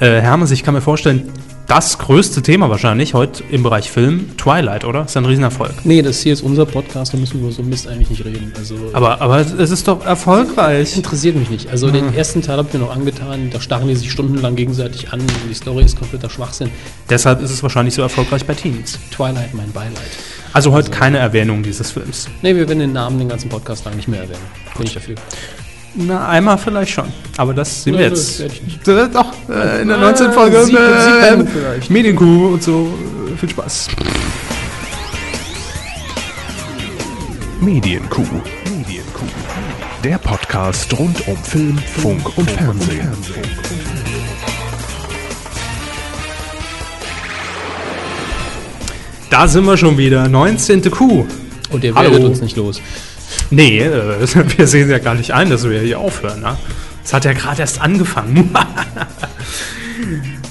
Äh, Hermes, ich kann mir vorstellen, das größte Thema wahrscheinlich heute im Bereich Film, Twilight, oder? Ist ein Riesenerfolg. Nee, das hier ist unser Podcast, da müssen wir über so Mist eigentlich nicht reden. Also Aber, aber es ist doch erfolgreich. interessiert mich nicht. Also den ersten Teil habe ich mir noch angetan, da starren die sich stundenlang gegenseitig an, die Story ist kompletter Schwachsinn. Deshalb ist es wahrscheinlich so erfolgreich bei Teens. Twilight, mein Beileid. Also heute keine Erwähnung dieses Films. Nee, wir werden den Namen den ganzen Podcast lang nicht mehr erwähnen. Bin ich dafür. Na, einmal vielleicht schon. Aber das sehen wir jetzt. das werd ich nicht. Doch, äh, in der Ah, 19. Folge. sieb- siebten Äh, vielleicht. Medienkuh und so. Äh, Viel Spaß. Medienkuh. Medienkuh. Der Podcast rund um Film, Funk und Fernsehen. Da sind wir schon wieder. 19. Kuh. Und ihr Hallo. werdet uns nicht los. Nee, äh, wir sehen ja gar nicht ein, dass wir hier aufhören. Ne? Es hat ja gerade erst angefangen.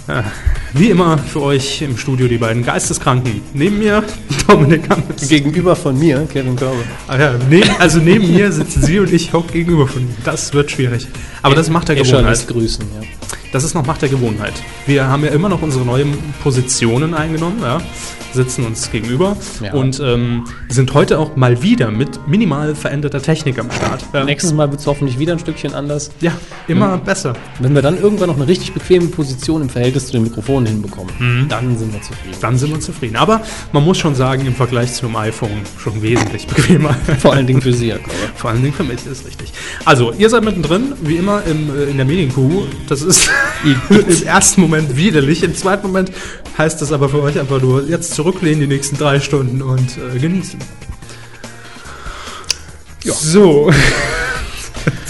Ja, Wie immer für euch im Studio die beiden Geisteskranken. Neben mir Dominik Hammes. Gegenüber von mir, Kevin Körber. Ah ja, ne, also neben mir sitzen sie und ich hock gegenüber von ihnen. Das wird schwierig. Aber das macht Escher Gewohnheit. grüßen, ja. Das ist noch Macht der Gewohnheit. Wir haben ja immer noch unsere neuen Positionen eingenommen, ja, sitzen uns gegenüber Ja. und ähm, sind heute auch mal wieder mit minimal veränderter Technik am Start. Ja, Nächstes Mal wird es hoffentlich wieder ein Stückchen anders. ja immer besser. Wenn wir dann irgendwann noch eine richtig bequeme Position im Verhältnis zu den Mikrofonen hinbekommen, Mhm. dann sind wir zufrieden. Dann sind wir zufrieden. Aber man muss schon sagen, im Vergleich zum iPhone schon wesentlich bequemer. Vor allen Dingen für Sie, Herr Körber. Vor allen Dingen für mich ist richtig. Also, ihr seid mittendrin, wie immer im, äh, in der Medienkuh. Das ist im ersten Moment widerlich. Im zweiten Moment heißt das aber für euch einfach nur jetzt zurücklehnen die nächsten drei Stunden und äh, genießen. So.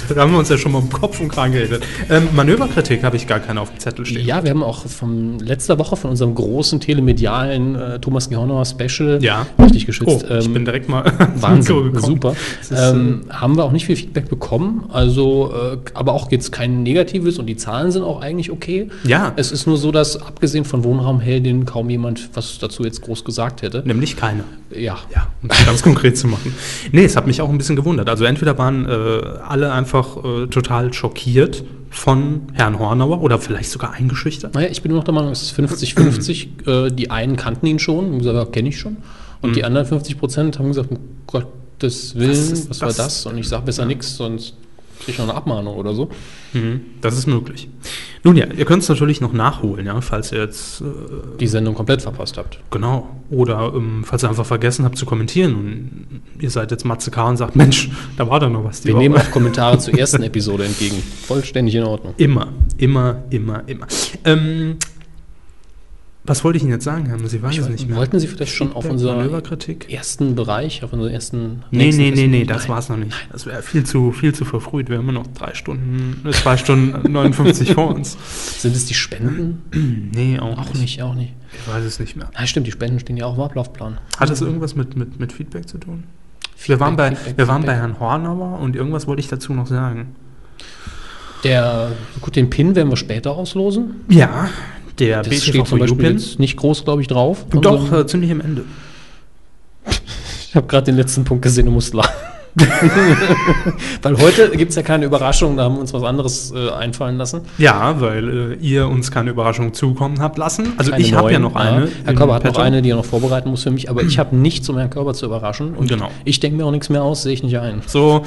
da haben wir uns ja schon mal um Kopf und Kragen geredet. Ähm, Manöverkritik habe ich gar keine auf dem Zettel stehen. Ja, wir haben auch von letzter Woche von unserem großen telemedialen äh, Thomas Gehorner Special Ja. richtig geschützt. Oh, ich ähm, bin direkt mal Wahnsinn, gekommen. super. Ist, ähm, haben wir auch nicht viel Feedback bekommen, also äh, aber auch jetzt kein negatives und die Zahlen sind auch eigentlich okay. Ja. Es ist nur so, dass abgesehen von Wohnraumheldin kaum jemand was dazu jetzt groß gesagt hätte. Nämlich keine. Ja. Ja, um das ganz konkret zu machen. Nee, es hat mich auch ein bisschen gewundert. Also entweder waren äh, alle einfach äh, total schockiert von Herrn Hornauer oder vielleicht sogar eingeschüchtert. Naja, ich bin noch der Meinung, es ist 50-50. äh, die einen kannten ihn schon, haben gesagt, ja, kenne ich schon. Und die anderen 50 Prozent haben gesagt, um Gottes Willen, ist- was war das- das? Und ich sage besser nichts, sonst kriege ich noch eine Abmahnung oder so. Mhm, das ist möglich. Nun ja, ihr könnt es natürlich noch nachholen, ja, falls ihr jetzt äh, Die Sendung komplett verpasst habt. genau oder ähm, falls ihr einfach vergessen habt zu kommentieren und ihr seid jetzt Matze K. und sagt, Mensch, da war doch noch was. Wir Woche. nehmen auch Kommentare zur ersten Episode entgegen. Vollständig in Ordnung. immer, immer, immer, immer. Ähm, was wollte ich Ihnen jetzt sagen, Herr? Sie weiß es nicht mehr. Wollten Sie vielleicht schon auf Feedback, unseren ersten Bereich, auf unseren ersten. Nee, nee, nee, nee, das Nein. war's noch nicht. Das wäre viel zu, viel zu verfrüht. Wir haben immer noch drei Stunden, äh, zwei Stunden 59 vor uns. Sind es die Spenden? Nee, auch, Auch nicht, auch nicht. Ich weiß es nicht mehr. Na, stimmt, die Spenden stehen ja auch im Ablaufplan. Hat das irgendwas mit, mit, mit Feedback zu tun? wir waren, bei, Feedback, wir waren bei Feedback. Herrn Hornauer und irgendwas wollte ich dazu noch sagen. Der, gut, den Pin werden wir später auslosen. Ja, der Das steht zum Beispiel BTV-Pin. jetzt nicht groß, glaube ich, drauf. Doch, unserem- äh, ziemlich am Ende. Ich habe gerade den letzten Punkt gesehen und musste lachen. Weil heute gibt es ja keine Überraschung, da haben wir uns was anderes äh, einfallen lassen. Ja, weil äh, ihr uns keine Überraschung zukommen habt lassen. Also Keine ich habe ja noch eine. Herr in Körber hat noch petto. eine, die er noch vorbereiten muss für mich, aber ich habe nichts, um Herrn Körber zu überraschen. Und Genau. ich denke mir auch nichts mehr aus, sehe ich nicht ein. So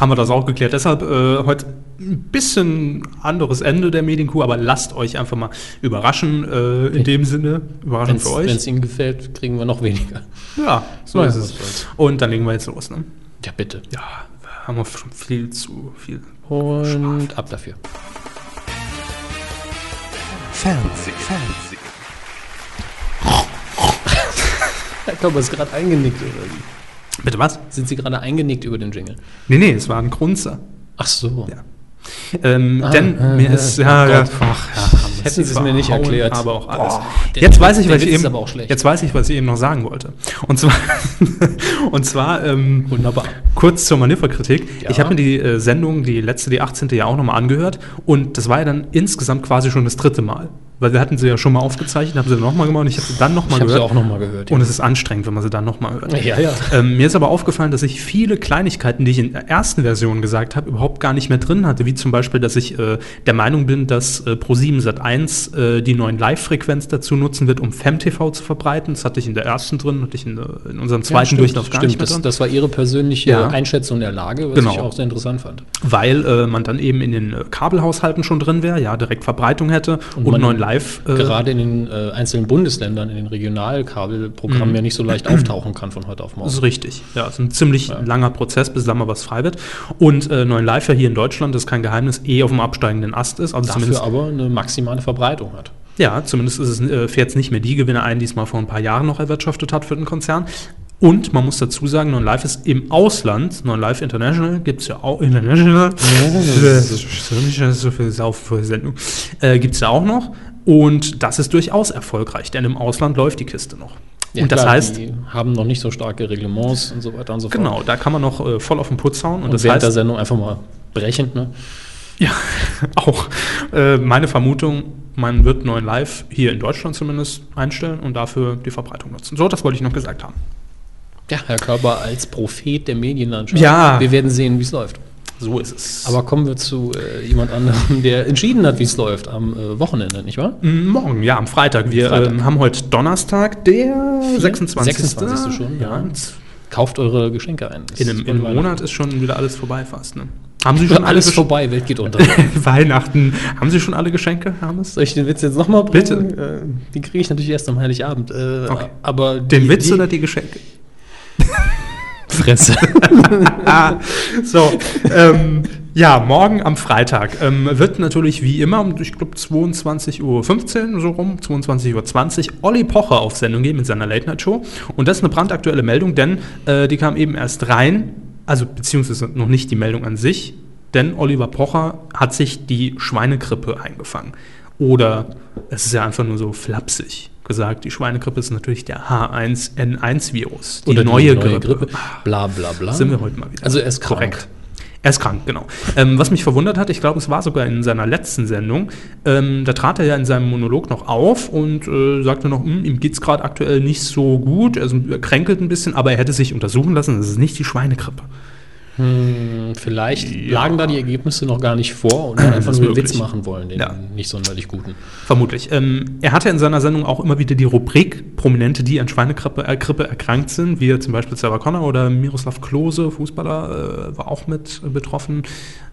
haben wir das auch geklärt. Deshalb äh, heute ein bisschen anderes Ende der Medienkuh, aber lasst euch einfach mal überraschen. Äh, in dem Sinne, Überraschung für Wenn euch. es Ihnen gefällt, kriegen wir noch weniger. Ja, so Naja, ist es. soll's. Und dann legen wir jetzt los. Ne? Ja, bitte. Ja, haben wir schon viel zu viel. Und ab dafür. Fernsehen. Fernsehen. Herr Körber ist gerade eingenickt. Oder wie? Bitte was? Sind Sie gerade eingenickt über den Jingle? Nee, nee, es war ein Grunzer. Ach so. Ja. Ähm, Ah, denn äh, mir äh, ist, oh ja, ja, ach, ja, Hätten Sie es mir nicht erklärt. Aber auch alles. der- jetzt weiß ich, was ich eben, jetzt weiß ich, was ich eben noch sagen wollte. Und zwar, und zwar, ähm, Wunderbar. kurz zur Manöverkritik. Ja. Ich habe mir die äh, Sendung, die letzte, die 18. ja auch nochmal angehört und das war ja dann insgesamt quasi schon das dritte Mal. Weil wir hatten sie ja schon mal aufgezeichnet, haben sie nochmal gemacht und ich habe sie dann nochmal Ich habe sie gehört. auch nochmal gehört. und es ist anstrengend, wenn man sie dann nochmal hört. ja, ja. Ähm, mir ist aber aufgefallen, dass ich viele Kleinigkeiten, die ich in der ersten Version gesagt habe, überhaupt gar nicht mehr drin hatte. Wie zum Beispiel, dass ich äh, der Meinung bin, dass äh, Pro7 Sat1 äh, die neuen Live-Frequenz dazu nutzen wird, um FemTV zu verbreiten. Das hatte ich in der ersten drin, hatte ich in, äh, in unserem zweiten stimmt, Durchlauf gar stimmt. nicht mehr Das, drin. das war Ihre persönliche Ja. Einschätzung der Lage, was Genau. ich auch sehr interessant fand. weil äh, man dann eben in den äh, Kabelhaushalten schon drin wäre, ja, direkt Verbreitung hätte und, man neuen Live. Äh, Gerade in den äh, einzelnen Bundesländern, in den Regionalkabelprogrammen ja nicht so leicht auftauchen kann von heute auf Das morgen. ist richtig. Ja, es ist ein ziemlich Ja. langer Prozess, bis da mal was frei wird. Und äh, neuen Live ja hier in Deutschland, das ist kein Geheimnis, eh auf dem absteigenden Ast ist. Also Dafür zumindest, aber eine maximale Verbreitung hat. ja, zumindest ist es, äh, fährt es nicht mehr die Gewinne ein, die es mal vor ein paar Jahren noch erwirtschaftet hat für den Konzern. Und man muss dazu sagen, Non Live ist im Ausland, Non Live International, gibt es ja auch International, das ist so viel Saufsendung, äh, gibt es ja auch noch. Und das ist durchaus erfolgreich, denn im Ausland läuft die Kiste noch. und das klar, heißt, die haben noch nicht so starke Reglements und so weiter und so fort. genau, da kann man noch äh, voll auf den Putz hauen. Und, Und, das während der heißt, Sendung einfach mal brechend, ne? ja, auch äh, meine Vermutung, man wird neuen Live hier in Deutschland zumindest einstellen und dafür die Verbreitung nutzen. So, das wollte ich noch gesagt haben. Ja, Herr Körber als Prophet der Medienlandschaft. Ja. Wir werden sehen, wie es läuft. So ist es. Aber kommen wir zu äh, jemand anderem, der entschieden hat, wie es läuft am äh, Wochenende, nicht wahr? Mm, Morgen, ja, am Freitag. Wir Freitag. Ähm, haben heute Donnerstag, der 26. 26. schon, ja. ja. Kauft eure Geschenke ein. Das In einem, in einem. Monat ist schon wieder alles vorbei fast. Ne? Haben Sie schon alle alles vorbei, Welt geht unter. Weihnachten. Haben Sie schon alle Geschenke, Hermes? Soll ich den Witz jetzt nochmal bringen? Bitte. Äh, die kriege ich natürlich erst am Heiligabend. Äh, Okay. Aber Den die, Witz die, oder die Geschenke? Fresse. so, ähm, ja, morgen am Freitag ähm, wird natürlich wie immer ich glaube, 22.15 Uhr so rum, 22.20 Uhr, Olli Pocher auf Sendung gehen mit seiner Late-Night-Show. Und das ist eine brandaktuelle Meldung, denn äh, die kam eben erst rein, also beziehungsweise noch nicht die Meldung an sich, denn Oliver Pocher hat sich die Schweinegrippe eingefangen. Oder es ist ja einfach nur so flapsig gesagt, die Schweinegrippe ist natürlich der H1N1-Virus, die, Oder neue, Grippe. Bla bla bla. Sind wir heute mal wieder. Also er ist krank. korrekt. Er ist krank, genau. Ähm, was mich verwundert hat, ich glaube, es war sogar in seiner letzten Sendung, ähm, da trat er ja in seinem Monolog noch auf und äh, sagte noch, "Hm, ihm geht es gerade aktuell nicht so gut, er, ist, er kränkelt ein bisschen, aber er hätte sich untersuchen lassen, das ist nicht die Schweinegrippe. Hm, vielleicht Ja. lagen da die Ergebnisse noch gar nicht vor und einfach nur einen. Witz machen wollen, den Ja. nicht sonderlich guten. Vermutlich. Ähm, er hatte in seiner Sendung auch immer wieder die Rubrik Prominente, die an Schweinegrippe äh, Grippe erkrankt sind, wie zum Beispiel Sarah Connor oder Miroslav Klose, Fußballer, äh, war auch mit betroffen.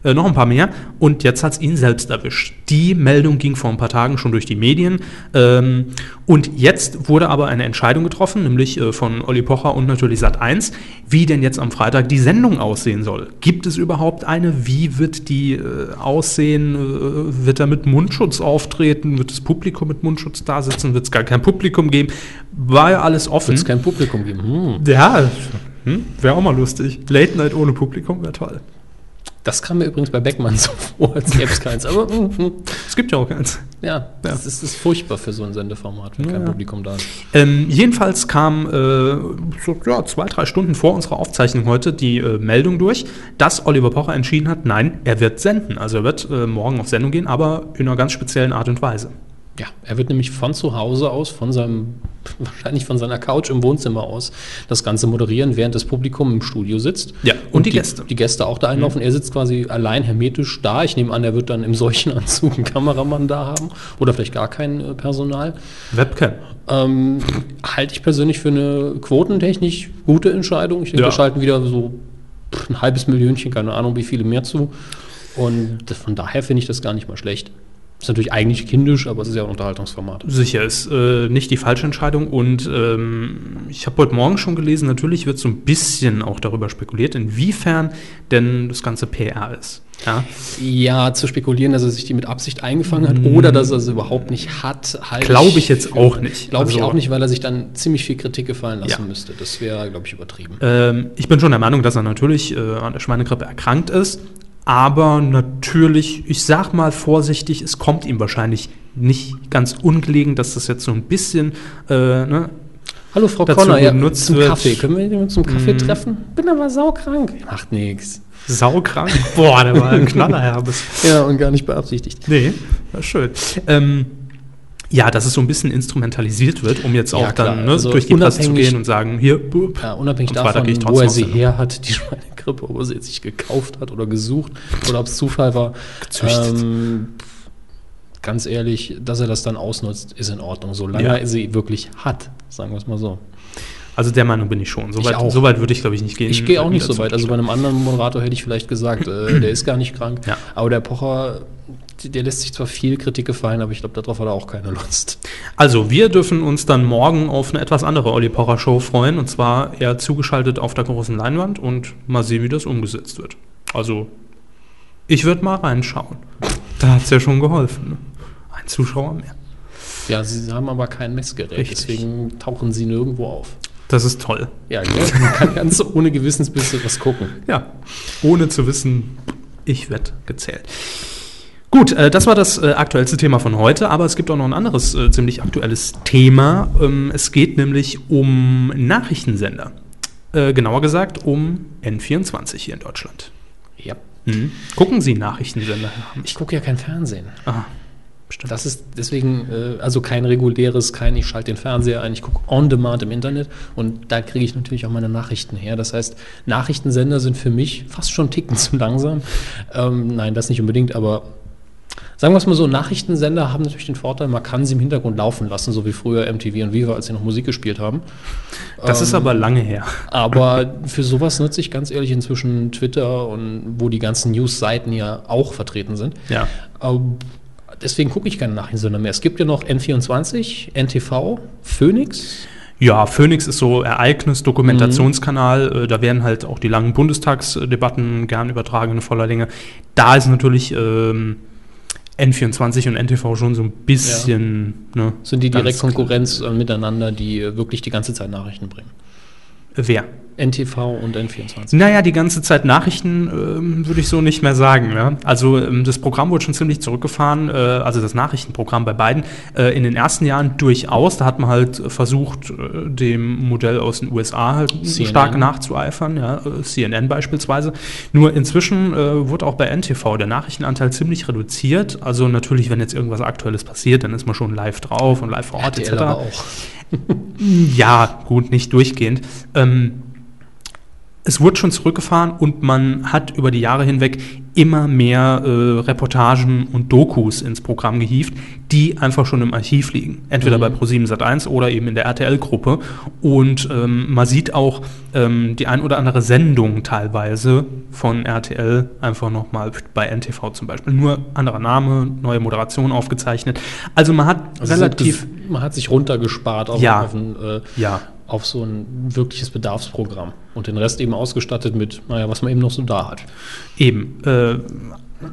Äh, noch ein paar mehr. Und jetzt hat es ihn selbst erwischt. Die Meldung ging vor ein paar Tagen schon durch die Medien. Ähm, und jetzt wurde aber eine Entscheidung getroffen, nämlich äh, von Olli Pocher und natürlich Sat1, wie denn jetzt am Freitag die Sendung aussehen soll. Gibt es überhaupt eine? Wie wird die äh, aussehen? Äh, wird er mit Mundschutz auftreten? Wird das Publikum mit Mundschutz da sitzen? Wird es gar kein Publikum geben? War ja alles offen. Wird es kein Publikum geben? Hm. ja, hm? wäre auch mal lustig. Late Night ohne Publikum wäre toll. Das kam mir übrigens bei Beckmann so vor, als gäbe es keins. Aber hm, hm. Es gibt ja auch keins. ja, das ist, ist furchtbar für so ein Sendeformat, wenn kein Ja. Publikum da ist. Ähm, jedenfalls kam äh, so, ja, zwei, drei Stunden vor unserer Aufzeichnung heute die äh, Meldung durch, dass Oliver Pocher entschieden hat, nein, er wird senden. Also er wird äh, morgen auf Sendung gehen, aber in einer ganz speziellen Art und Weise. Ja, er wird nämlich von zu Hause aus, von seinem, wahrscheinlich von seiner Couch im Wohnzimmer aus, das Ganze moderieren, während das Publikum im Studio sitzt. Ja, und die Gäste. Die Gäste auch da einlaufen. Er sitzt quasi allein hermetisch da. Ich nehme an, er wird dann im solchen Anzug einen Kameramann da haben oder vielleicht gar kein äh, Personal. Webcam. Ähm, halte ich persönlich für eine quotentechnisch gute Entscheidung. Ich denke, Ja. wir schalten wieder so ein halbes Millionchen, keine Ahnung, wie viele mehr zu. Und von daher finde ich das gar nicht mal schlecht. Ist natürlich eigentlich kindisch, aber es ist ja ein Unterhaltungsformat. Sicher ist äh, nicht die falsche Entscheidung. Und ähm, ich habe heute Morgen schon gelesen, natürlich wird so ein bisschen auch darüber spekuliert, inwiefern denn das ganze PR ist. Ja, Ja, zu spekulieren, dass er sich die mit Absicht eingefangen hat oder dass er sie überhaupt nicht hat, halte Glaube ich jetzt auch nicht. Glaube ich Also- auch nicht, weil er sich dann ziemlich viel Kritik gefallen lassen Ja. müsste. Das wäre, glaube ich, übertrieben. Ähm, ich bin schon der Meinung, dass er natürlich äh, an der Schweinegrippe erkrankt ist. Aber natürlich, ich sag mal vorsichtig, es kommt ihm wahrscheinlich nicht ganz ungelegen, dass das jetzt so ein bisschen äh, ne, Hallo Frau dazu Conner, ja, zum wird- Kaffee. Können wir den zum Kaffee Mhm. treffen? Bin aber saukrank. Macht nichts. saukrank. Boah, der war ein Knallerherbes. Ja, und gar nicht beabsichtigt. Nee, war schön. Ähm, Ja, dass es so ein bisschen instrumentalisiert wird, um jetzt auch Ja, dann ne, Also durch die Presse zu gehen und sagen, hier, bup, Ja, unabhängig davon, wo er sie her hat, die Schweinegrippe, ob er sie jetzt sich gekauft hat oder gesucht oder ob es Zufall war. Gezüchtet. Ähm, ganz ehrlich, dass er das dann ausnutzt, ist in Ordnung, solange Ja. er sie wirklich hat, sagen wir es mal so. Also der Meinung bin ich schon. So Ich weit, auch. so würde ich, glaube ich, nicht gehen. Ich gehe auch nicht so weit. Also bei einem anderen Moderator hätte ich vielleicht gesagt, äh, der ist gar nicht krank. Ja. Aber der Pocher, der lässt sich zwar viel Kritik gefallen, aber ich glaube, darauf hat er auch keine Lust. Also, wir dürfen uns dann morgen auf eine etwas andere Olli Pocher Show freuen. Und zwar eher zugeschaltet auf der großen Leinwand und mal sehen, wie das umgesetzt wird. Also, ich würde mal reinschauen. Da hat es ja schon geholfen. Ne? Ein Zuschauer mehr. Ja, sie haben aber kein Messgerät, Richtig. deswegen tauchen sie nirgendwo auf. Das ist toll. Ja, man kann ganz ohne Gewissensbisse was gucken. Ja, ohne zu wissen, ich werde gezählt. Gut, äh, das war das äh, aktuellste Thema von heute, aber es gibt auch noch ein anderes äh, ziemlich aktuelles Thema. Ähm, es geht nämlich um Nachrichtensender. Äh, genauer gesagt um N24 hier in Deutschland. Ja. Mhm. Gucken Sie Nachrichtensender? Ich gucke ja kein Fernsehen. Ah, bestimmt. Das ist deswegen, äh, also kein reguläres, kein, ich schalte den Fernseher ein, ich gucke on demand im Internet und da kriege ich natürlich auch meine Nachrichten her. Das heißt, Nachrichtensender sind für mich fast schon Ticken zu langsam. Ähm, nein, das nicht unbedingt, aber sagen wir es mal so, Nachrichtensender haben natürlich den Vorteil, man kann sie im Hintergrund laufen lassen, so wie früher MTV und Viva, als sie noch Musik gespielt haben. das ist Ähm, aber lange her. Aber für sowas nutze ich ganz ehrlich inzwischen Twitter und wo die ganzen News-Seiten ja auch vertreten sind. Ja. Ähm, deswegen gucke ich keine Nachrichtensender mehr. Es gibt ja noch N24, NTV, Phoenix. Ja, Phoenix ist so Ereignis-Dokumentationskanal. Äh, Da werden halt auch die langen Bundestagsdebatten gern übertragen in voller Länge. Da ist natürlich ähm, N24 und NTV schon so ein bisschen. Ne, Sind die direkt Konkurrenz äh, miteinander, die äh, wirklich die ganze Zeit Nachrichten bringen? Wer? NTV und N24. Naja, die ganze Zeit Nachrichten ähm, würde ich so nicht mehr sagen. Ne? Also ähm, das Programm wurde schon ziemlich zurückgefahren, äh, also das Nachrichtenprogramm bei beiden. Äh, in den ersten Jahren durchaus, da hat man halt versucht, äh, dem Modell aus den USA halt CNN. stark nachzueifern, ja, äh, CNN beispielsweise. Nur inzwischen äh, wurde auch bei NTV der Nachrichtenanteil ziemlich reduziert. Also natürlich, wenn jetzt irgendwas Aktuelles passiert, dann ist man schon live drauf und live vor Ort RTL etc. aber auch. Ja, gut, nicht durchgehend. Ähm, es wurde schon zurückgefahren und man hat über die Jahre hinweg immer mehr äh, Reportagen und Dokus ins Programm gehievt, die einfach schon im Archiv liegen. Entweder Mhm. bei Pro7 Sat1 oder eben in der RTL-Gruppe. Und ähm, man sieht auch ähm, die ein oder andere Sendung teilweise von RTL einfach nochmal bei NTV zum Beispiel. Nur anderer Name, neue Moderation aufgezeichnet. Also man hat Also relativ... Man hat sich runtergespart auf, Ja. auf, ein, äh, Ja, auf so ein wirkliches Bedarfsprogramm und den Rest eben ausgestattet mit, naja, was man eben noch so da hat. Eben. Äh,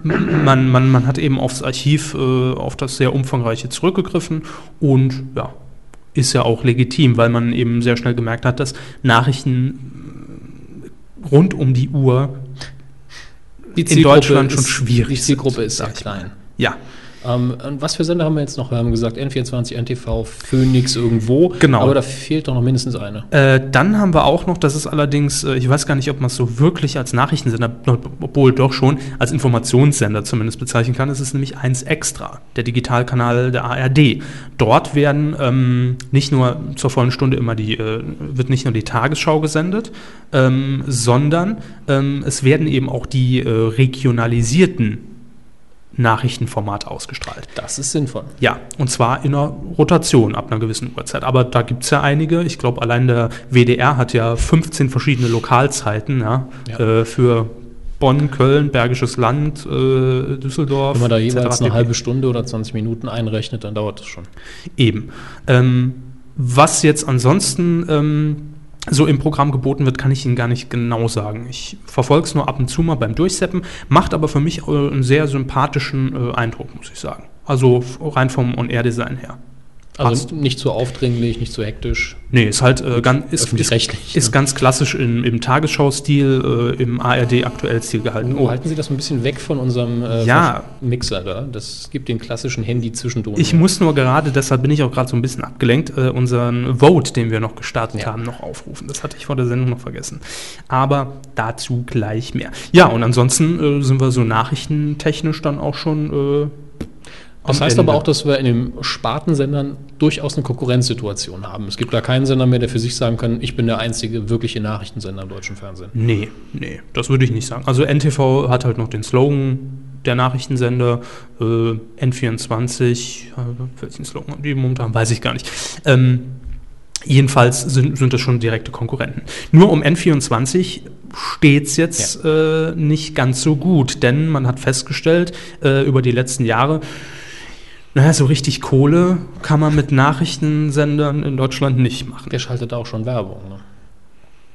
man, man, man hat eben aufs Archiv, äh, auf das sehr umfangreiche zurückgegriffen und ja, ist ja auch legitim, weil man eben sehr schnell gemerkt hat, dass Nachrichten rund um die Uhr Die in Deutschland schon schwierig Die Zielgruppe sind, ist sehr klein. ja, Ähm, und was für Sender haben wir jetzt noch? Wir haben gesagt N24, NTV, Phoenix irgendwo. Genau. Aber da fehlt doch noch mindestens eine. Äh, dann haben wir auch noch, das ist allerdings, äh, ich weiß gar nicht, ob man es so wirklich als Nachrichtensender, obwohl doch schon, als Informationssender zumindest bezeichnen kann. Es ist nämlich eins extra, der Digitalkanal der ARD. Dort werden ähm, nicht nur zur vollen Stunde immer die, äh, wird nicht nur die Tagesschau gesendet, ähm, sondern ähm, es werden eben auch die äh, regionalisierten Nachrichtenformate ausgestrahlt. Das ist sinnvoll. Ja, und zwar in einer Rotation ab einer gewissen Uhrzeit. Aber da gibt es ja einige. Ich glaube, allein der WDR hat ja 15 verschiedene Lokalzeiten ja, Ja. Äh, für Bonn, Köln, Bergisches Land, äh, Düsseldorf. Wenn man da jeweils eine halbe Stunde oder 20 Minuten einrechnet, dann dauert das schon. Eben. Ähm, was jetzt ansonsten ähm, so im Programm geboten wird, kann ich Ihnen gar nicht genau sagen. Ich verfolge es nur ab und zu mal beim Durchseppen, macht aber für mich äh, einen sehr sympathischen äh, Eindruck, muss ich sagen. Also rein vom On-Air-Design her. Also Passt. nicht zu aufdringlich, nicht zu hektisch. Nee, ist halt äh, ganz, ist, ist, ist ne? ganz klassisch im, im Tagesschau-Stil, äh, im ARD-Aktuell-Stil gehalten. Oh, halten Sie das ein bisschen weg von unserem äh, Ja. Mixer da. Das gibt den klassischen Handy-Zwischenton. Ich muss nur gerade, deshalb bin ich auch gerade so ein bisschen abgelenkt, äh, unseren Vote, den wir noch gestartet Ja. haben, noch aufrufen. Das hatte ich vor der Sendung noch vergessen. Aber dazu gleich mehr. Ja, und ansonsten äh, sind wir so nachrichtentechnisch dann auch schon äh, Das heißt Ende. aber auch, dass wir in den Spartensendern durchaus eine Konkurrenzsituation haben. Es gibt da keinen Sender mehr, der für sich sagen kann, ich bin der einzige wirkliche Nachrichtensender im deutschen Fernsehen. Nee, nee, das würde ich nicht sagen. Also NTV hat halt noch den Slogan der Nachrichtensender, äh, N24, äh, welchen Slogan haben die momentan, weiß ich gar nicht. Ähm, jedenfalls sind, sind das schon direkte Konkurrenten. Nur um N24 steht es jetzt äh, nicht ganz so gut, denn man hat festgestellt äh, über die letzten Jahre, naja, so richtig Kohle kann man mit Nachrichtensendern in Deutschland nicht machen. Der schaltet auch schon Werbung. Ne?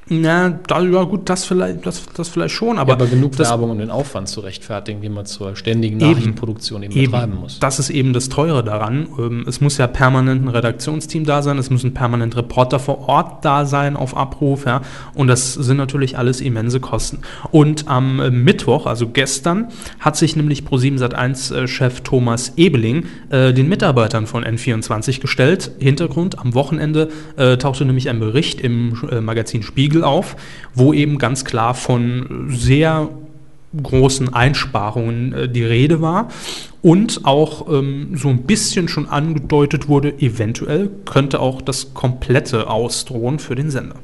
Na, da, ja gut, das vielleicht, das, das vielleicht schon, aber, Aber, aber genug das, Werbung, um den Aufwand zu rechtfertigen, den man zur ständigen Eben. Nachrichtenproduktion eben, betreiben muss. Das ist eben das Teure daran. Ähm, Es muss ja permanent ein Redaktionsteam da sein, es müssen permanent Reporter vor Ort da sein auf Abruf, ja. Und das sind natürlich alles immense Kosten. Und am äh, Mittwoch, also gestern, hat sich nämlich Pro7 Sat1-Chef Thomas Ebeling äh, den Mitarbeitern von N24 gestellt. Hintergrund, am Wochenende äh, tauchte nämlich ein Bericht im äh, Magazin Spiegel auf, wo eben ganz klar von sehr großen Einsparungen äh, die Rede war und auch ähm, so ein bisschen schon angedeutet wurde, eventuell könnte auch das komplette ausdrohen für den Sender.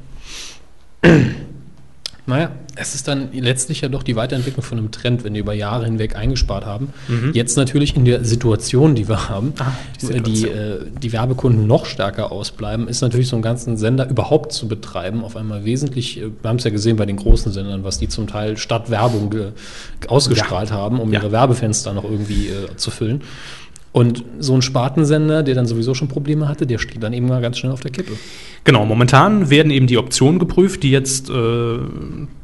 Naja, es ist dann letztlich ja doch die Weiterentwicklung von einem Trend, wenn die über Jahre hinweg eingespart haben. Jetzt natürlich in der Situation, die wir haben, Ah, die die, äh, die Werbekunden noch stärker ausbleiben, ist natürlich so einen ganzen Sender überhaupt zu betreiben, auf einmal wesentlich, äh, wir haben es ja gesehen bei den großen Sendern, was die zum Teil statt Werbung ge, ausgestrahlt haben, um Ja. ihre Werbefenster noch irgendwie äh, zu füllen. Und so ein Spartensender, der dann sowieso schon Probleme hatte, der steht dann eben mal ganz schnell auf der Kippe. Genau, momentan werden eben die Optionen geprüft, die jetzt äh,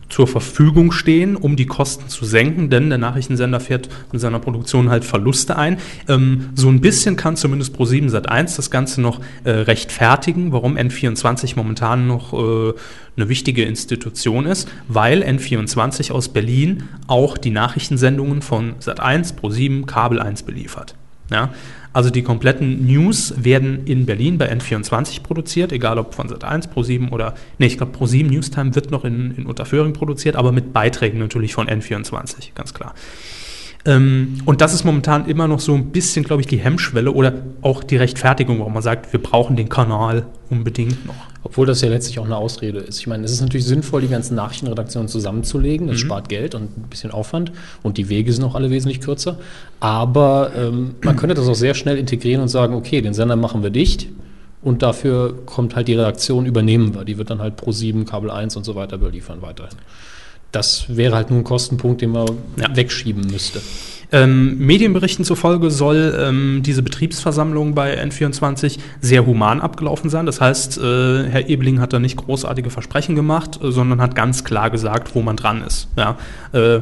zur Verfügung stehen, um die Kosten zu senken, denn der Nachrichtensender fährt mit seiner Produktion halt Verluste ein. Ähm, so ein bisschen kann zumindest Pro7 Sat1 das Ganze noch äh, rechtfertigen, warum N24 momentan noch äh, eine wichtige Institution ist, weil N24 aus Berlin auch die Nachrichtensendungen von Sat1, Pro7, Kabel 1 beliefert. Ja, also die kompletten News werden in Berlin bei N24 produziert, egal ob von Sat1, Pro7 oder, nee, ich glaube Pro7 Newstime wird noch in, in Unterföhring produziert, aber mit Beiträgen natürlich von N24, ganz klar. Ähm, und das ist momentan immer noch so ein bisschen, glaube ich, die Hemmschwelle oder auch die Rechtfertigung, warum man sagt, wir brauchen den Kanal unbedingt noch. Obwohl das ja letztlich auch eine Ausrede ist. Ich meine, es ist natürlich sinnvoll, die ganzen Nachrichtenredaktionen zusammenzulegen. Das spart Geld und ein bisschen Aufwand. Und die Wege sind auch alle wesentlich kürzer. Aber ähm, man könnte das auch sehr schnell integrieren und sagen, okay, den Sender machen wir dicht. Und dafür kommt halt die Redaktion, übernehmen wir. Die wird dann halt pro 7, Kabel 1 und so weiter beliefern weiterhin. Das wäre halt nur ein Kostenpunkt, den man Ja. wegschieben müsste. Ähm, Medienberichten zufolge soll ähm, diese Betriebsversammlung bei N24 sehr human abgelaufen sein. Das heißt, äh, Herr Ebeling hat da nicht großartige Versprechen gemacht, äh, sondern hat ganz klar gesagt, wo man dran ist. Ja, äh,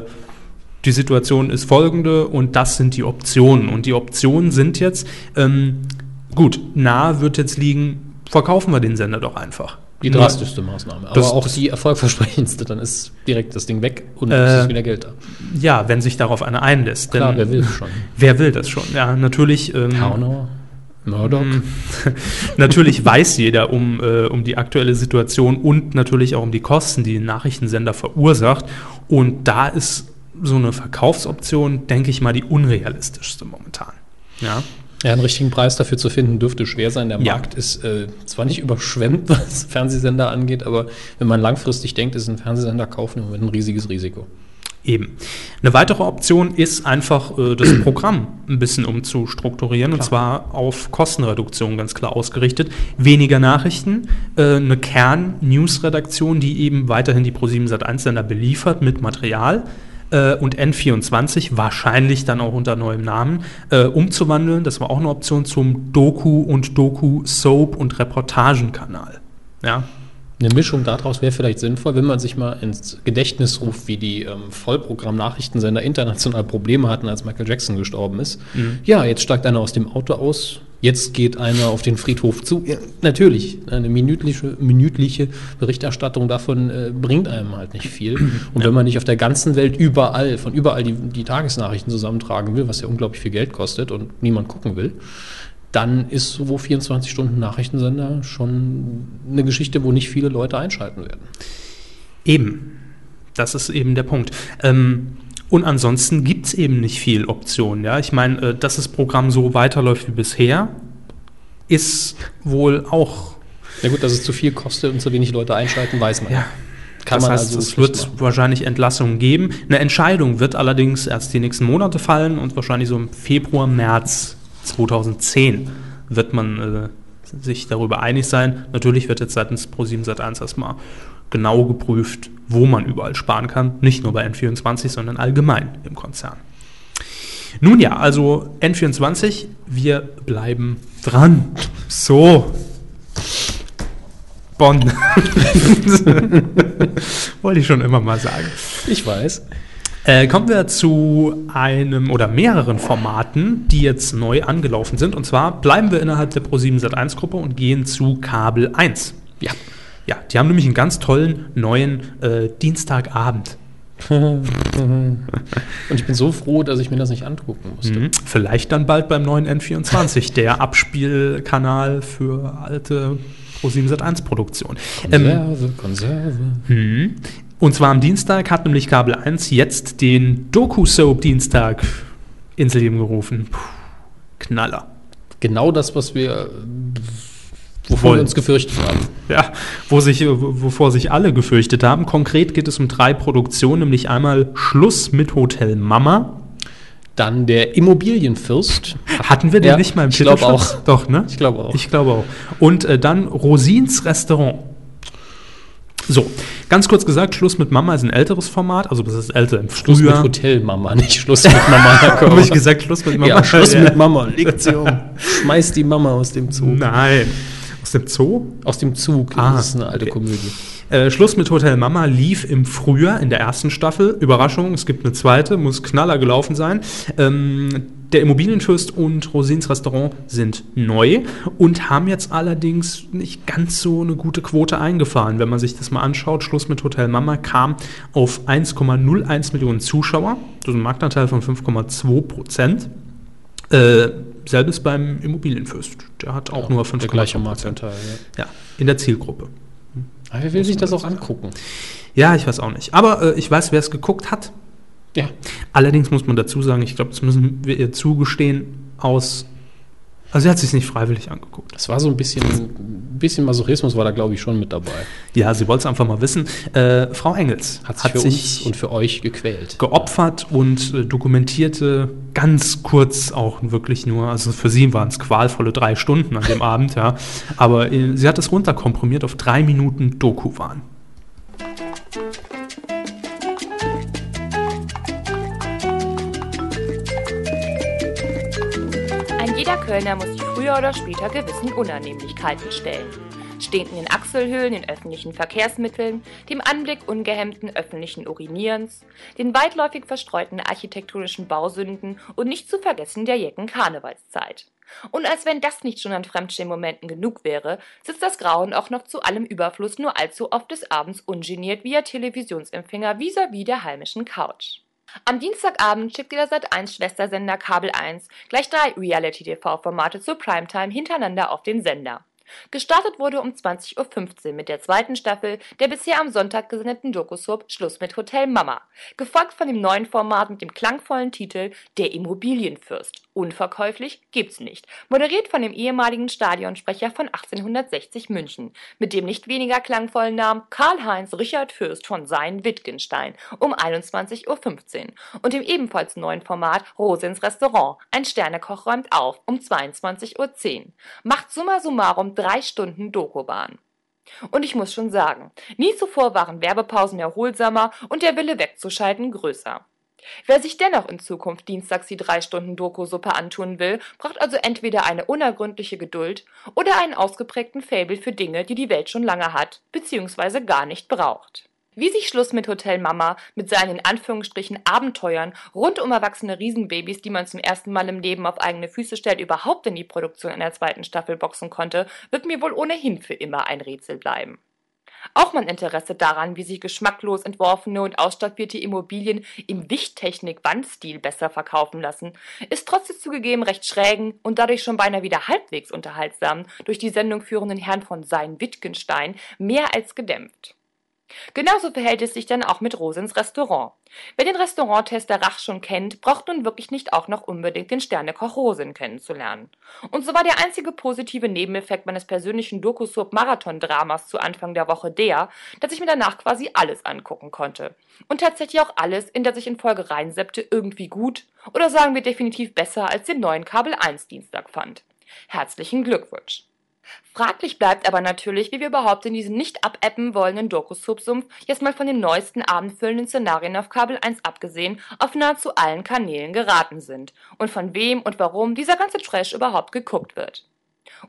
die Situation ist folgende und das sind die Optionen. Und die Optionen sind jetzt, ähm, gut, nahe wird jetzt liegen, verkaufen wir den Sender doch einfach. Die drastischste Maßnahme. Aber Das- auch das- die erfolgversprechendste. Dann ist direkt das Ding weg und Äh, es ist wieder Geld da. Ja, wenn sich darauf einer einlässt. Klar, denn wer will schon. Wer will das schon? Ja, natürlich. Ähm, Kaunauer, Murdoch. Mm, natürlich weiß jeder um, äh, um die aktuelle Situation und natürlich auch um die Kosten, die ein Nachrichtensender verursacht. Und da ist so eine Verkaufsoption, denke ich mal, die unrealistischste momentan. Ja, Ja, einen richtigen Preis dafür zu finden, dürfte schwer sein. Der Ja. Markt ist äh, zwar nicht überschwemmt, was Fernsehsender angeht, aber wenn man langfristig denkt, ist ein Fernsehsender kaufen im Moment ein riesiges Risiko. eben. Eine weitere Option ist einfach äh, das Programm ein bisschen umzustrukturieren und Klar. zwar auf Kostenreduktion ganz klar ausgerichtet. Weniger Nachrichten, äh, eine Kern-News-Redaktion, die eben weiterhin die Pro7 Sat1-Sender beliefert mit Material äh, und N24 wahrscheinlich dann auch unter neuem Namen äh, umzuwandeln. Das war auch eine Option zum Doku- und Doku-Soap- und Reportagenkanal. Ja, Eine Mischung daraus wäre vielleicht sinnvoll, wenn man sich mal ins Gedächtnis ruft, wie die ähm, Vollprogramm-Nachrichtensender international Probleme hatten, als Michael Jackson gestorben ist. Ja, jetzt steigt einer aus dem Auto aus, jetzt geht einer auf den Friedhof zu. Ja, natürlich, eine minütliche, minütliche Berichterstattung davon äh, bringt einem halt nicht viel. Und wenn man nicht auf der ganzen Welt überall, von überall die, die Tagesnachrichten zusammentragen will, was ja unglaublich viel Geld kostet und niemand gucken will, dann ist so 24 Stunden Nachrichtensender schon eine Geschichte, wo nicht viele Leute einschalten werden. Eben. Das ist eben der Punkt. Ähm, Und ansonsten gibt es eben nicht viel Optionen. Ja? Ich meine, äh, dass das Programm so weiterläuft wie bisher, ist wohl auch. Ja gut, dass es zu viel kostet und zu wenig Leute einschalten, weiß man. Ja. Kann das man heißt, also es wird machen. wahrscheinlich Entlassungen geben. Eine Entscheidung wird allerdings erst die nächsten Monate fallen und wahrscheinlich so im Februar, März 2010 wird man äh, sich darüber einig sein. Natürlich wird jetzt seitens Pro7 Sat1 erstmal genau geprüft, wo man überall sparen kann. Nicht nur bei N24, sondern allgemein im Konzern. Nun ja, also N24, wir bleiben dran. So. Bonn. Wollte ich schon immer mal sagen. Ich weiß. Äh, kommen wir zu einem oder mehreren Formaten, die jetzt neu angelaufen sind. Und zwar bleiben wir innerhalb der Pro7 Sat1 Gruppe und gehen zu Kabel 1. Ja. Ja, die haben nämlich einen ganz tollen neuen äh, Dienstagabend. Und ich bin so froh, dass ich mir das nicht angucken musste. Mhm. Vielleicht dann bald beim neuen N24, der Abspielkanal für alte Pro7 Sat1 Produktion. Ähm, Konserve, Konserve. Mhm. Und zwar am Dienstag hat nämlich Kabel 1 jetzt den Doku-Soap-Dienstag ins Leben gerufen. Puh, Knaller. Genau das, was wir, wovor wir uns gefürchtet haben. Ja, wo sich, äh, wovor sich alle gefürchtet haben. Konkret geht es um drei Produktionen, nämlich einmal Schluss mit Hotel Mama. Dann der Immobilienfürst. Hatten wir den Ja, nicht mal im ich glaub Titelschutz? auch. Doch, ne? Ich glaube auch. Ich glaube auch. Und äh, dann Rosins Restaurant. So, ganz kurz gesagt, Schluss mit Mama ist ein älteres Format, also das ist älter im Schluss Frühjahr. mit Hotelmama, nicht Schluss mit Mama. Habe ich gesagt, Schluss mit Mama? Ja, Schluss mit Mama. Legt sie um. Schmeiß die Mama aus dem Zug. Nein. Aus dem Zoo? Aus dem Zug. Ah, das ist eine alte okay. Komödie. Äh, Schluss mit Hotel Mama lief im Frühjahr in der ersten Staffel. Überraschung, es gibt eine zweite, muss knaller gelaufen sein. Ähm, der Immobilienfürst und Rosins Restaurant sind neu und haben jetzt allerdings nicht ganz so eine gute Quote eingefahren. Wenn man sich das mal anschaut, Schluss mit Hotel Mama kam auf 1,01 Millionen Zuschauer, das ist ein Marktanteil von 5,2 Prozent. Äh, selbes beim Immobilienfürst. Der hat auch nur 5,2 Der gleiche Prozent. Marktanteil. Ja. Ja, in der Zielgruppe. Aber wer will sich das auch angucken? Ja, ich weiß auch nicht. Aber äh, ich weiß, wer es geguckt hat. Ja. Allerdings muss man dazu sagen, ich glaube, das müssen wir ihr zugestehen, aus. Also, sie hat sich nicht freiwillig angeguckt. Das war so ein bisschen, ein bisschen Masochismus war da, glaube ich, schon mit dabei. Ja, sie wollte es einfach mal wissen. Äh, Frau Engels Hat sich für uns und für euch gequält. geopfert und äh, dokumentierte ganz kurz auch wirklich nur, also für sie waren es qualvolle drei Stunden an dem Abend, ja. Aber äh, sie hat es runterkomprimiert auf drei Minuten Doku-Wahn. Ein jeder Kölner muss sich früher oder später gewissen Unannehmlichkeiten stellen. Stinkenden Achselhöhlen in öffentlichen Verkehrsmitteln, dem Anblick ungehemmten öffentlichen Urinierens, den weitläufig verstreuten architektonischen Bausünden und nicht zu vergessen der jecken Karnevalszeit. Und als wenn das nicht schon an Fremdschämen-Momenten genug wäre, sitzt das Grauen auch noch zu allem Überfluss nur allzu oft des Abends ungeniert via Televisionsempfänger vis-à-vis der heimischen Couch. Am Dienstagabend schickte der Sat1-Schwestersender Kabel 1 gleich drei Reality-TV-Formate zur Primetime hintereinander auf den Sender. Gestartet wurde um 20.15 Uhr mit der zweiten Staffel der bisher am Sonntag gesendeten Doku-Soap Schluss mit Hotel Mama, gefolgt von dem neuen Format mit dem klangvollen Titel Der Immobilienfürst. Unverkäuflich gibt's nicht. Moderiert von dem ehemaligen Stadionsprecher von 1860 München, mit dem nicht weniger klangvollen Namen Karl-Heinz Richard Fürst von Sein-Wittgenstein um 21.15 Uhr und dem ebenfalls neuen Format Rosins Restaurant. Ein Sternekoch räumt auf um 22.10 Uhr. Macht summa summarum drei Stunden Dokubahn. Und ich muss schon sagen, nie zuvor waren Werbepausen erholsamer und der Wille wegzuschalten größer. Wer sich dennoch in Zukunft dienstags die drei Stunden Doku-Suppe antun will, braucht also entweder eine unergründliche Geduld oder einen ausgeprägten Faible für Dinge, die die Welt schon lange hat, beziehungsweise gar nicht braucht. Wie sich Schluss mit Hotel Mama mit seinen in Anführungsstrichen Abenteuern rund um erwachsene Riesenbabys, die man zum ersten Mal im Leben auf eigene Füße stellt, überhaupt in die Produktion einer zweiten Staffel boxen konnte, wird mir wohl ohnehin für immer ein Rätsel bleiben. Auch mein Interesse daran, wie sich geschmacklos entworfene und ausstaffierte Immobilien im Wichttechnik-Wandstil besser verkaufen lassen, ist trotz des zugegeben recht schrägen und dadurch schon beinahe wieder halbwegs unterhaltsamen, durch die Sendung führenden Herrn von Sein-Wittgenstein mehr als gedämpft. Genauso verhält es sich dann auch mit Rosens Restaurant. Wer den Restauranttester Rach schon kennt, braucht nun wirklich nicht auch noch unbedingt den Sternekoch Rosen kennenzulernen. Und so war der einzige positive Nebeneffekt meines persönlichen Dokusub-Marathon-Dramas zu Anfang der Woche der, dass ich mir danach quasi alles angucken konnte. Und tatsächlich auch alles, in das ich in Folge reinseppte, irgendwie gut oder sagen wir definitiv besser als den neuen Kabel 1 Dienstag fand. Herzlichen Glückwunsch! Fraglich bleibt aber natürlich, wie wir überhaupt in diesen nicht abappen wollenden Doku-Subsumpf, jetzt mal von den neuesten abendfüllenden Szenarien auf Kabel 1 abgesehen, auf nahezu allen Kanälen geraten sind und von wem und warum dieser ganze Trash überhaupt geguckt wird.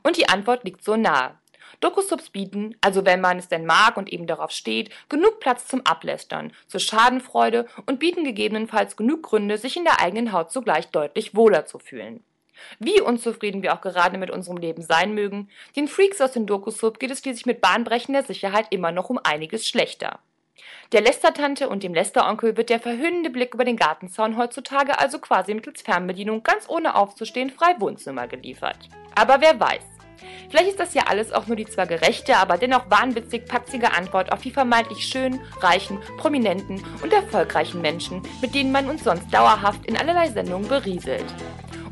Und die Antwort liegt so nahe. Dokusubs bieten, also wenn man es denn mag und eben darauf steht, genug Platz zum Ablästern, zur Schadenfreude und bieten gegebenenfalls genug Gründe, sich in der eigenen Haut zugleich deutlich wohler zu fühlen. Wie unzufrieden wir auch gerade mit unserem Leben sein mögen, den Freaks aus dem Dokusub geht es schließlich mit bahnbrechender Sicherheit immer noch um einiges schlechter. Der Lästertante und dem Lästeronkel wird der verhöhnende Blick über den Gartenzaun heutzutage also quasi mittels Fernbedienung ganz ohne aufzustehen frei Wohnzimmer geliefert. Aber wer weiß. Vielleicht ist das ja alles auch nur die zwar gerechte, aber dennoch wahnwitzig patzige Antwort auf die vermeintlich schönen, reichen, prominenten und erfolgreichen Menschen, mit denen man uns sonst dauerhaft in allerlei Sendungen berieselt.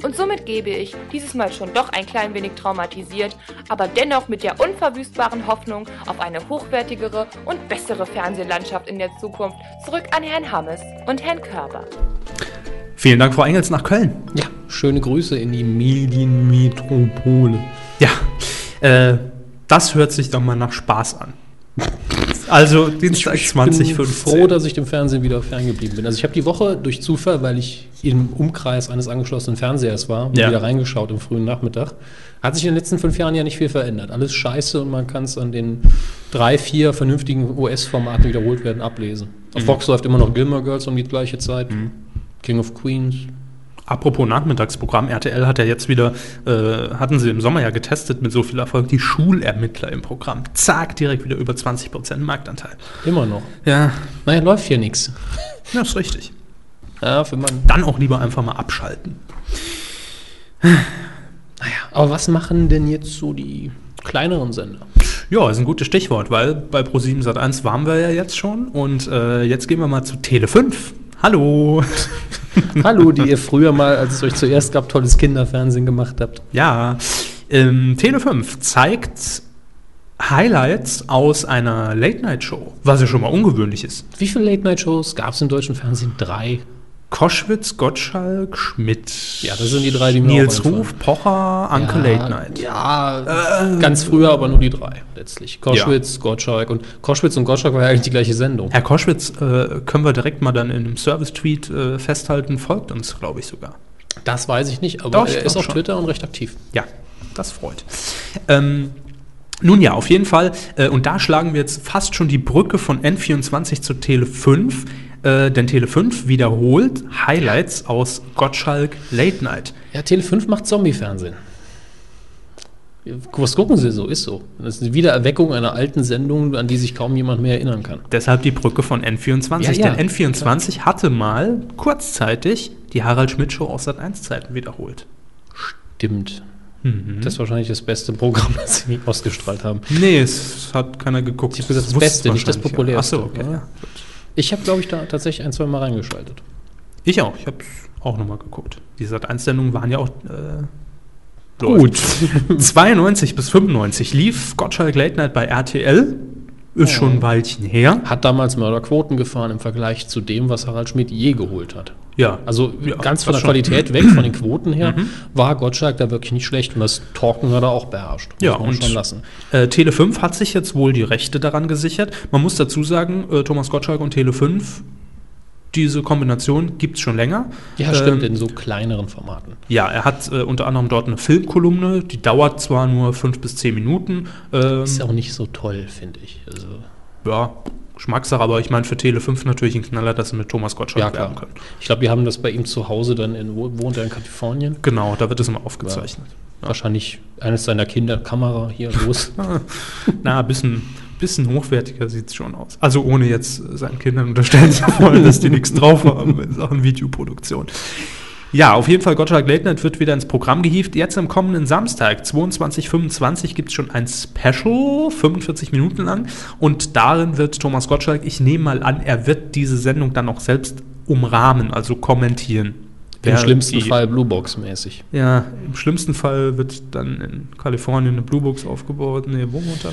Und somit gebe ich, dieses Mal schon doch ein klein wenig traumatisiert, aber dennoch mit der unverwüstbaren Hoffnung auf eine hochwertigere und bessere Fernsehlandschaft in der Zukunft zurück an Herrn Hammes und Herrn Körber. Vielen Dank, Frau Engels, nach Köln. Ja, schöne Grüße in die Medienmetropole. Ja, äh, das hört sich doch mal nach Spaß an. Also Dienstag Ich bin 2015. froh, dass ich dem Fernsehen wieder ferngeblieben bin. Also ich habe die Woche durch Zufall, weil ich im Umkreis eines angeschlossenen Fernsehers war, Ja. wieder reingeschaut im frühen Nachmittag. Hat sich in den letzten fünf Jahren ja nicht viel verändert. Alles scheiße und man kann es an den drei, vier vernünftigen US-Formaten die wiederholt werden ablesen. Auf Fox läuft immer noch Gilmore Girls um die gleiche Zeit. King of Queens. Apropos Nachmittagsprogramm, RTL hat ja jetzt wieder, äh, hatten sie im Sommer ja getestet mit so viel Erfolg, die Schulermittler im Programm. Zack, direkt wieder über 20% Marktanteil. Immer noch. Ja, Naja, läuft hier nichts. das ist richtig. Ja, für man. Dann auch lieber einfach mal abschalten. Aber was machen denn jetzt so die kleineren Sender? Ja, ist ein gutes Stichwort, weil bei Pro7 Sat1 waren wir ja jetzt schon und äh, jetzt gehen wir mal zu Tele 5. Hallo. Hallo, die ihr früher mal, als es euch zuerst gab, tolles Kinderfernsehen gemacht habt. Ja, ähm, Tele 5 zeigt Highlights aus einer Late-Night-Show, was ja schon mal ungewöhnlich ist. Wie viele Late-Night-Shows gab es im deutschen Fernsehen? Drei. Koschwitz, Gottschalk, Schmidt. Ja, das sind die drei, die mir Nils. Ruf, Pocher, Anke Late Night. Ja, ganz früher, aber nur die drei letztlich. Koschwitz, Gottschalk und Koschwitz und Gottschalk war ja eigentlich die gleiche Sendung. Herr Koschwitz, äh, können wir direkt mal dann in einem Service-Tweet äh, festhalten, folgt uns, glaube ich sogar. Das weiß ich nicht, aber Doch, ich er ist auf schon. Twitter und recht aktiv. Ja, das freut. Ähm, nun ja, auf jeden Fall. Äh, und da schlagen wir jetzt fast schon die Brücke von N24 zu Tele 5. Äh, denn Tele 5 wiederholt Highlights aus Gottschalk Late Night. Ja, Tele 5 macht Zombie-Fernsehen. Was gucken Sie so? Ist so. Das ist eine Wiedererweckung einer alten Sendung, an die sich kaum jemand mehr erinnern kann. Deshalb die Brücke von N24. Ja, ja, denn N24 hatte mal kurzzeitig die Harald Schmidt Show aus Sat 1 Zeiten wiederholt. Stimmt. Mhm. Das ist wahrscheinlich das beste Programm, das Sie ausgestrahlt haben. Nee, es hat keiner geguckt. Ich hab gesagt, das Wusste Beste, nicht das wahrscheinlich, ja. Populärste. Ach so, okay. Ja. Ich habe, glaube ich, da tatsächlich ein, zwei Mal reingeschaltet. Ich auch. Ich habe auch nochmal geguckt. Die Sat 1 Sendungen waren ja auch äh, Gut. 92 bis 95 lief Gottschalk Late Night bei RTL. Ist schon ein Weilchen her. Hat damals Mörderquoten gefahren im Vergleich zu dem, was Harald Schmidt je geholt hat. Ja, Also Ja, ganz von der schon. Mhm. Qualität weg, von den Quoten her, war Gottschalk da wirklich nicht schlecht und das Talken hat er auch beherrscht. Ja, und schon lassen. Äh, Tele 5 hat sich jetzt wohl die Rechte daran gesichert. Man muss dazu sagen, äh, Thomas Gottschalk und Tele 5, diese Kombination gibt es schon länger. Ja, stimmt, Ähm, in so kleineren Formaten. Ja, er hat äh, unter anderem dort eine Filmkolumne, die dauert zwar nur fünf bis zehn Minuten. Ähm, Ist auch nicht so toll, finde ich. Also, ja, Geschmackssache, aber ich meine für Tele 5 natürlich ein Knaller, dass sie mit Thomas Gottschalk ja, werben können. Ich glaube, die haben das bei ihm zu Hause dann in, wo wohnt er in Kalifornien? Genau, da wird es immer aufgezeichnet. Wahrscheinlich eines seiner Kinder, Kamera hier los. Na, ein bisschen, bisschen hochwertiger sieht es schon aus. Also ohne jetzt seinen Kindern unterstellen zu wollen, dass die nichts drauf haben in Sachen Videoproduktion. Ja, auf jeden Fall Gottschalk Late Night wird wieder ins Programm gehievt. Jetzt am kommenden Samstag, 22.25, gibt es schon ein Special, 45 Minuten lang. Und darin wird Thomas Gottschalk, ich nehme mal an, er wird diese Sendung dann auch selbst umrahmen, also kommentieren. Im schlimmsten die- Fall Bluebox-mäßig. Ja, im schlimmsten Fall wird dann in Kalifornien eine Bluebox aufgebaut. Nee, wo unter?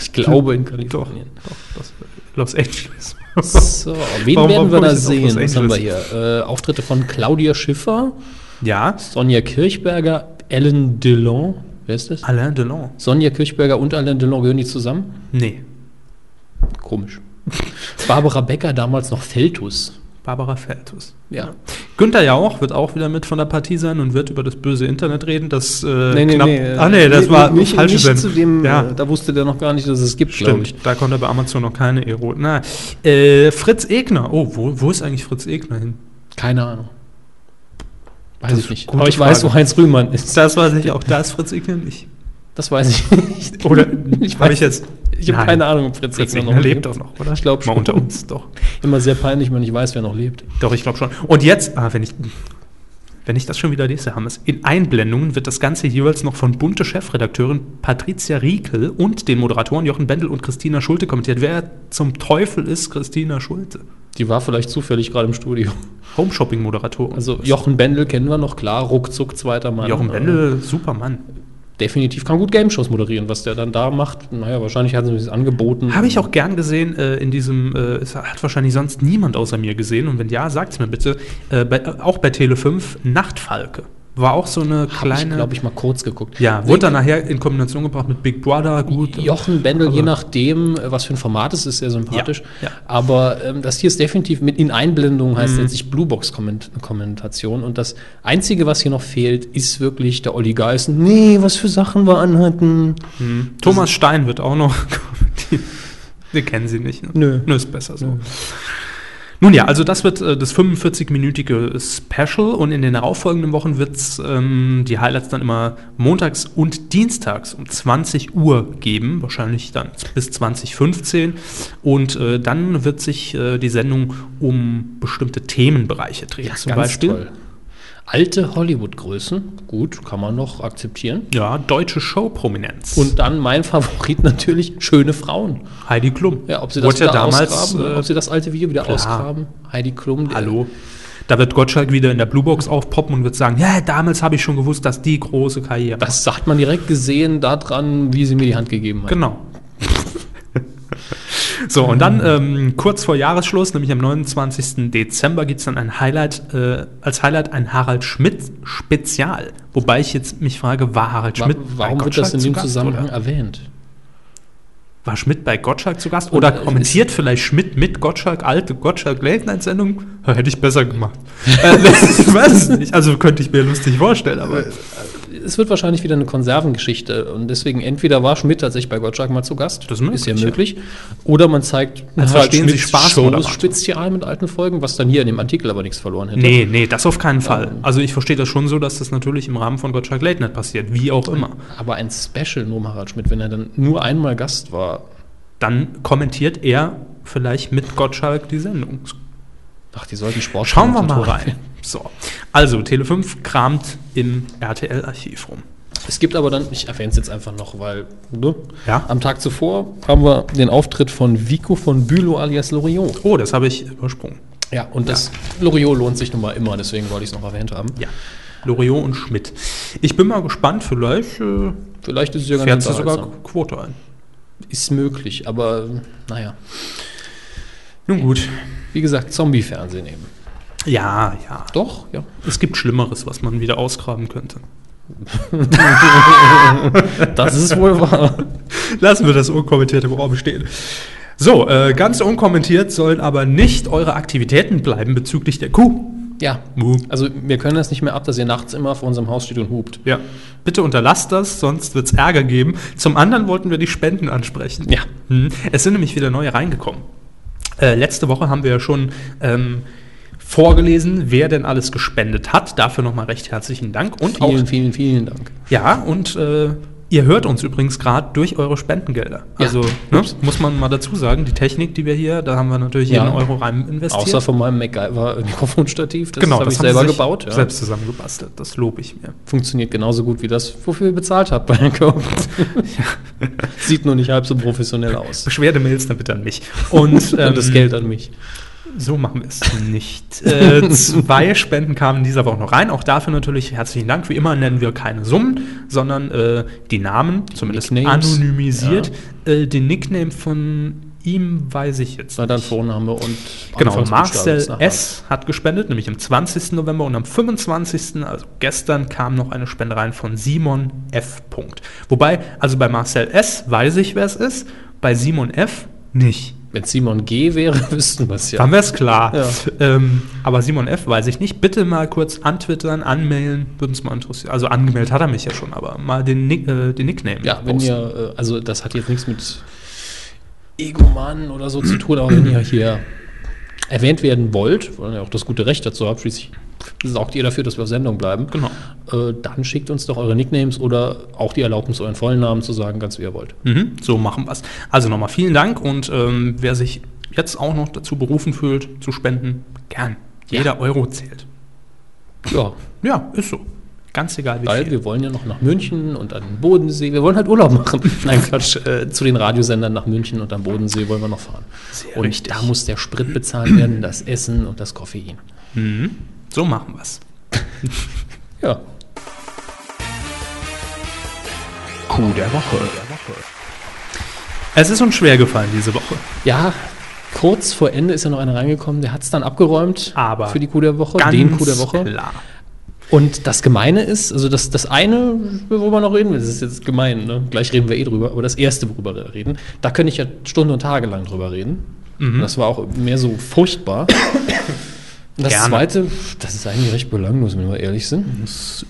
Ich glaube in Doch, Kalifornien. doch, das, Los Angeles. So, wen Warum- werden wir da sehen? Was haben wir hier? Äh, Auftritte von Claudia Schiffer, Ja, Sonja Kirchberger, Ellen Delon. Wer ist das? Alain Delon. Sonja Kirchberger und Ellen Delon gehören die zusammen? Nee, Komisch. Barbara Becker, damals noch Feltus. Barbara Feltus. Ja. Günther Jauch wird auch wieder mit von der Partie sein und wird über das böse Internet reden. Das äh, Nee, nee, knapp, nee. Ah, nee, das war nicht, falsche nicht zu dem, Ja. äh, da wusste der noch gar nicht, dass es gibt. Stimmt, da konnte bei Amazon noch keine Ero. Na, äh, Fritz Egner. Oh, wo, wo ist eigentlich Fritz Egner hin? Keine Ahnung. Weiß Das ich nicht. Aber ich weiß, Frage. wo Heinz Rühmann ist. Das weiß ich auch. Da ist Fritz Egner nicht. Das weiß ich nicht. Oder ich habe weiß ich jetzt. Ich habe keine Ahnung, ob Fritz Fritz jetzt Egner lebt doch noch, oder? Ich glaube Mal schon. unter uns, doch. Immer sehr peinlich, wenn ich weiß, wer noch lebt. Doch, ich glaube schon. Und jetzt, ah, wenn ich, wenn ich das schon wieder lese, Hammes, in Einblendungen wird das Ganze jeweils noch von bunte Chefredakteurin Patricia Riekel und den Moderatoren Jochen Bendel und Christina Schulte kommentiert. Wer zum Teufel ist Christina Schulte? Die war vielleicht zufällig gerade im Studio. Home-Shopping-Moderatorin. Also Jochen Bendel kennen wir noch, klar, ruckzuck zweiter Mann. Jochen Bendel, super Mann. Definitiv kann gut Game-Shows moderieren. Was der dann da macht, naja, wahrscheinlich hat sie es angeboten. Habe ich auch gern gesehen äh, in diesem, äh, es hat wahrscheinlich sonst niemand außer mir gesehen. Und wenn ja, sagt's mir bitte. Äh, bei, auch bei Tele 5, Nachtfalke. War auch so eine Hab kleine. glaube ich, mal kurz geguckt. ja, wurde dann nachher in Kombination gebracht mit Big Brother, gut. Jochen Bendel, je Aber- nachdem, äh, was für ein Format es ist, sehr sympathisch. Ja, ja. Aber ähm, das hier ist definitiv mit in Einblendung, heißt Mhm. jetzt nicht Bluebox-Kommentation. Und das Einzige, was hier noch fehlt, ist wirklich der Olli Geißen. Nee, was für Sachen wir anhatten. Hm. Thomas Stein wird auch noch kommentieren. Wir kennen sie nicht. Ne? Nö. Nö, ist besser so. Nun ja, also das wird äh, das 45-minütige Special und in den darauffolgenden Wochen wird es ähm, die Highlights dann immer montags und dienstags um 20 Uhr geben, wahrscheinlich dann bis 2015. Und äh, dann wird sich äh, die Sendung um bestimmte Themenbereiche drehen. Ja, ganz toll. Alte Hollywood-Größen, gut, kann man noch akzeptieren. Ja, deutsche Showprominenz. Und dann mein Favorit natürlich, schöne Frauen. Heidi Klum. Ja, ob sie das Wurde ja damals, ausgraben, äh, ob sie das alte Video wieder klar. ausgraben. Heidi Klum. Hallo. Da wird Gottschalk wieder in der Bluebox aufpoppen und wird sagen, ja, damals habe ich schon gewusst, dass die große Karriere. Das hat man direkt gesehen daran, wie sie mir die Hand gegeben hat. Genau. So, und dann ähm, kurz vor Jahresschluss, nämlich am 29. Dezember, gibt es dann ein Highlight, äh, als Highlight ein Harald Schmidt-Spezial. Wobei ich jetzt mich frage, war Harald Wa Schmidt warum bei wird das Gottschalk in zu dem Gast, Zusammenhang Oder? erwähnt? War Schmidt bei Gottschalk zu Gast? Oder äh, kommentiert vielleicht Schmidt mit Gottschalk, alte Gottschalk-Late-Night-Sendung? Hätte ich besser gemacht. äh, ich weiß es nicht. Also könnte ich mir lustig vorstellen, aber. Es wird wahrscheinlich wieder eine Konservengeschichte und deswegen entweder war Schmidt tatsächlich bei Gottschalk mal zu Gast, Das ist möglich, ja ja. möglich, oder man zeigt Als Harald verstehen Sie Schmidts Spaß oder was? Shows-Spezial mit alten Folgen, was dann hier in dem Artikel aber nichts verloren hätte. Nee, nee, das auf keinen Fall. Also ich verstehe das schon so, dass das natürlich im Rahmen von Gottschalk Late Night passiert, wie auch immer. Aber ein Special nur Harald Schmidt, wenn er dann nur einmal Gast war. Dann kommentiert er vielleicht mit Gottschalk die Sendung. Ach, die sollten Sport Schauen wir mal rein. So, also Tele5 kramt im RTL-Archiv rum. Es gibt aber dann, ich erwähne es jetzt einfach noch, weil ne? Ja. am Tag zuvor haben wir den Auftritt von Vico von Bülow alias Loriot. Oh, das habe ich übersprungen. Ja, und das Loriot lohnt sich nun mal immer, deswegen wollte ich es noch erwähnt haben. Ja. Loriot und Schmidt. Ich bin mal gespannt, vielleicht äh, Vielleicht ist es ja fährt ganz sie sogar. Quote ein. Ist möglich, aber naja. Nun gut. Wie gesagt, Zombie-Fernsehen eben. Ja, ja. Doch, ja. Es gibt Schlimmeres, was man wieder ausgraben könnte. Das ist wohl wahr. Lassen wir das unkommentiert im Raum stehen. So, äh, ganz unkommentiert sollen aber nicht eure Aktivitäten bleiben bezüglich der Kuh. Ja. Mu. Also wir können das nicht mehr ab, dass ihr nachts immer vor unserem Haus steht und hupt. Ja. Bitte unterlasst das, sonst wird es Ärger geben. Zum anderen wollten wir die Spenden ansprechen. Ja. Hm. Es sind nämlich wieder neue reingekommen. Äh, letzte Woche haben wir ja schon ähm, vorgelesen, wer denn alles gespendet hat. Dafür nochmal recht herzlichen Dank. Und auch Vielen, vielen, vielen Dank. Ja, und äh, Ihr hört uns übrigens gerade durch eure Spendengelder. Ja. Also ne, muss man mal dazu sagen, die Technik, die wir hier, da haben wir natürlich Ja. jeden Euro rein investiert. Außer von meinem MacGyver-Mikrofonstativ. Das genau, habe ich selber sich gebaut. Ja. Selbst zusammengebastelt. Das lobe ich mir. Funktioniert genauso gut wie das, wofür ihr bezahlt habt bei Hankook. Sieht nur nicht halb so professionell aus. Beschwerdemails dann bitte an mich. Und ähm, Und das Geld an mich. So machen wir es nicht. Äh, zwei Spenden kamen in dieser Woche noch rein. Auch dafür natürlich herzlichen Dank. Wie immer nennen wir keine Summen, sondern äh, die Namen, zumindest Nicknames. anonymisiert. Äh, den Nickname von ihm weiß ich jetzt. Na, dann Vorname und Genau, Marcel. S. hat gespendet, nämlich am 20. November und am 25., also gestern, kam noch eine Spende rein von Simon F. Punkt. Wobei, also bei Marcel S. weiß ich, wer es ist, bei Simon F. nicht. Wenn Simon G wäre, wüssten wir es ja. Dann wäre es klar. Ja. Ähm, aber Simon F. weiß ich nicht. Bitte mal kurz antwittern, anmailen, würde uns mal interessieren. Also angemeldet hat er mich ja schon, aber mal den, Nick, äh, den Nickname. Ja, wenn posten. ihr, äh, also das hat jetzt nichts mit Egomanen oder so zu tun, aber wenn ihr hier erwähnt werden wollt, weil ihr auch das gute Recht dazu habt, schließlich sorgt ihr dafür, dass wir auf Sendung bleiben, Genau. äh, dann schickt uns doch eure Nicknames oder auch die Erlaubnis, euren vollen Namen zu sagen, ganz wie ihr wollt. Mhm, so machen wir es. Also nochmal vielen Dank und ähm, wer sich jetzt auch noch dazu berufen fühlt, zu spenden, gern. Jeder Euro zählt. Ja, Ja, ist so. Ganz egal wie weil viel. wir wollen ja noch nach München und an den Bodensee. Wir wollen halt Urlaub machen. Nein, Quatsch. Äh, zu den Radiosendern nach München und am Bodensee wollen wir noch fahren. Sehr und richtig. da muss der Sprit bezahlt werden, das Essen und das Koffein. Mhm. So machen wir es. Ja. Coup der Woche. Es ist uns schwer gefallen diese Woche. Ja, kurz vor Ende ist ja noch einer reingekommen, der hat es dann abgeräumt Aber für die Coup der Woche, Ganz den Coup der Woche. klar. Und das Gemeine ist, also das, das eine, worüber wir noch reden, das ist jetzt gemein, ne? gleich reden wir eh drüber, aber das erste, worüber wir reden, da könnte ich ja Stunden und Tage lang drüber reden. Mhm. Das war auch mehr so furchtbar. Und das Gerne. zweite, das ist eigentlich recht belanglos, wenn wir ehrlich sind. Das,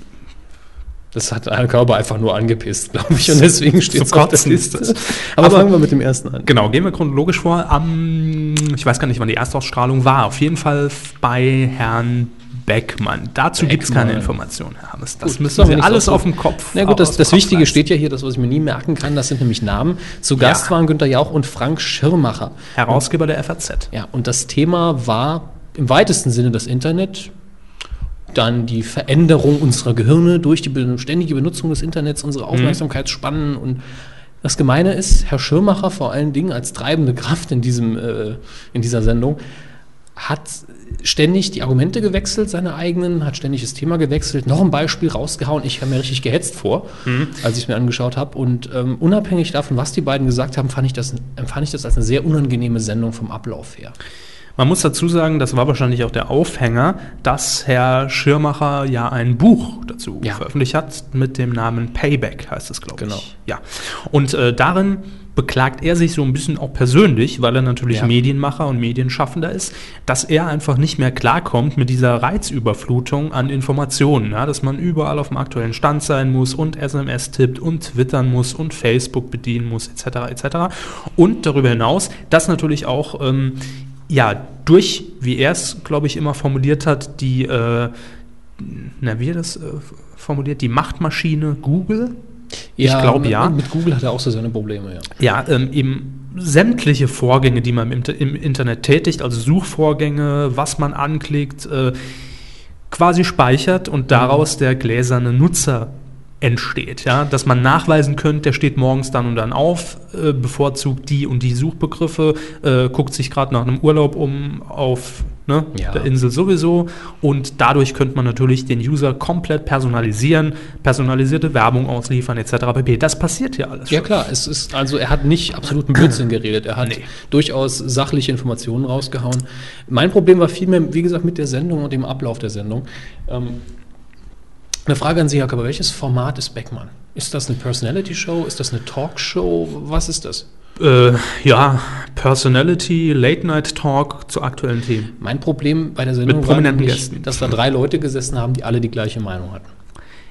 das hat Herr Körper einfach nur angepisst, glaube ich, und deswegen steht es auf der Liste. Aber, Aber- fangen wir mit dem ersten an. Genau, gehen wir chronologisch vor. Am, ich weiß gar nicht, wann die Erstausstrahlung war. Auf jeden Fall bei Herrn Beckmann. Dazu gibt es keine. Informationen, Herr Hammes. Das Gut, müssen nicht alles auf dem Kopf. Na gut, das, das Wichtige steht ja hier, das, was ich mir nie merken kann, das sind nämlich Namen. Zu Gast Ja. waren Günter Jauch und Frank Schirmacher. Herausgeber der FAZ. Ja, und das Thema war im weitesten Sinne das Internet, dann die Veränderung unserer Gehirne durch die ständige Benutzung des Internets, unsere Aufmerksamkeitsspannen und das Gemeine ist, Herr Schirmacher vor allen Dingen als treibende Kraft in, diesem, äh, in dieser Sendung hat ständig die Argumente gewechselt, seine eigenen, hat ständig das Thema gewechselt, noch ein Beispiel rausgehauen. Ich kam mir richtig gehetzt vor, als ich es mir angeschaut habe. Und ähm, unabhängig davon, was die beiden gesagt haben, fand ich das, empfand ich das als eine sehr unangenehme Sendung vom Ablauf her. Man muss dazu sagen, das war wahrscheinlich auch der Aufhänger, dass Herr Schirmacher ja ein Buch dazu Ja. veröffentlicht hat mit dem Namen Payback, heißt es, glaube Genau. ich. Ja. Und äh, darin beklagt er sich so ein bisschen auch persönlich, weil er natürlich Ja. Medienmacher und Medienschaffender ist, dass er einfach nicht mehr klarkommt mit dieser Reizüberflutung an Informationen, ja, dass man überall auf dem aktuellen Stand sein muss und SMS tippt und twittern muss und Facebook bedienen muss, etc. etc. Und darüber hinaus, dass natürlich auch ähm, ja, durch, wie er es, glaube ich, immer formuliert hat, die, äh, na, wie er das äh, formuliert, die Machtmaschine Google, Ich glaube, ja. Mit Google hat er auch so seine Probleme, ja. ja, ähm, eben sämtliche Vorgänge, die man im, im Internet tätigt, also Suchvorgänge, was man anklickt, äh, quasi speichert und daraus der gläserne Nutzer entsteht. Ja? Dass man nachweisen könnte, der steht morgens dann und dann auf, äh, bevorzugt die und die Suchbegriffe, äh, guckt sich gerade nach einem Urlaub um auf ne, Ja. der Insel sowieso und dadurch könnte man natürlich den User komplett personalisieren, personalisierte Werbung ausliefern etc. pp. Das passiert ja alles Ja schon. klar, es ist also er hat nicht absoluten Blödsinn geredet, er hat Nee. durchaus sachliche Informationen rausgehauen. Mein Problem war vielmehr, wie gesagt, mit der Sendung und dem Ablauf der Sendung. Ähm, eine Frage an Sie, Herr Körber, welches Format ist Beckmann? Ist das eine Personality-Show? Ist das eine Talkshow? Was ist das? Äh, ja, Personality, Late Night Talk zu aktuellen Themen. Mein Problem bei der Sendung Mit war prominenten nämlich, Gästen. dass da drei Leute gesessen haben, die alle die gleiche Meinung hatten.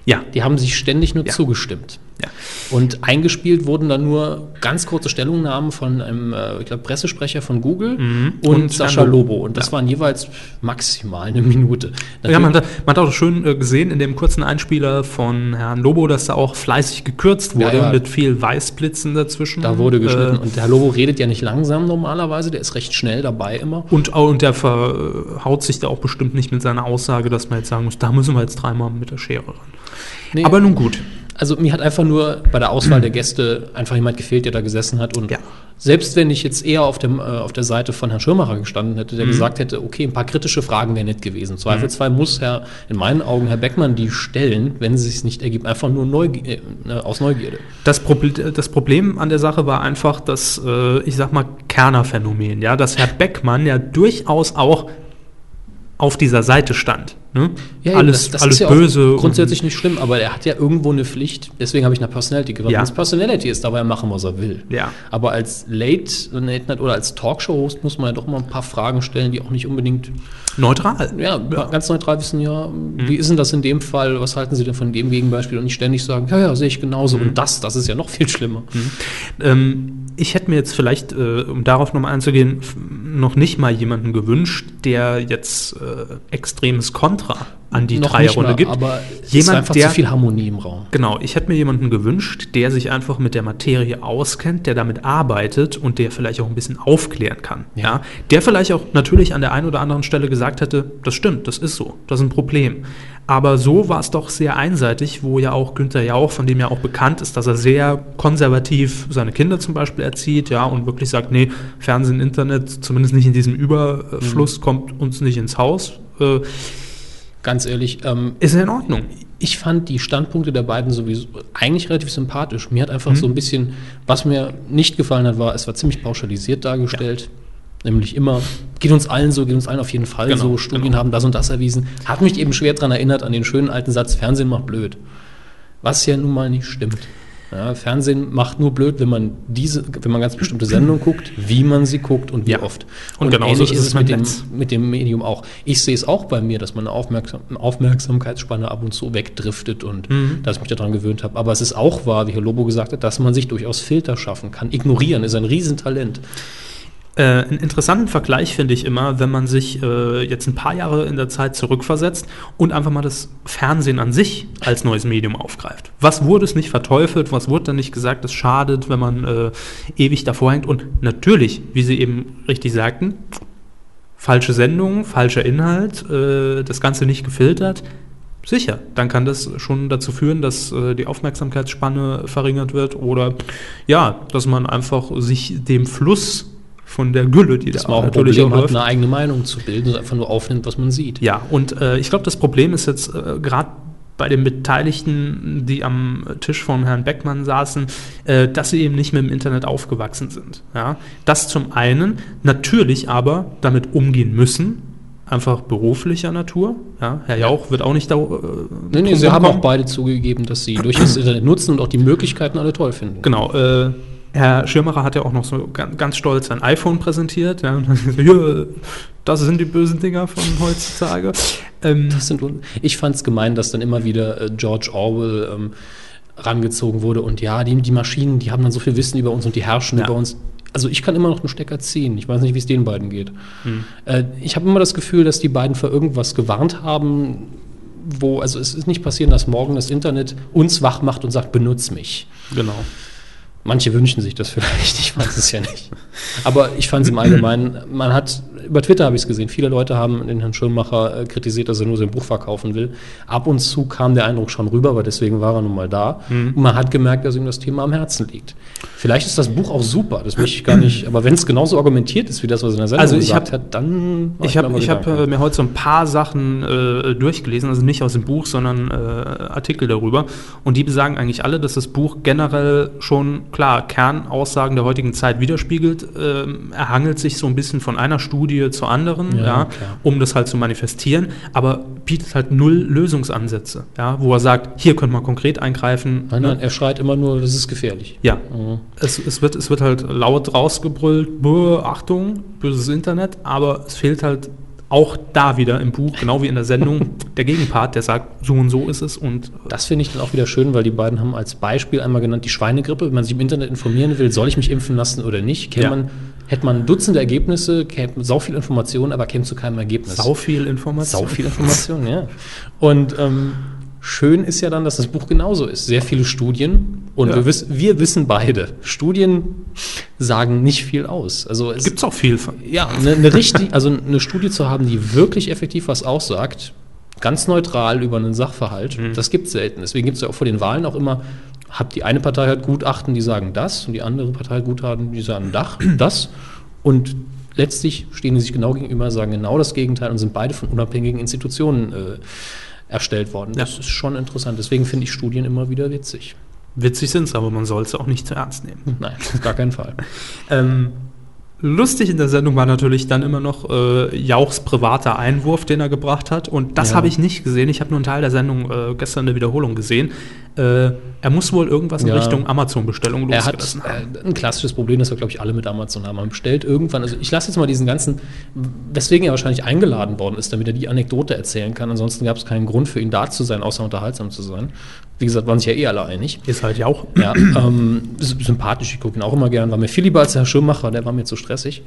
Ja, Die haben sich ständig nur Ja. zugestimmt. Ja. Und eingespielt wurden dann nur ganz kurze Stellungnahmen von einem, äh, ich glaube, Pressesprecher von Google Mhm. und, Und Sascha Lobo. Und das Ja. waren jeweils maximal eine Minute. Ja, man, hat- man hat auch schön äh, gesehen in dem kurzen Einspieler von Herrn Lobo, dass da auch fleißig gekürzt wurde Ja, mit viel Weißblitzen dazwischen. da wurde geschnitten. Äh, und der Herr Lobo redet ja nicht langsam normalerweise, der ist recht schnell dabei immer. und, und der verhaut sich da auch bestimmt nicht mit seiner Aussage, dass man jetzt sagen muss, da müssen wir jetzt dreimal mit der Schere ran. Nee, Aber nun gut. Also mir hat einfach nur bei der Auswahl der Gäste einfach jemand gefehlt, der da gesessen hat. Und Ja. selbst wenn ich jetzt eher auf, dem, äh, auf der Seite von Herrn Schirmacher gestanden hätte, Mhm. der gesagt hätte, okay, ein paar kritische Fragen wären nett gewesen. Zweifelsfall muss Herr, in meinen Augen, Herr Beckmann die stellen, wenn es sich nicht ergibt, einfach nur Neugi äh, ne, aus Neugierde. Das, Proble das Problem an der Sache war einfach das, äh, ich sag mal, Kerner-Phänomen, ja, dass Herr Beckmann ja durchaus auch auf dieser Seite stand. Ne? Ja, alles das, das alles ist ja böse. Grundsätzlich nicht schlimm, aber er hat ja irgendwo eine Pflicht. Deswegen habe ich nach Personality gefragt. Ja. Personality ist, darf er machen, was er will. Ja. Aber als Late, Late Night oder als Talkshow-Host muss man ja doch mal ein paar Fragen stellen, die auch nicht unbedingt neutral. Ja, ganz neutral wissen, ja, wie ist denn das in dem Fall? Was halten Sie denn von dem Gegenbeispiel? Und nicht ständig sagen, ja, ja, sehe ich genauso. Und das, das ist ja noch viel schlimmer. Ähm, ich hätte mir jetzt vielleicht, äh, um darauf nochmal einzugehen, noch nicht mal jemanden gewünscht, der jetzt äh, extremes Kontra an die Noch Dreierrunde mal, gibt. Aber es ist Jemand, einfach der- zu viel Harmonie im Raum. Genau, ich hätte mir jemanden gewünscht, der sich einfach mit der Materie auskennt, der damit arbeitet und der vielleicht auch ein bisschen aufklären kann. Ja. Ja. Der vielleicht auch natürlich an der einen oder anderen Stelle gesagt hätte, das stimmt, das ist so, das ist ein Problem. Aber so war es doch sehr einseitig, wo ja auch Günther Jauch, von dem ja auch bekannt ist, dass er sehr konservativ seine Kinder zum Beispiel erzieht, ja, und wirklich sagt, nee, Fernsehen, Internet, zumindest nicht in diesem Überfluss, kommt uns nicht ins Haus. Äh, Ganz ehrlich, ähm, ist ja in Ordnung. ich fand die Standpunkte der beiden sowieso eigentlich relativ sympathisch. Mir hat Mhm. einfach so ein bisschen, was mir nicht gefallen hat, war, es war ziemlich pauschalisiert dargestellt. Nämlich immer, geht uns allen so, geht uns allen auf jeden Fall Genau, so, Studien genau. haben das und das erwiesen. Hat mich eben schwer daran erinnert, an den schönen alten Satz, Fernsehen macht blöd. Was ja nun mal nicht stimmt. Ja, Fernsehen macht nur blöd, wenn man diese, wenn man ganz bestimmte Sendungen guckt, wie man sie guckt und wie Ja. oft. Und genauso ähnlich ist es mit dem, mit dem Medium auch. Ich sehe es auch bei mir, dass meine Aufmerksam Aufmerksamkeitsspanne ab und zu wegdriftet und Mhm. dass ich mich daran gewöhnt habe. Aber es ist auch wahr, wie Herr Lobo gesagt hat, dass man sich durchaus Filter schaffen kann. Ignorieren ist ein Riesentalent. Äh, einen interessanten Vergleich finde ich immer, wenn man sich äh, jetzt ein paar Jahre in der Zeit zurückversetzt und einfach mal das Fernsehen an sich als neues Medium aufgreift. Was wurde es nicht verteufelt? Was wurde dann nicht gesagt, es schadet, wenn man äh, ewig davor hängt? Und natürlich, wie Sie eben richtig sagten, falsche Sendung, falscher Inhalt, äh, das Ganze nicht gefiltert. Sicher, dann kann das schon dazu führen, dass äh, die Aufmerksamkeitsspanne verringert wird oder ja, dass man einfach sich dem Fluss von der Gülle, die Dass da auch natürlich Problem auch hat, eine eigene Meinung zu bilden und einfach nur aufnimmt, was man sieht. Ja, und äh, ich glaube, das Problem ist jetzt äh, gerade bei den Beteiligten, die am Tisch von Herrn Beckmann saßen, äh, dass sie eben nicht mit dem Internet aufgewachsen sind. Ja? Das zum einen, natürlich aber damit umgehen müssen, einfach beruflicher Natur. Ja? Herr Jauch wird auch nicht da. Äh, Nee, nee, sie haben auch beide zugegeben, dass sie durch das Internet nutzen und auch die Möglichkeiten alle toll finden. Genau, äh, Herr Schirmacher hat ja auch noch so ganz, ganz stolz sein iPhone präsentiert. Ja, und dann so, "Hier, das sind die bösen Dinger von heutzutage. Ähm, Das sind, ich fand es gemein, dass dann immer wieder äh, George Orwell ähm, rangezogen wurde und ja, die, die Maschinen, die haben dann so viel Wissen über uns und die herrschen Ja. über uns. Also ich kann immer noch einen Stecker ziehen. Ich weiß nicht, wie es den beiden geht. Äh, ich habe immer das Gefühl, dass die beiden vor irgendwas gewarnt haben, wo, also es ist nicht passieren, dass morgen das Internet uns wach macht und sagt, benutz mich. genau. Manche wünschen sich das vielleicht, ich weiß es ja nicht. Aber ich fand es im Allgemeinen, man hat, über Twitter habe ich es gesehen, viele Leute haben den Herrn Schirmacher äh, kritisiert, dass er nur sein Buch verkaufen will. Ab und zu kam der Eindruck schon rüber, aber deswegen war er nun mal da. Und man hat gemerkt, dass ihm das Thema am Herzen liegt. Vielleicht ist das Buch auch super, das möchte ich gar nicht, aber wenn es genauso argumentiert ist, wie das, was er in der Sendung Also ich gesagt hab- hat, dann Ich habe hab, Gedanken. äh, mir heute so ein paar Sachen äh, durchgelesen, also nicht aus dem Buch, sondern äh, Artikel darüber. Und die besagen eigentlich alle, dass das Buch generell schon, klar, Kernaussagen der heutigen Zeit widerspiegelt. Ähm, er hangelt sich so ein bisschen von einer Studie zur anderen, Ja, ja, um das halt zu manifestieren, aber bietet halt null Lösungsansätze, ja, wo er sagt, hier könnte man konkret eingreifen. Nein, ne? nein, er schreit immer nur, das ist gefährlich. Ja, Mhm. es, es, wird, es wird halt laut rausgebrüllt, "Buh, Achtung, böses Internet, aber es fehlt halt auch da wieder im Buch, genau wie in der Sendung, der Gegenpart, der sagt, so und so ist es und Das finde ich dann auch wieder schön, weil die beiden haben als Beispiel einmal genannt die Schweinegrippe. Wenn man sich im Internet informieren will, soll ich mich impfen lassen oder nicht, Ja. man, hätte man Dutzende Ergebnisse, kennt sau viel Informationen, aber käme zu keinem Ergebnis. sau viel Information. Sau viel Information, ja. Und ähm, schön ist ja dann, dass das Buch genauso ist. Sehr viele Studien und Ja. wir, wiss, wir wissen beide, Studien sagen nicht viel aus. Also es Gibt auch viel von. ja, eine, eine richtig, also eine Studie zu haben, die wirklich effektiv was aussagt, ganz neutral über einen Sachverhalt, das gibt es selten. Deswegen gibt es ja auch vor den Wahlen auch immer, hat die eine Partei hat Gutachten, die sagen das, und die andere Partei hat Gutachten, die sagen Dach, das. Und letztlich stehen die sich genau gegenüber, sagen genau das Gegenteil und sind beide von unabhängigen Institutionen äh, erstellt worden. Das ist schon interessant. Deswegen finde ich Studien immer wieder witzig. Witzig sind es, aber man soll es auch nicht zu ernst nehmen. Nein, auf gar keinen Fall. Ähm, lustig in der Sendung war natürlich dann immer noch äh, Jauchs privater Einwurf, den er gebracht hat. Und das Ja. habe ich nicht gesehen. Ich habe nur einen Teil der Sendung äh, gestern in der Wiederholung gesehen. Äh, er muss wohl irgendwas in Ja. Richtung Amazon-Bestellung Er hat losgelassen haben. äh, ein klassisches Problem, das wir, glaube ich, alle mit Amazon haben. Man bestellt irgendwann, also ich lasse jetzt mal diesen ganzen, weswegen er wahrscheinlich eingeladen worden ist, damit er die Anekdote erzählen kann. Ansonsten gab es keinen Grund für ihn da zu sein, außer unterhaltsam zu sein. Wie gesagt, waren sich ja eh alle einig. Ist halt Jauch. Ja, ähm, sy- sympathisch, ich gucke ihn auch immer gern. War mir viel lieber als Herr Schirmacher, der war mir zu stressig.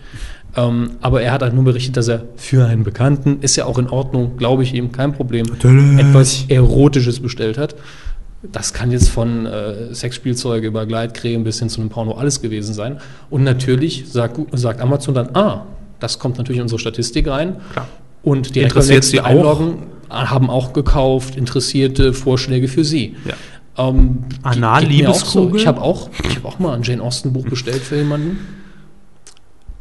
Ähm, aber er hat halt nur berichtet, dass er für einen Bekannten, ist ja auch in Ordnung, glaube ich ihm, kein Problem, Natürlich. etwas Erotisches bestellt hat. Das kann jetzt von äh, Sexspielzeuge über Gleitcreme bis hin zu einem Porno alles gewesen sein. Und natürlich sagt, sagt Amazon dann, ah, das kommt natürlich in unsere Statistik rein. Klar. Und beim Interessiert Sie auch? Einloggen haben auch gekauft, interessierte Vorschläge für Sie. Ja. Ähm, Anal- geht mir auch so. Ich habe auch, ich hab auch mal ein Jane Austen Buch bestellt für jemanden.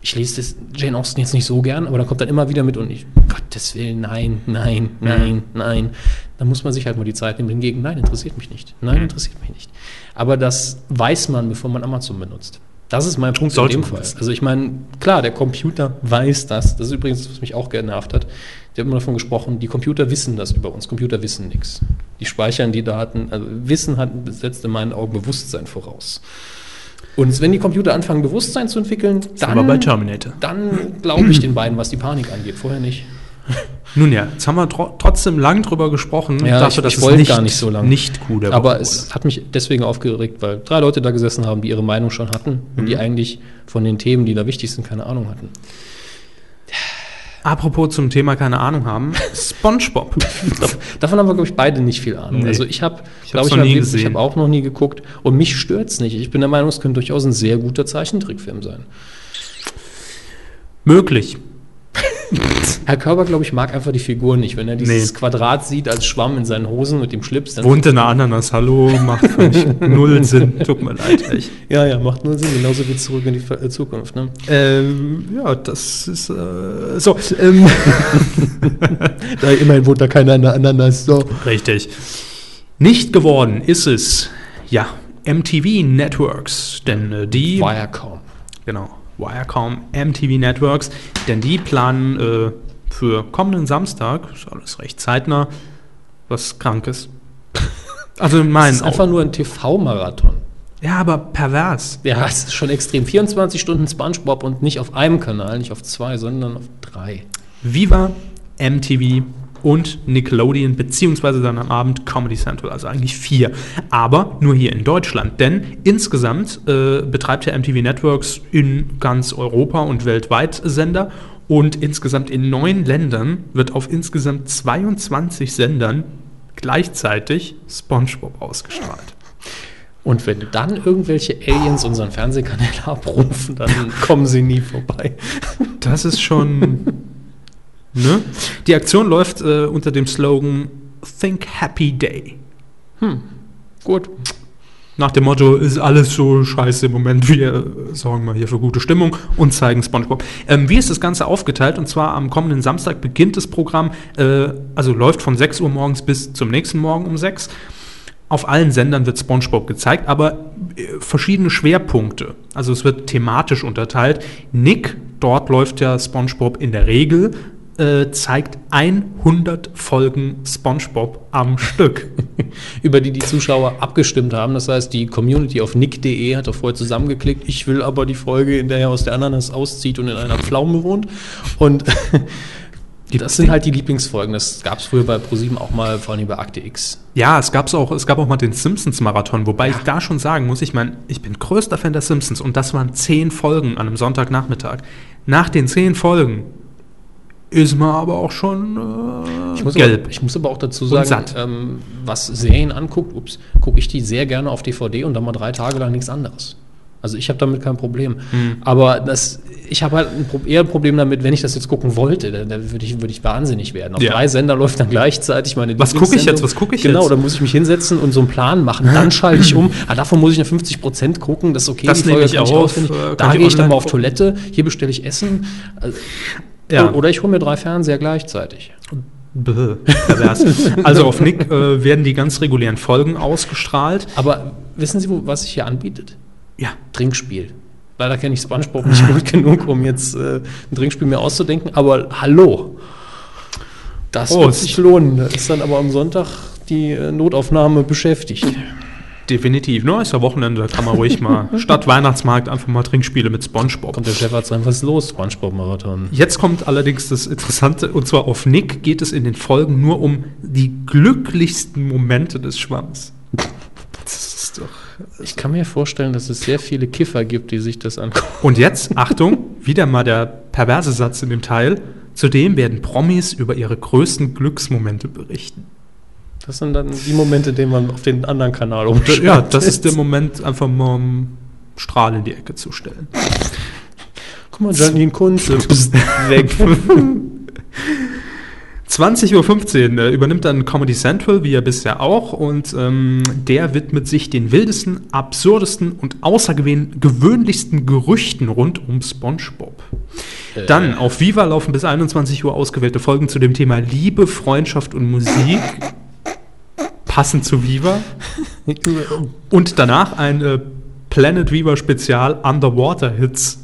Ich lese das Jane Austen jetzt nicht so gern, aber dann kommt dann immer wieder mit und ich, Gottes Willen, nein, nein, nein, nein. Da muss man sich halt mal die Zeit nehmen. Hingegen, nein, interessiert mich nicht. Nein, interessiert mich nicht. Aber das weiß man, bevor man Amazon benutzt. Das ist mein Punkt Sollte in dem Fall. Also ich meine, klar, der Computer weiß das. Das ist übrigens, was mich auch genervt hat. Ich habe immer davon gesprochen, die Computer wissen das über uns. Computer wissen nichts. Die speichern die Daten. Also Wissen hat setzt in meinen Augen Bewusstsein voraus. Und wenn die Computer anfangen, Bewusstsein zu entwickeln, dann, dann glaube ich den beiden, was die Panik angeht. Vorher nicht. Nun ja, jetzt haben wir tro trotzdem lang drüber gesprochen. Ja, ich- ich es wollte gar nicht so lang. Nicht cool Aber es hat mich deswegen aufgeregt, weil drei Leute da gesessen haben, die ihre Meinung schon hatten und die eigentlich von den Themen, die da wichtig sind, keine Ahnung hatten. Apropos zum Thema keine Ahnung haben, SpongeBob. Dav- Davon haben wir, glaube ich, beide nicht viel Ahnung. Nee. Also ich habe, glaube ich, noch nie hab- ich habe auch noch nie geguckt und mich stört's nicht. Ich bin der Meinung, es könnte durchaus ein sehr guter Zeichentrickfilm sein. Möglich. Herr Körber, glaube ich, mag einfach die Figur nicht. Wenn er dieses Nee. Quadrat sieht als Schwamm in seinen Hosen mit dem Schlips, dann Wohnt in einer Ananas, hallo, macht für mich null Sinn. Tut mir leid, echt. ja, ja, macht nur Sinn. Genauso wie zurück in die äh, Zukunft. Ne? Ähm, ja, das ist äh, so. Ähm, Da immerhin wohnt da keiner in der Ananas. So. richtig. Nicht geworden ist es, ja, MTV Networks, denn äh, die, kaum. genau, Wirecom MTV Networks, denn die planen äh, für kommenden Samstag, ist alles recht zeitnah, was Krankes. Also in Das meinen ist einfach nur ein TV-Marathon. Ja, aber pervers. Ja, es ist schon extrem. 24 Stunden Spongebob und nicht auf einem Kanal, nicht auf zwei, sondern auf drei. Viva, MTV und Nickelodeon, beziehungsweise dann am Abend Comedy Central, also eigentlich vier. Aber nur hier in Deutschland, denn insgesamt äh, betreibt ja MTV Networks in ganz Europa und weltweit Sender und insgesamt in neun Ländern wird auf insgesamt 22 Sendern gleichzeitig SpongeBob ausgestrahlt. Und wenn dann irgendwelche Aliens unseren Fernsehkanal abrufen, dann kommen sie nie vorbei. Das ist schon. Ne? Die Aktion läuft äh, unter dem Slogan Think Happy Day. Gut. Nach dem Motto, ist alles so scheiße im Moment, wir sorgen mal hier für gute Stimmung und zeigen SpongeBob. Ähm, wie ist das Ganze aufgeteilt? Und zwar am kommenden Samstag beginnt das Programm, äh, also läuft von 6 Uhr morgens bis zum nächsten Morgen um 6. Auf allen Sendern wird SpongeBob gezeigt, aber äh, verschiedene Schwerpunkte. Also es wird thematisch unterteilt. Nick, dort läuft ja SpongeBob in der Regel, äh, zeigt 100 Folgen SpongeBob am Stück. Über die die Zuschauer abgestimmt haben. Das heißt, die Community auf nick.de hat doch vorher zusammengeklickt. Ich will aber die Folge, in der er aus der Ananas auszieht und in einer Pflaume wohnt. Und Das sind halt die Lieblingsfolgen. Das gab es früher bei ProSieben auch mal, vor allem bei Akte X. Ja, es gab's auch, es gab auch mal den Simpsons-Marathon, wobei ich da schon sagen muss, ich meine, ich bin größter Fan der Simpsons und das waren zehn Folgen an einem Sonntagnachmittag. Nach den zehn Folgen ist man aber auch schon äh, Ich muss, gelb. Aber, ich muss aber auch dazu sagen, ähm, was Serien anguckt, ups, gucke ich die sehr gerne auf DVD und dann mal drei Tage lang nichts anderes. Also ich habe damit kein Problem. Hm. Aber das, ich habe halt ein, eher ein Problem damit, wenn ich das jetzt gucken wollte, dann, dann würde ich, würd ich wahnsinnig werden. Auf Ja. drei Sender läuft dann gleichzeitig meine Was gucke ich jetzt? Was gucke ich genau, jetzt? da muss ich mich hinsetzen und so einen Plan machen. Dann schalte ich um. Ah, davon muss ich eine 50% gucken. Das ist okay. Das die nehme Folge ich auswendig. äh, Da gehe ich dann mal auf gucken. Toilette. Hier bestelle ich Essen. Also, Ja. Oder ich hole mir drei Fernseher gleichzeitig. Bäh, also auf Nick äh, werden die ganz regulären Folgen ausgestrahlt. Aber wissen Sie, was sich hier anbietet? Ja. Trinkspiel. Leider kenne ich Spongebob nicht gut genug, um jetzt äh, ein Trinkspiel mir auszudenken. Aber hallo, das wird Prost. sich lohnen. Da ist dann aber am Sonntag die äh, Notaufnahme beschäftigt. Definitiv. Ne, ist ja Wochenende, da kann man ruhig mal statt Weihnachtsmarkt einfach mal Trinkspiele mit Spongebob. Kommt der Chefarzt rein, was ist los? Spongebob-Marathon. Jetzt kommt allerdings das Interessante, und zwar auf Nick geht es in den Folgen nur um die glücklichsten Momente des Schwamms. Das ist doch. Ich kann mir vorstellen, dass es sehr viele Kiffer gibt, die sich das angucken. Und jetzt, Achtung, wieder mal der perverse Satz in dem Teil. Zudem werden Promis über ihre größten Glücksmomente berichten. Das sind dann die Momente, die man auf den anderen Kanal umschaltet. Ja, das ist der Moment, einfach mal einen Strahl in die Ecke zu stellen. Guck mal, Janine Kunze, weg. 20.15 Uhr äh, übernimmt dann Comedy Central, wie ja bisher auch, und ähm, der widmet sich den wildesten, absurdesten und außergewöhnlichsten Gerüchten rund um SpongeBob. Dann auf Viva laufen bis 21 Uhr ausgewählte Folgen zu dem Thema Liebe, Freundschaft und Musik. Passend zu Viva. Und danach ein äh, Planet Viva Spezial Underwater Hits.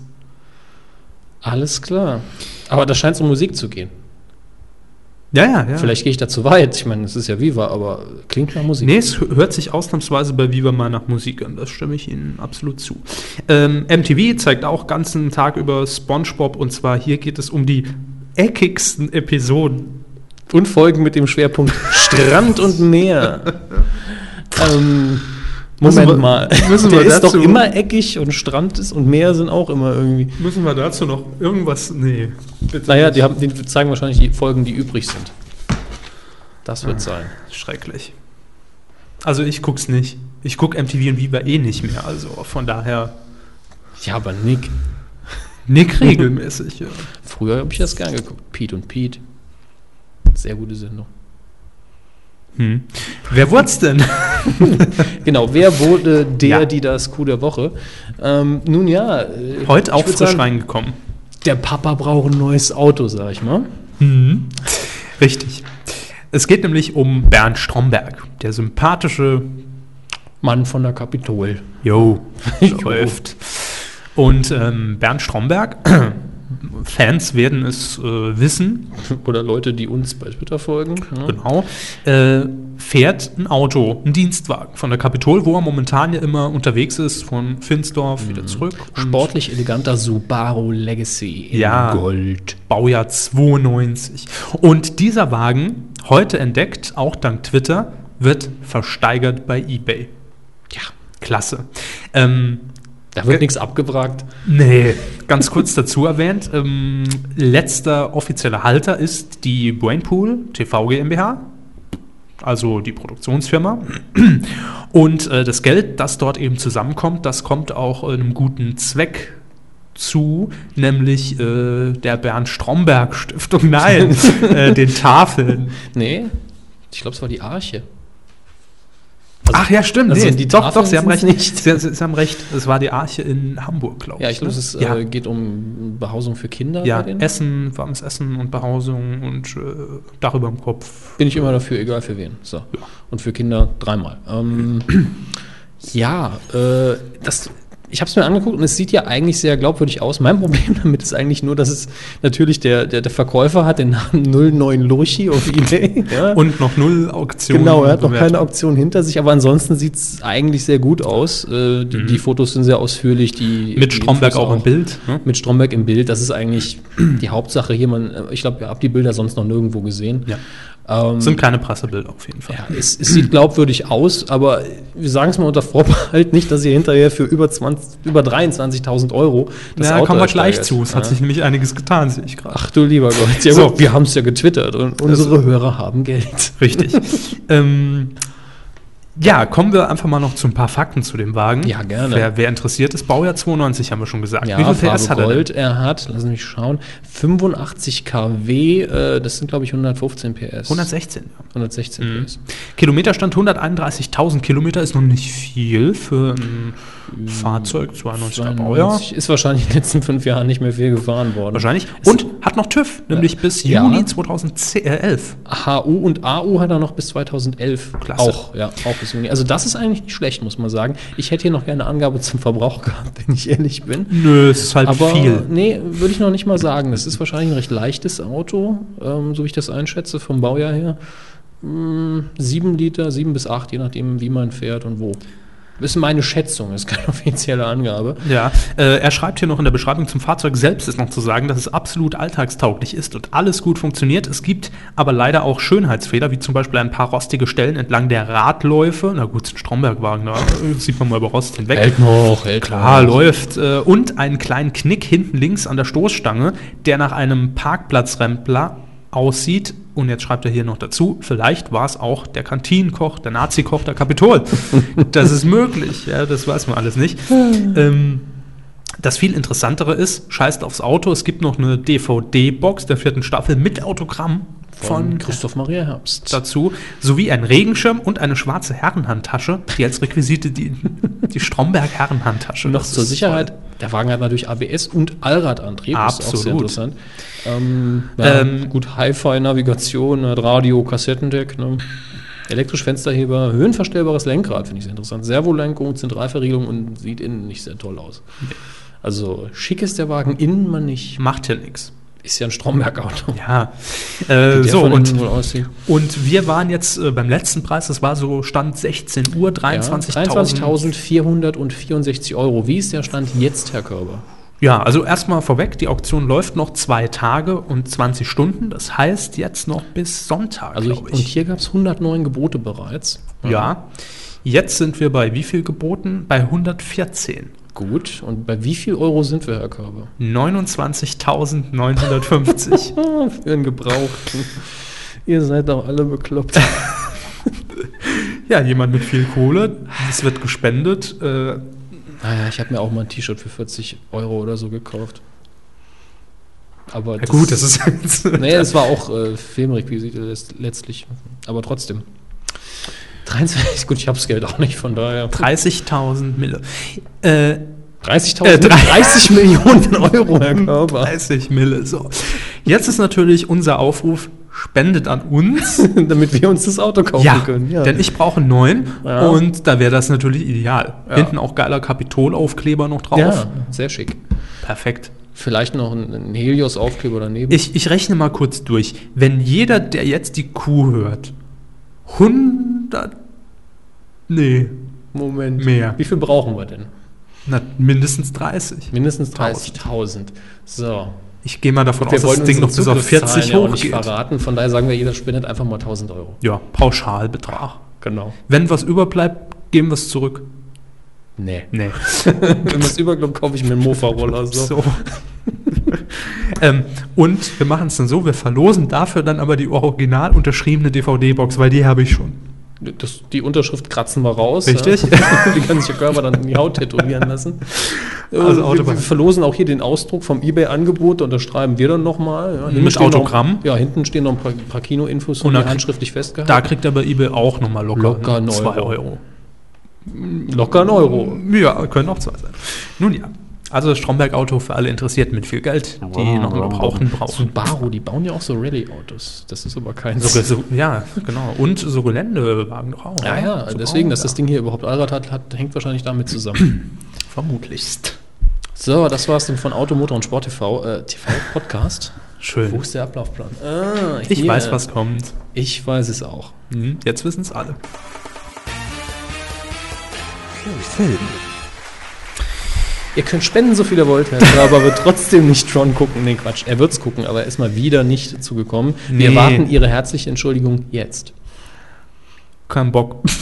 Alles klar. Aber da scheint es um Musik zu gehen. Ja, ja, ja. Vielleicht gehe ich da zu weit. Ich meine, es ist ja Viva, aber klingt nach Musik. Nee, es hört sich ausnahmsweise bei Viva mal nach Musik an. Das stimme ich Ihnen absolut zu. Ähm, MTV zeigt auch ganzen Tag über SpongeBob und zwar hier geht es um die eckigsten Episoden. Und Folgen mit dem Schwerpunkt Strand und Meer. ähm, Moment wir- mal. müssen Der ist doch immer eckig und Strand ist und Meer sind auch immer irgendwie. Müssen wir dazu noch irgendwas? Nee. Bitte Naja, nicht. die, haben, die zeigen wahrscheinlich die Folgen, die übrig sind. Das wird sein. Schrecklich. Also ich guck's nicht. Ich guck MTV und Viva eh nicht mehr. Also von daher Ja, aber Nick. Nick regelmäßig. Ja. Früher habe ich das gern geguckt. Pete und Pete. Sehr gute Sendung. Hm. Wer wurd's denn? Genau, wer wurde der, Ja. die das Coup der Woche? Ähm, nun ja. äh, Heute auch frisch sagen, reingekommen. Der Papa braucht ein neues Auto, sag ich mal. Mhm. Richtig. Es geht nämlich um Bernd Stromberg, der sympathische Mann von der Kapitol. Jo, läuft. Und ähm, Bernd Stromberg, Fans werden es äh, wissen, Oder Leute, die uns bei Twitter folgen. ne? genau, äh, fährt ein Auto, ein Dienstwagen von der Kapitol, wo er momentan ja immer unterwegs ist, von Finsdorf wieder zurück. Sportlich eleganter Subaru Legacy in Ja. Gold. Baujahr 92. Und dieser Wagen, heute entdeckt, auch dank Twitter, wird versteigert bei eBay. Ja, klasse. Ähm, Da wird nichts abgewragt. Nee, ganz kurz dazu erwähnt. Ähm, letzter offizieller Halter ist die Brainpool TV GmbH, also die Produktionsfirma. Und äh, das Geld, das dort eben zusammenkommt, das kommt auch einem guten Zweck zu, nämlich äh, der Bernd Stromberg Stiftung, nein, äh, den Tafeln. Nee, ich glaube, es war die Arche. Ach ja, stimmt. also nee, die doch, Tafeln doch, Sie haben recht. nicht. Sie, Sie, haben recht. Es war die Arche in Hamburg, glaube ich. Ja, ich glaube, ne? es ist, ja. äh, geht um Behausung für Kinder. Ja. Essen, warmes Essen und Behausung und äh, Dach über dem Kopf. Bin ich immer dafür, egal für wen. So. Und für Kinder dreimal. Ähm, ja, äh, das ich habe es mir angeguckt und es sieht ja eigentlich sehr glaubwürdig aus. Mein Problem damit ist eigentlich nur, dass es natürlich der, der, der Verkäufer hat den Namen 09 Lurchi auf Ebay. Ja. Und noch null Auktionen. Genau, er hat noch keine Auktion hinter sich, aber ansonsten sieht es eigentlich sehr gut aus. Äh, die, die Fotos sind sehr ausführlich. Die, Mhm. Mit die Stromberg Infos auch im Bild. Ne? Mit Stromberg im Bild, das ist eigentlich die Hauptsache hier. Man, ich glaube, ihr habt die Bilder sonst noch nirgendwo gesehen. Ja. Ähm, Sind keine Pressebilder auf jeden Fall. ja, es, es sieht glaubwürdig aus, aber wir sagen es mal unter Vorbehalt nicht, dass ihr hinterher für über, 20, über 23.000 Euro Ja, Auto kommen wir gleich zu. Es hat Ja. sich nämlich einiges getan, sehe ich gerade. Ach du lieber Gott. Ja, So. gut, wir haben es ja getwittert und unsere Hörer haben Geld. Richtig. ähm, ja, kommen wir einfach mal noch zu ein paar Fakten zu dem Wagen. Ja, gerne. Wer, wer interessiert ist, Baujahr 92 haben wir schon gesagt. Ja, Wie viel Farbe PS hat er Gold. Er hat, lass mich schauen, 85 kW, äh, das sind glaube ich 115 PS. 116. Ja. 116 Mhm. PS. Kilometerstand 131.000 Kilometer ist noch nicht viel für ein Fahrzeug, 92er Baujahr. 92 Ist wahrscheinlich in den letzten fünf Jahren nicht mehr viel gefahren worden. Wahrscheinlich. Und hat noch TÜV, nämlich bis Ja. Juni 2011. HU und AU hat er noch bis 2011. Klasse. Auch, ja, auch bis Juni. Also das ist eigentlich nicht schlecht, muss man sagen. Ich hätte hier noch gerne eine Angabe zum Verbrauch gehabt, wenn ich ehrlich bin. Nö, es ist halt Aber viel. nee, würde ich noch nicht mal sagen. Das ist wahrscheinlich ein recht leichtes Auto, ähm, so wie ich das einschätze, vom Baujahr her. Mm, Sieben Liter, sieben bis acht, je nachdem, wie man fährt und wo. Das ist meine Schätzung, das ist keine offizielle Angabe. Ja, äh, er schreibt hier noch in der Beschreibung zum Fahrzeug selbst ist noch zu sagen, dass es absolut alltagstauglich ist und alles gut funktioniert. Es gibt aber leider auch Schönheitsfehler, wie zum Beispiel ein paar rostige Stellen entlang der Radläufe. Na gut, es ist ein Strombergwagen, da äh, sieht man mal über Rost hinweg. noch, hält Klar, läuft. Äh, und einen kleinen Knick hinten links an der Stoßstange, der nach einem Parkplatzrempler aussieht. Und jetzt schreibt er hier noch dazu, vielleicht war es auch der Kantinenkoch, der Nazi-Koch, der Kapitol. das ist möglich, ja, das weiß man alles nicht. ähm, das viel interessantere ist, scheißt aufs Auto, es gibt noch eine DVD-Box der vierten Staffel mit Autogramm von, Von Christoph Maria Herbst. dazu, sowie ein Regenschirm und eine schwarze Herrenhandtasche, die als Requisite die, die Stromberg-Herrenhandtasche. Noch Das zur Sicherheit, der Wagen hat natürlich ABS und Allradantrieb, das ist auch sehr Absolut. interessant. Ähm, ja, Ähm, gut, Hi-Fi-Navigation, hat Radio, Kassettendeck, ne? elektrisch Fensterheber, höhenverstellbares Lenkrad, finde ich sehr interessant. Servolenkung, Zentralverriegelung und sieht innen nicht sehr toll aus. Also schick ist der Wagen, innen man nicht. Macht ja nichts. Ist ja ein Stromberg-Auto. Ja. Äh, so, und, und wir waren jetzt äh, beim letzten Preis, das war so Stand 16 Uhr, 23.000. 23.464 Euro. Wie ist der Stand jetzt, Herr Körber? Ja, also erstmal vorweg, die Auktion läuft noch zwei Tage und 20 Stunden. Das heißt jetzt noch bis Sonntag, Also ich, und hier gab es 109 Gebote bereits. Ja. Jetzt sind wir bei wie viel geboten? Bei 114. Gut. Und bei wie viel Euro sind wir, Herr Körber? 29.950. Ah, für einen Gebrauchten. Ihr seid doch alle bekloppt. ja, jemand mit viel Kohle. Es wird gespendet. Äh, Naja, ich habe mir auch mal ein T-Shirt für 40 Euro oder so gekauft. Aber ja gut, das ist. Nee, es war auch äh, Filmrequisite letzt- letztlich. Aber trotzdem. 23, gut, ich habe das Geld auch nicht, von daher. 30.000 Mille. Äh, 30.000, Äh, drei- 30 Millionen Euro, Herr Körber. 30 Mille, so. Jetzt ist natürlich unser Aufruf, spendet an uns. Damit wir uns das Auto kaufen ja, können. denn ich brauche einen neuen Ja. und da wäre das natürlich ideal. Ja. Hinten auch geiler Kapitolaufkleber noch drauf. ja, sehr schick. Perfekt. Vielleicht noch ein, ein Helios-Aufkleber daneben. Ich, ich rechne mal kurz durch. Wenn jeder, der jetzt die Kuh hört, 100, nee, Moment. Mehr. Wie viel brauchen wir denn? na, mindestens 30. Mindestens 1000. 30.000. So. Ich gehe mal davon aus, dass das Ding noch bis auf 40 Zugriffszahlen ja auch nicht hochgeht. verraten. Von daher sagen wir, jeder spendet einfach mal 1000 Euro. Ja, Pauschalbetrag. Genau. Wenn was überbleibt, geben wir es zurück. Nee. Nee. Wenn was überkommt, kaufe ich mir einen Mofa-Roller. So. So. ähm, und wir machen es dann so, wir verlosen dafür dann aber die original unterschriebene DVD-Box, weil die habe ich schon. Das, die Unterschrift kratzen wir raus. Richtig. Ja. die kann sich der Körper dann in die Haut tätowieren lassen. Also Also wir, wir verlosen auch hier den Ausdruck vom Ebay-Angebot, unterschreiben wir dann nochmal. Ja, Mit Autogramm? Noch, ja, hinten stehen noch ein paar, paar Kino-Infos Und handschriftlich festgehalten. Da kriegt aber eBay auch nochmal locker, Locker ein 2 Euro. Euro. locker ein Euro. Ja, können auch zwei sein. Nun ja, also das Stromberg-Auto für alle Interessierten mit viel Geld, die noch einen Gebrauchten brauchen. Subaru, die bauen ja auch so Rallye-Autos. Das ist aber kein... So, so, ja, genau. Und so Geländewagen doch auch. ja, ja, So deswegen, dass das ja. Ding hier überhaupt Allrad hat, hat, hängt wahrscheinlich damit zusammen. Vermutlichst. So, das war's dann von Automotor und Sport TV, äh, TV Podcast. Schön. Wo ist der Ablaufplan? Ah, Ich weiß, was kommt. Ich weiß es auch. Mhm. Jetzt wissen es alle. Film. Ihr könnt spenden, so viel ihr wollt, Herr Körber wird trotzdem nicht Tron gucken. Nee, Quatsch. Er wird's gucken, aber er ist mal wieder nicht dazu gekommen. Wir Nee. erwarten Ihre herzliche Entschuldigung jetzt. Kein Bock.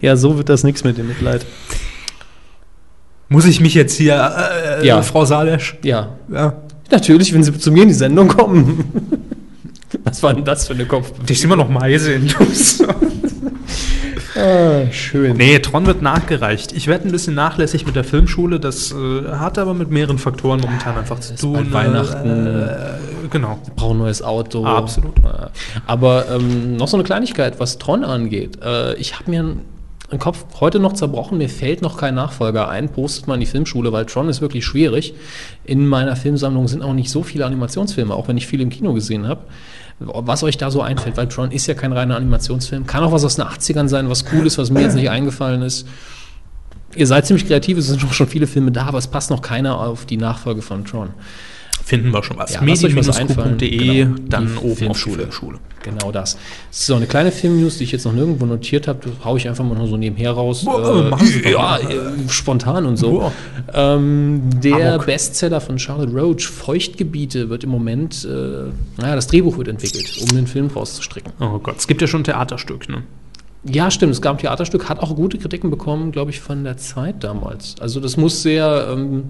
Ja, so wird das nichts mit dem Mitleid. Muss ich mich jetzt hier, äh, Ja. Frau Salesch? Ja, Ja. natürlich, wenn Sie zu mir in die Sendung kommen. Was war denn das für eine Kopf? Dich immer noch Meise Ah, schön. Nee, Tron wird nachgereicht. Ich werde ein bisschen nachlässig mit der Filmschule. Das äh, hat aber mit mehreren Faktoren momentan einfach zu tun. bald Weihnachten. Äh, genau. brauche ein neues Auto. Absolut. Aber ähm, noch so eine Kleinigkeit, was Tron angeht. Äh, ich habe mir einen Kopf heute noch zerbrochen, mir fällt noch kein Nachfolger ein, postet man in die Filmschule, weil Tron ist wirklich schwierig. In meiner Filmsammlung sind auch nicht so viele Animationsfilme, auch wenn ich viel im Kino gesehen habe. Was euch da so einfällt, weil Tron ist ja kein reiner Animationsfilm, kann auch was aus den 80ern sein, was cool ist, was mir jetzt nicht eingefallen ist. Ihr seid ziemlich kreativ, es sind schon viele Filme da, aber es passt noch keiner auf die Nachfolge von Tron. Finden wir schon was. Ja. Medien-q.de, Genau. dann Die oben Filmschule. auf die Filmschule. Genau das. So, eine kleine Filmnews, die ich jetzt noch nirgendwo notiert habe, haue ich einfach mal nur so nebenher raus. Boah, machen Sie doch ja, äh, spontan und so. Ähm, der Amok. Bestseller von Charlotte Roach, Feuchtgebiete, wird im Moment, äh, naja, das Drehbuch wird entwickelt, um den Film rauszustricken. Oh Gott, es gibt ja schon ein Theaterstück, ne? Ja, stimmt, es gab ein Theaterstück, hat auch gute Kritiken bekommen, glaube ich, von der Zeit damals. Also das muss sehr, ähm,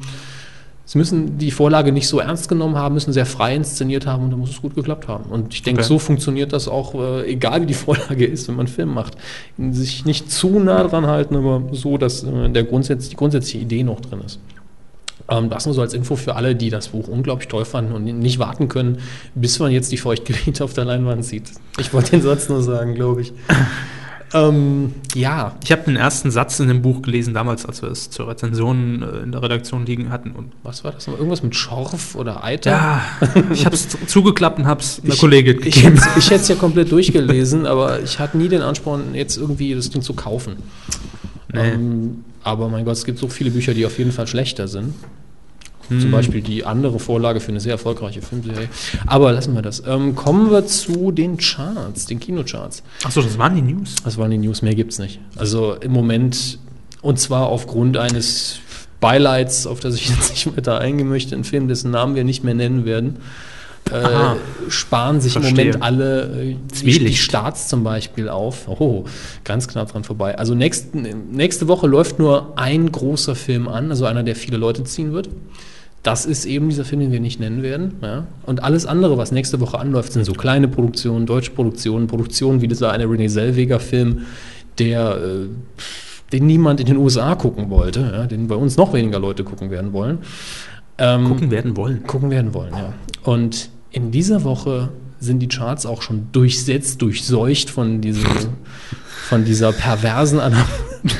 sie müssen die Vorlage nicht so ernst genommen haben, müssen sehr frei inszeniert haben und da muss es gut geklappt haben. Und ich denke, Okay. so funktioniert das auch, äh, egal wie die Vorlage ist, wenn man einen Film macht. Sich nicht zu nah dran halten, aber so, dass äh, der Grundsatz, die grundsätzliche Idee noch drin ist. Ähm, das nur so als Info für alle, die das Buch unglaublich toll fanden und nicht warten können, bis man jetzt die Feuchtgebiete auf der Leinwand sieht. Ich wollte den Satz nur sagen, glaube ich. ähm, ja, Ich habe den ersten Satz in dem Buch gelesen, damals, als wir es zur Rezension äh, in der Redaktion liegen hatten. Und was war das? noch? Irgendwas mit Schorf oder Eiter? ja, ich habe es zugeklappt und habe es einer Kollegin Ich gegeben. ich hätte es ja komplett durchgelesen, aber ich hatte nie den Ansporn, jetzt irgendwie das Ding zu kaufen. Nee. Ähm, aber mein Gott, es gibt so viele Bücher, die auf jeden Fall schlechter sind. Hm. Zum Beispiel die andere Vorlage für eine sehr erfolgreiche Filmserie. Aber lassen wir das. Ähm, kommen wir zu den Charts, den Kinocharts. Achso, das waren die News. Das waren die News, mehr gibt's nicht. Also im Moment, und zwar aufgrund eines Beileids, auf das ich jetzt nicht weiter eingehen möchte, ein Film, dessen Namen wir nicht mehr nennen werden, Aha. äh, sparen sich Verstehe. im Moment alle äh, die, Starts zum Beispiel auf. Oh, ganz knapp dran vorbei. Also nächst, nächste Woche läuft nur ein großer Film an, also einer, der viele Leute ziehen wird. Das ist eben dieser Film, den wir nicht nennen werden. Ja? Und alles andere, was nächste Woche anläuft, sind so kleine Produktionen, deutsche Produktionen, Produktionen wie dieser eine René Zellweger-Film, der, äh, den niemand in den USA gucken wollte, ja? den bei uns noch weniger Leute gucken werden wollen. Ähm, Gucken werden wollen. gucken werden wollen, ja. Und in dieser Woche sind die Charts auch schon durchsetzt, durchseucht von, diesem, von dieser perversen Anom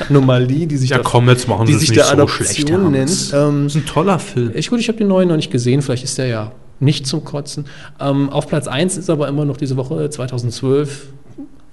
Anomalie, die sich Ja, da komm, jetzt machen die sich der so Adoption nennt. Ähm, das ist ein toller Film. ich, gut, ich habe den neuen noch nicht gesehen, vielleicht ist der ja nicht zum Kotzen. Ähm, auf Platz 1 ist aber immer noch diese Woche 2012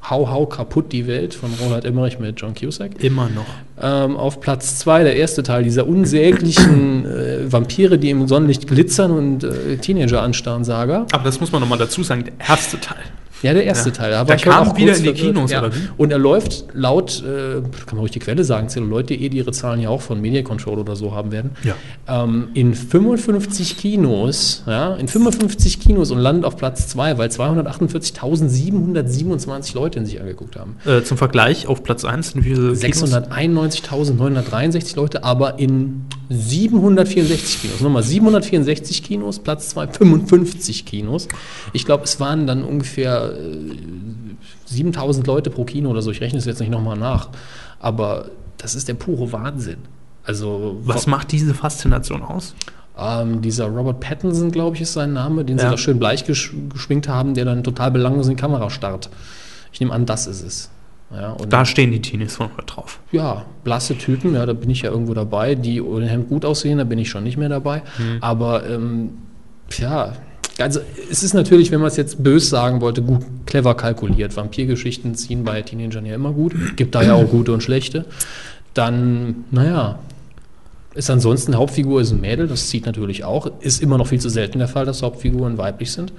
Hau, hau, kaputt die Welt von Roland Emmerich mit John Cusack. Immer noch. Ähm, auf Platz 2 der erste Teil dieser unsäglichen äh, Vampire, die im Sonnenlicht glitzern und äh, Teenager anstarren, Saga. Aber das muss man nochmal dazu sagen, der erste Teil. Ja, der erste Ja. Teil. Da, heute kam auch wieder in die. Kinos, ja. oder wie? Und er läuft laut, äh, kann man ruhig die Quelle sagen, Celluloid.de, die ihre Zahlen ja auch von Media Control oder so haben werden, Ja. ähm, in 55 Kinos, ja, in 55 Kinos und landet auf Platz 2, weil 248.727 Leute ihn sich angeguckt haben. Äh, zum Vergleich, auf Platz 1 sind wie viele Kinos? 691.963 Leute, aber in 764 Kinos. Nochmal 764 Kinos, Platz 2, 55 Kinos. Ich glaube, es waren dann ungefähr äh, 7000 Leute pro Kino oder so. Ich rechne es jetzt nicht nochmal nach. Aber das ist der pure Wahnsinn. Also, Was macht diese Faszination aus? ähm, dieser Robert Pattinson, glaube ich, ist sein Name, den sie Ja. da schön bleich gesch geschminkt haben, der dann total belanglos in die Kamera starrt. Ich nehme an, das ist es. Ja, Da stehen die Teenies von heute drauf. ja, blasse Typen, ja, da bin ich ja irgendwo dabei. Die ohne Hemd gut aussehen, da bin ich schon nicht mehr dabei. Aber ähm, ja, also es ist natürlich, wenn man es jetzt bös sagen wollte, gut, clever kalkuliert. Vampirgeschichten ziehen bei Teenagern ja immer gut. Gibt da ja auch gute und schlechte. Dann, naja, ist ansonsten Hauptfigur ist ein Mädel, das zieht natürlich auch. Ist immer noch viel zu selten der Fall, dass Hauptfiguren weiblich sind.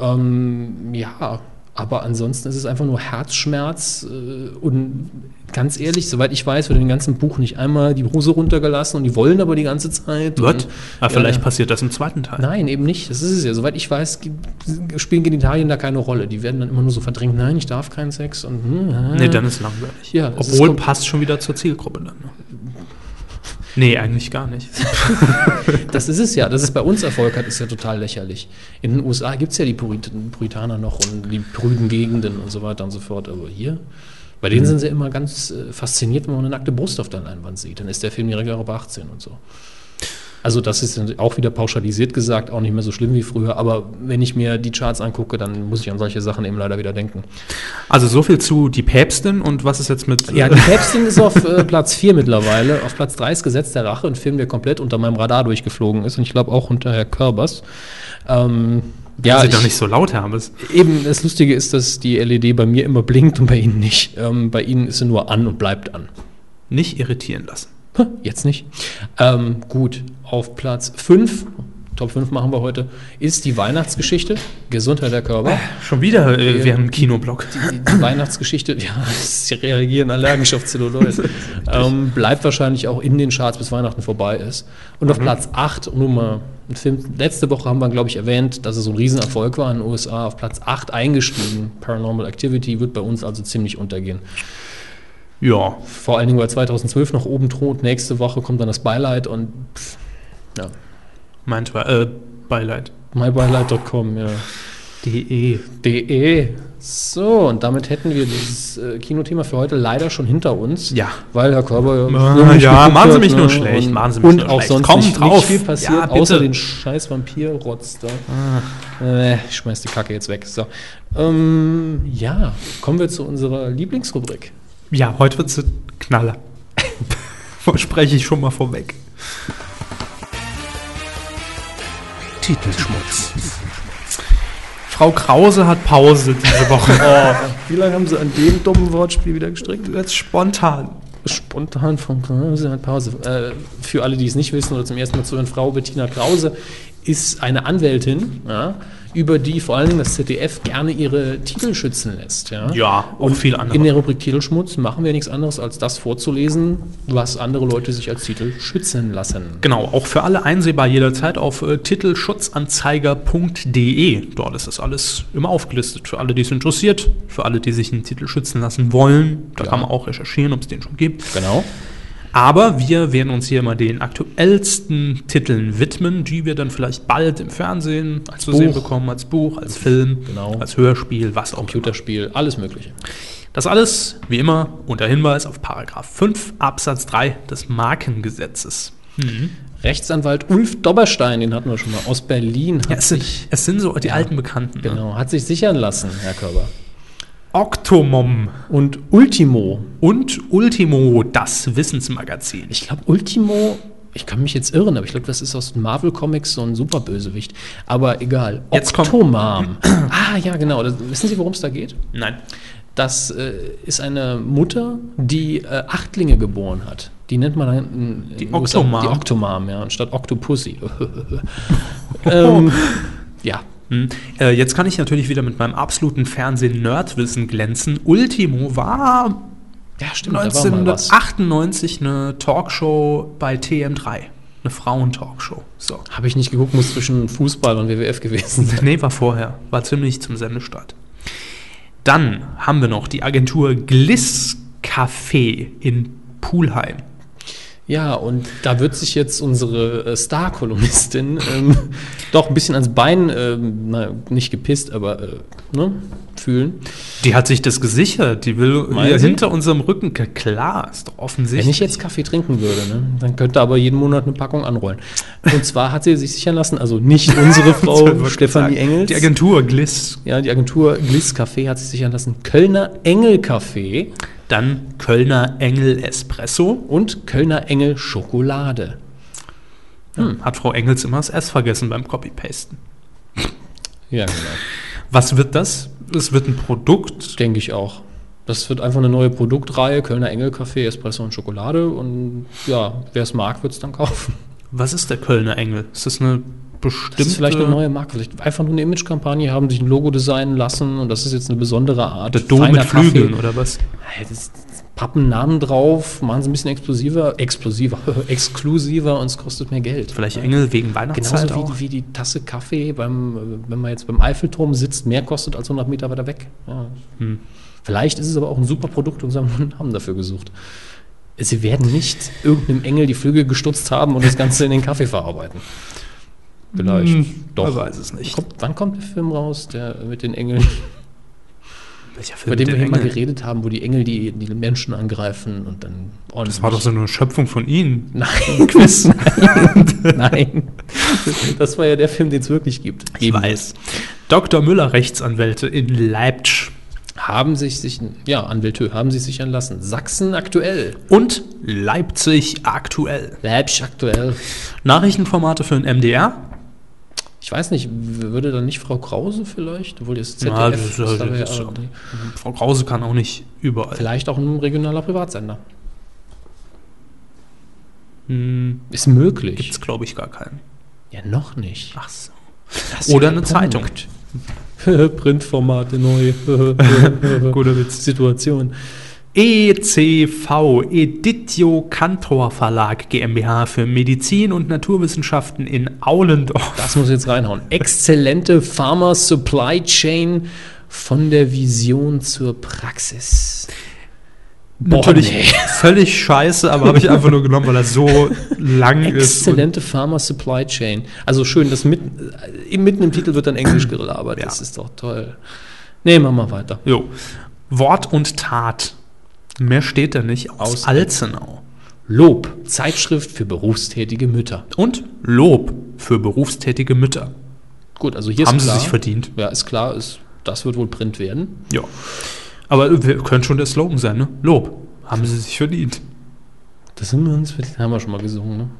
Ähm, ja, aber ansonsten ist es einfach nur Herzschmerz äh, und ganz ehrlich, soweit ich weiß, wird in dem ganzen Buch nicht einmal die Hose runtergelassen und die wollen aber die ganze Zeit. Wird? Aber vielleicht ja, passiert das im zweiten Teil. Nein, eben nicht. Das ist es ja. Soweit ich weiß, spielen Genitalien da keine Rolle. Die werden dann immer nur so verdrängt. Nein, ich darf keinen Sex und hm, Nee, dann ist langweilig. Ja, Obwohl passt schon wieder zur Zielgruppe dann. Ne? Nee, eigentlich gar nicht. Das ist es ja. Dass es bei uns Erfolg hat, ist ja total lächerlich. In den USA gibt es ja die Purit Puritaner noch und die prüden Gegenden und so weiter und so fort. Aber hier, bei denen sind sie immer ganz äh, fasziniert, wenn man eine nackte Brust auf der Leinwand sieht. Dann ist der Film direkt auch ab 18 und so. Also das ist auch wieder pauschalisiert gesagt, auch nicht mehr so schlimm wie früher. Aber wenn ich mir die Charts angucke, dann muss ich an solche Sachen eben leider wieder denken. Also so viel zu Die Päpstin und was ist jetzt mit... Ja, die Päpstin ist auf äh, Platz 4 mittlerweile. Auf Platz 3 ist Gesetz der Rache, ein Film, der komplett unter meinem Radar durchgeflogen ist und ich glaube auch unter Herr Körbers. Ähm, ja, Sie ich, doch nicht so laut, Hermes. eben das Lustige ist, dass die LED bei mir immer blinkt und bei Ihnen nicht. Ähm, bei Ihnen ist sie nur an und bleibt an. Nicht irritieren lassen. Jetzt nicht. Ähm, gut, auf Platz 5, Top 5 machen wir heute, ist die Weihnachtsgeschichte, Gesundheit der Körper. Schon wieder äh, während dem Kinoblock. Die, die Weihnachtsgeschichte, ja, sie reagieren allergisch auf Zellulose. ähm, bleibt wahrscheinlich auch in den Charts, bis Weihnachten vorbei ist. Und auf Platz 8, um nur mal Film, letzte Woche haben wir, glaube ich, erwähnt, dass es so ein Riesenerfolg war in den USA, auf Platz 8 eingestiegen. Paranormal Activity wird bei uns also ziemlich untergehen. Ja, Vor allen Dingen, weil 2012 noch oben droht, nächste Woche kommt dann das Beileid und pff, ja, meint äh, Beileid. mybeileid.com, ja. DE. De. So, und damit hätten wir dieses äh, Kinothema für heute leider schon hinter uns. Ja. Weil Herr Körber Ah, nicht ja, machen Sie mich nur ne? schlecht, Und, machen Sie mich und nur auch schlecht. sonst Kommt nicht, drauf. nicht viel passiert, Ja, außer den scheiß Vampirrotz da. Äh, ich schmeiß die Kacke jetzt weg. So. Ähm, ja, kommen wir zu unserer Lieblingsrubrik. Ja, heute wird es Knaller. Verspreche ich schon mal vorweg. Titelschmutz. Frau Krause hat Pause diese Woche. Oh, wie lange haben Sie an dem dummen Wortspiel wieder gestrickt? Jetzt spontan. Spontan von Krause hat Pause. Äh, für alle, die es nicht wissen oder zum ersten Mal zuhören, Frau Bettina Krause ist eine Anwältin, ja, über die vor allen Dingen das ZDF gerne ihre Titel schützen lässt. Ja, Ja, und viel andere. In der Rubrik Titelschmutz machen wir nichts anderes, als das vorzulesen, was andere Leute sich als Titel schützen lassen. Genau, auch für alle einsehbar jederzeit auf äh, titelschutzanzeiger.de. Dort ist das alles immer aufgelistet. Für alle, die es interessiert, für alle, die sich einen Titel schützen lassen wollen. Da Ja. kann man auch recherchieren, ob es den schon gibt. Genau. Aber wir werden uns hier mal den aktuellsten Titeln widmen, die wir dann vielleicht bald im Fernsehen zu Buch. sehen bekommen, als Buch, als Film, Genau. als Hörspiel, was auch immer. Computerspiel, alles Mögliche. Das alles, wie immer, unter Hinweis auf Paragraph 5 Absatz 3 des Markengesetzes. Rechtsanwalt Ulf Dobberstein, den hatten wir schon mal aus Berlin, hat Ja, es, sind, sich es sind so die alten Bekannten. Ne? genau, hat sich sichern lassen, Herr Körber. Octomom Und Ultimo, und Ultimo, das Wissensmagazin. Ich glaube, Ultimo, ich kann mich jetzt irren, aber ich glaube, das ist aus den Marvel Comics so ein Superbösewicht. Aber egal. Jetzt Octomom. ah, ja, genau. Das, wissen Sie, worum es da geht? Nein. Das äh, ist eine Mutter, die äh, Achtlinge geboren hat. Die nennt man dann in Die Octomom. Die Octomom, ja, anstatt Octopussy. ähm, ja, Hm. Äh, jetzt kann ich natürlich wieder mit meinem absoluten Fernsehen-Nerdwissen glänzen. Ultimo war ja, stimmt. da war mal was. 1998 eine Talkshow bei TM3. Eine Frauentalkshow. So. Habe ich nicht geguckt, muss zwischen Fußball und WWF gewesen sein. Nee, war vorher. War ziemlich zum Sendestart. Dann haben wir noch die Agentur Gliss Café in Pulheim. Ja, und da wird sich jetzt unsere äh, Star-Kolumnistin ähm, doch ein bisschen ans Bein, ähm, na, nicht gepisst, aber äh, ne, fühlen. Die hat sich das gesichert. Die will Sie? hinter unserem Rücken. Klar, ist doch offensichtlich. Wenn ich jetzt Kaffee trinken würde, ne, dann könnte aber jeden Monat eine Packung anrollen. Und zwar hat sie sich sichern lassen, also nicht unsere Frau Stefanie Engels. Die Agentur Gliss. ja, die Agentur Gliss Café hat sich sichern lassen. Kölner Engel Café Dann Kölner Engel Espresso. und Kölner Engel Schokolade. Hat Frau Engels immer das S vergessen beim Copy-Pasten. Ja, genau. Was wird das? Es wird ein Produkt. Denke ich auch. Das wird einfach eine neue Produktreihe, Kölner Engel Kaffee, Espresso und Schokolade. Und ja, wer es mag, wird es dann kaufen. Was ist der Kölner Engel? Ist das eine bestimmte... Das ist vielleicht eine neue Marke. Vielleicht einfach nur eine Imagekampagne, haben sich ein Logo designen lassen und das ist jetzt eine besondere Art. Der Dom mit Flügeln Kaffee. oder was? Das, pappen Namen drauf, machen sie ein bisschen explosiver, explosiver, exklusiver und es kostet mehr Geld. Vielleicht Engel wegen Weihnachtszeit Genauso auch? wie, wie die Tasse Kaffee, beim, wenn man jetzt beim Eiffelturm sitzt, mehr kostet als 100 Meter weiter weg. Ja. Hm. Vielleicht ist es aber auch ein super Produkt und sie haben einen Namen dafür gesucht. Sie werden nicht irgendeinem Engel die Flügel gestutzt haben und das Ganze in den Kaffee verarbeiten. Vielleicht. Hm, Doch. Man weiß es nicht. Kommt, wann kommt der Film raus, der mit den Engeln, Welcher bei dem wir hier mal geredet haben, wo die Engel die, die Menschen angreifen und dann ordentlich. Das war doch so eine Schöpfung von Ihnen. Nein, Quiz, nein. nein. Das war ja der Film, den es wirklich gibt. Ich Eben. weiß. Dr. Müller, Rechtsanwälte in Leipzig. Haben sich sich, ja, Anwälte haben sich sichern lassen. Sachsen aktuell. Und Leipzig aktuell. Leipzig aktuell. Nachrichtenformate für den MDR. Ich weiß nicht, würde dann nicht Frau Krause vielleicht? Obwohl das ZDF Ja, das ist- ist dabei das ist-. Frau Krause kann auch nicht überall. Vielleicht auch ein regionaler Privatsender. Hm, Ist möglich. Gibt's, glaube ich, gar keinen. Ja, noch nicht. Ach so. Oder eine der Zeitung. Punkt. Printformate neu. Guter Witz. Situation. ECV, Editio Cantor Verlag GmbH für Medizin und Naturwissenschaften in Aulendorf. Das muss jetzt reinhauen. Exzellente Pharma Supply Chain von der Vision zur Praxis. Boah, Natürlich nee. völlig scheiße, aber habe ich einfach nur genommen, weil er so lang ist. und- Exzellente Pharma Supply Chain. Also schön, dass mit, äh, mitten im Titel wird dann Englisch gelabert. Ja. Das ist doch toll. Nee, machen wir weiter. Jo. Wort und Tat. Mehr steht da nicht. Aus, Aus Alzenau. Lob, Zeitschrift für berufstätige Mütter. Und Lob für berufstätige Mütter. Gut, also hier Haben ist sie klar. sich verdient. Ja, ist klar, ist, das wird wohl Print werden. Ja. Aber wir können schon der Slogan sein, ne? Lob. Haben sie sich verdient. Das haben wir uns verdient. Haben wir schon mal gesungen, ne?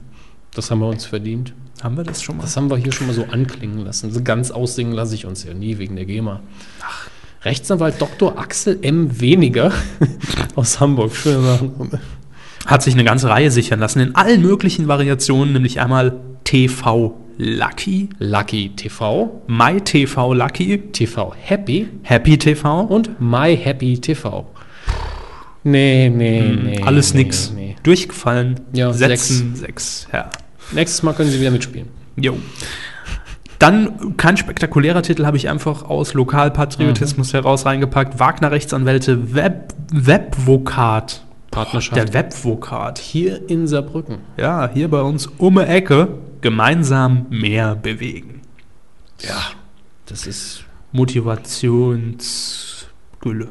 Das haben wir uns verdient. Haben wir das schon mal? Das haben wir hier schon mal so anklingen lassen. So ganz aussingen lasse ich uns ja nie wegen der GEMA. Rechtsanwalt Dr. Axel M. Weniger aus Hamburg. Schöner Nachname. Hat sich eine ganze Reihe sichern lassen in allen möglichen Variationen, nämlich einmal TV Lucky, Lucky TV, My TV Lucky, TV Happy Happy TV und My Happy TV. Nee, nee, nee. Hm, alles nee, nix. Nee. Durchgefallen. Ja, Setzen sechs. Ja. Nächstes Mal können Sie wieder mitspielen. Jo. Dann kein spektakulärer Titel habe ich einfach aus Lokalpatriotismus heraus reingepackt. Wagner Rechtsanwälte Web Webvokat. Partnerschaft. Der Webvokat. Hier in Saarbrücken. Ja, hier bei uns um die Ecke gemeinsam mehr bewegen. Ja. Das ist. Motivationsgülle.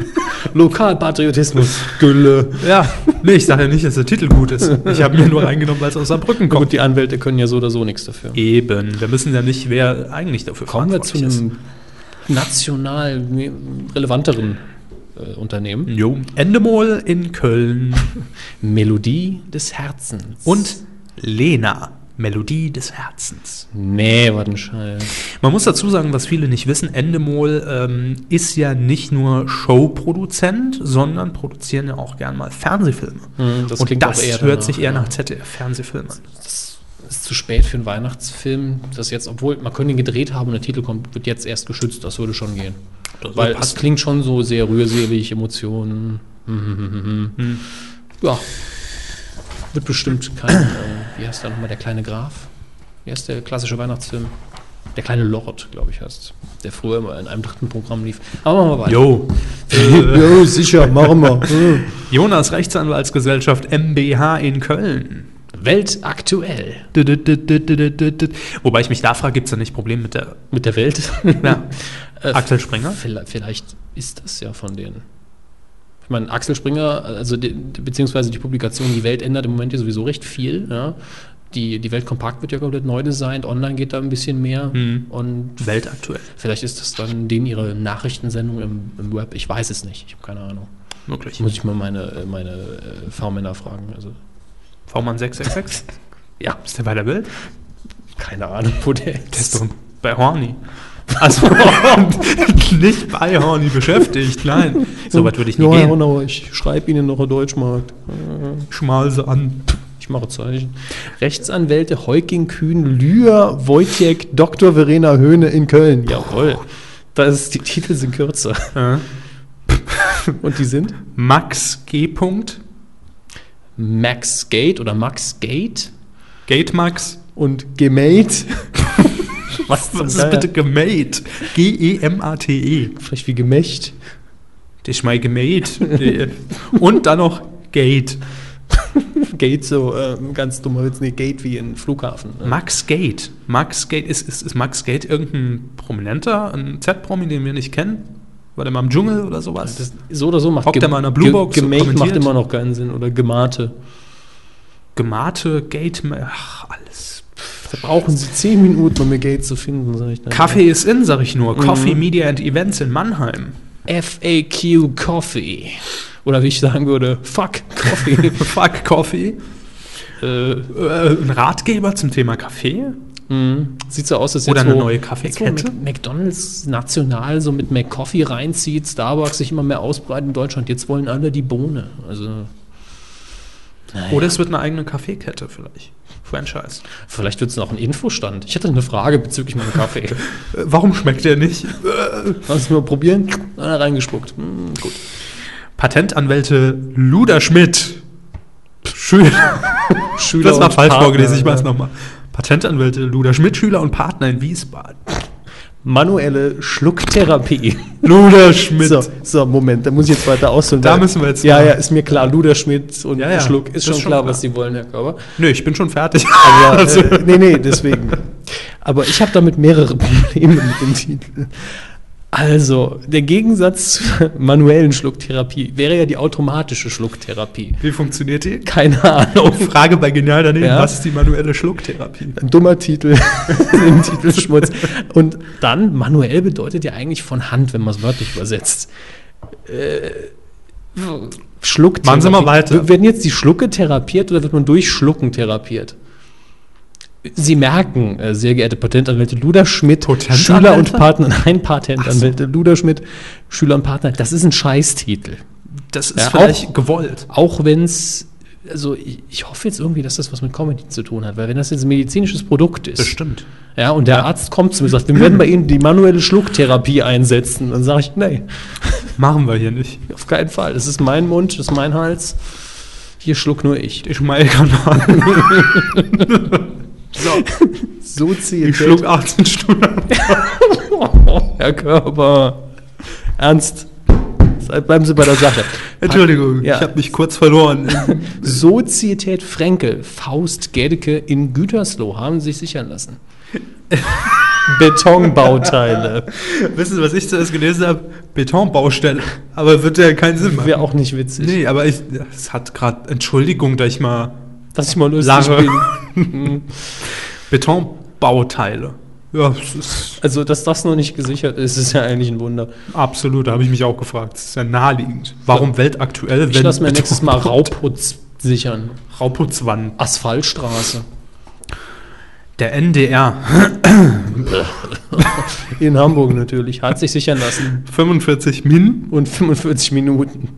Lokalpatriotismus. Gülle. Ja, nee, ich sage ja nicht, dass der Titel gut ist. Ich habe mir nur reingenommen, weil es aus Saarbrücken Gut, kommt. die Anwälte können ja so oder so nichts dafür. Eben, wir müssen ja nicht, wer eigentlich dafür Kommen wir zu einem national relevanteren äh, Unternehmen. Jo, Endemol in Köln Melodie des Herzens. und Lena, Melodie des Herzens. Nee, was ein Scheiß. Man muss dazu sagen, was viele nicht wissen, Endemol ähm, ist ja nicht nur Showproduzent, sondern produzieren ja auch gern mal Fernsehfilme. Hm, das und klingt das auch eher hört danach, sich eher ja. nach ZDF-Fernsehfilmen an. Das ist zu spät für einen Weihnachtsfilm. Das jetzt, obwohl man könnte ihn gedreht haben und der Titel kommt, wird jetzt erst geschützt. Das würde schon gehen. Das Weil es passen. klingt schon so sehr rührselig, Emotionen. Hm, hm. Ja. Wird bestimmt kein, äh, wie heißt da nochmal, der kleine Graf? Wie heißt der klassische Weihnachtsfilm? Der kleine Lord, glaube ich, heißt Der früher immer in einem dritten Programm lief. Aber machen wir weiter. Jo. Jo, sicher, machen wir. Jonas Rechtsanwaltsgesellschaft MBH in Köln. Welt aktuell. Wobei ich mich da frage, gibt es da nicht Probleme mit der Mit der Welt. ja. Äh, Axel Springer? Vielleicht, vielleicht ist das ja von denen. Ich meine, Axel Springer, also die, beziehungsweise die Publikation Die Welt ändert im Moment ja sowieso recht viel. Ja. Die, die Welt kompakt wird ja komplett neu designt, online geht da ein bisschen mehr. Mhm. Und Weltaktuell. vielleicht ist das dann denen ihre Nachrichtensendung im, im Web. Ich weiß es nicht, ich habe keine Ahnung. Möglich. Muss ich mal meine, meine äh, V-Männer fragen. Also, V-Mann 666? ja, Ist der bei der Welt? keine Ahnung, wo der Der ist doch bei Horny. Also nicht bei Horny beschäftigt, nein. So weit würde ich nicht ja, gehen. Genau, ich schreibe Ihnen noch einen Deutschmarkt. Schmal sie an. Ich mache Zeichen. Rechtsanwälte Heuking Kühn, Lühr, Wojciech, Dr. Verena Höhne in Köln. Jawohl. Das ist, die Titel sind kürzer. Ja. Und die sind? Max G. Punkt, Max Gate oder Max Gate Gate Max. und Gemate. Was, Was ist bitte gemate? G-E-M-A-T-E. Vielleicht wie Gemächt. Das ist mal gemate. Und dann noch Gate. Gate so, äh, ganz dummer Witz, nee, Gate wie ein Flughafen. ne? Max Gate. Max Gate, ist, ist, ist Max Gate irgendein Prominenter, ein Z-Promi, den wir nicht kennen? War der mal im Dschungel oder sowas? Das, so oder so macht Hockt der mal in der Bluebox und Gemate macht immer noch keinen Sinn. Oder Gemate. Gemate, Gate, ach, alles. Da brauchen sie zehn Minuten, um mir Gate zu finden, sag ich dann. Kaffee ist in, sag ich nur. Coffee Media and Events in Mannheim. FAQ Coffee. Oder wie ich sagen würde, fuck Coffee. Fuck Coffee. äh, Äh, ein Ratgeber zum Thema Kaffee. mh. Sieht so aus, als Oder jetzt, eine wo- neue jetzt, Kaffeekette. Mac- McDonalds national so mit McCoffee reinzieht, Starbucks sich immer mehr ausbreitet in Deutschland. Jetzt wollen alle die Bohne. Also. Naja. Oder es wird eine eigene Kaffeekette vielleicht. Franchise. Vielleicht wird es noch ein Infostand. Ich hatte eine Frage bezüglich meinem Kaffee. Warum schmeckt der nicht? Kannst du mal probieren? Ah, reingespuckt. Hm, gut. Patentanwälte Luder Schmidt. Schüler. Schüler Das war falsch Partner, vorgelesen, ich ja. weiß nochmal. Patentanwälte Luder Schmidt, Schüler und Partner in Wiesbaden. Manuelle Schlucktherapie. Luder Schmidt. So, so, Moment, da muss ich jetzt weiter ausholen. Da müssen wir jetzt Ja, mal- ja, ist mir klar. Luder Schmidt und Ja, ja, Schluck ist schon ist schon klar, klar. was sie wollen, Herr Körber. Nö, ich bin schon fertig. Aber, Also- äh, nee, nee, deswegen. Aber ich habe damit mehrere Probleme mit dem Titel. Also, der Gegensatz zur manuellen Schlucktherapie wäre ja die automatische Schlucktherapie. Wie funktioniert die? Keine Ahnung. Frage bei Genial daneben, Ja. was ist die manuelle Schlucktherapie? Ein dummer Titel im Titelschmutz. Und dann, manuell bedeutet ja eigentlich von Hand, wenn man es wörtlich übersetzt. Äh, Schlucktherapie. Machen Sie mal weiter. Werden jetzt die Schlucke therapiert oder wird man durch Schlucken therapiert? Sie merken, äh, sehr geehrte Patentanwälte Luder Schmidt, Patentanwälte? Schüler und Partner, nein, Patentanwälte Luder Schmidt, Schüler und Partner, das ist ein Scheißtitel. Das ist Ja, vielleicht gewollt. Auch wenn es, also ich, ich hoffe jetzt irgendwie, dass das was mit Comedy zu tun hat, weil wenn das jetzt ein medizinisches Produkt ist, stimmt. ja, und der Arzt kommt zu mir und sagt, wir werden bei Ihnen die manuelle Schlucktherapie einsetzen, dann sage ich, nee, Machen wir hier nicht. auf keinen Fall. Das ist mein Mund, das ist mein Hals. Hier schluck nur ich. Ich mal Kanal. So ziehe Ich schluck 18 Stunden. Herr Körper. Ernst. Bleiben Sie bei der Sache. Entschuldigung, Ja. ich habe mich kurz verloren. Sozietät Frenkel, Faust Gedeke in Gütersloh haben sich sichern lassen. Betonbauteile. Wissen Sie, was ich zuerst gelesen habe? Betonbaustelle. Aber wird ja keinen Sinn machen. Wäre auch nicht witzig. Nee, aber ich, es hat gerade, Entschuldigung, dass ich mal Dass ich mal lustig bin. Betonbauteile. Ja, Also, dass das noch nicht gesichert ist, ist ja eigentlich ein Wunder. absolut, da habe ich mich auch gefragt. Das ist ja naheliegend. Warum weltaktuell, Ich lasse mir nächstes Mal Rauputz sichern. Rauputzwand. Asphaltstraße. Der NDR. In Hamburg natürlich. Hat sich sichern lassen. 45 Min, Und 45 Minuten.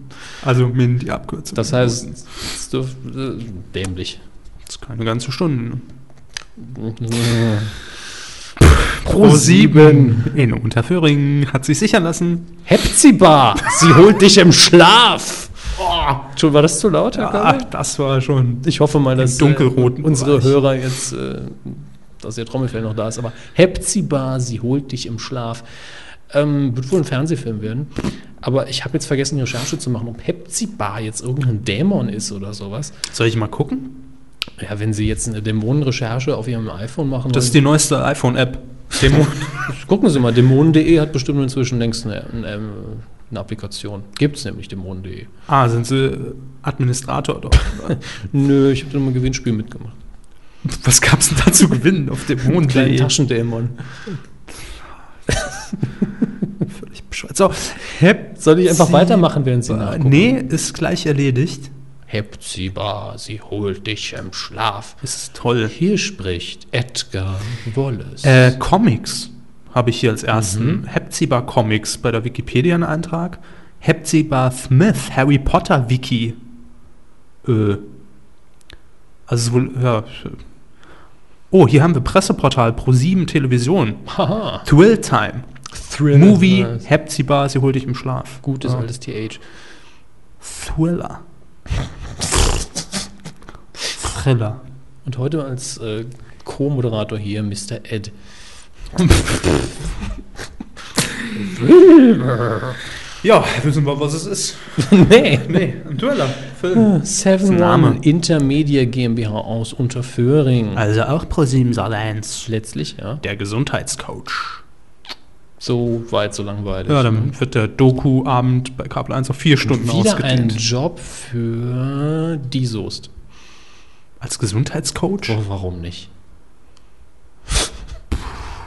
also Min die Abkürzung. Das heißt, es dürf- äh, dämlich. das ist keine ganze Stunde. ne? Pro sieben. in Unterföhring hat sich sichern lassen. Hepzibah, sie holt dich im Schlaf. Oh, schon war das zu laut, Herr Ach, Körber? das war schon. Ich hoffe mal, dass dunkelroten äh, unsere Bereich. Hörer jetzt, äh, dass ihr Trommelfell noch da ist, aber Hepzibah, sie holt dich im Schlaf. Ähm, wird wohl ein Fernsehfilm werden. Aber ich habe jetzt vergessen, die Recherche zu machen, ob Hepzibah jetzt irgendein Dämon ist oder sowas. Soll ich mal gucken? Ja, wenn Sie jetzt eine Dämonenrecherche auf Ihrem iPhone machen Das ist die neueste iPhone-App. Gucken Sie mal, dämonen.de hat bestimmt inzwischen längst eine, eine, eine Applikation. Gibt es nämlich dämonen.de. ah, sind Sie Administrator dort? Nö, ich habe da mal ein Gewinnspiel mitgemacht. Was gab's denn da zu gewinnen auf dem Kleinen Mond? Taschendämon. Völlig bescheuert. So, Hep Soll ich einfach weitermachen, während Sie nachgucken? Nee, ist gleich erledigt. Hepzibah, sie holt dich im Schlaf. Das ist toll. Hier spricht Edgar Wallace. Äh, Comics. habe ich hier als ersten. Hepzibah Comics bei der Wikipedia einen Eintrag. Hepzibah Smith, Harry Potter Wiki. Äh, also es ist wohl, ja. Oh, hier haben wir Presseportal Pro7 Television. Haha. Thrill Time. Thriller. Movie Nice. Hepzibah, sie holt dich im Schlaf. Gutes Ja. altes TH. Thriller. Thriller. Und heute als äh, Co-Moderator hier Mr. Ed. Ja, wissen wir, was es ist. nee. Nee, ein Thriller. Film. Seven Name. One Intermedia GmbH aus Unterföhring. Also auch Pro7 Sat1. Letztlich, ja. Der Gesundheitscoach. So weit, so langweilig. Ja, dann wird der Doku-Abend bei Kabel 1 auf vier Stunden Wieder ein ausgedehnt. Job für die Soest. Als Gesundheitscoach? Oh, warum nicht?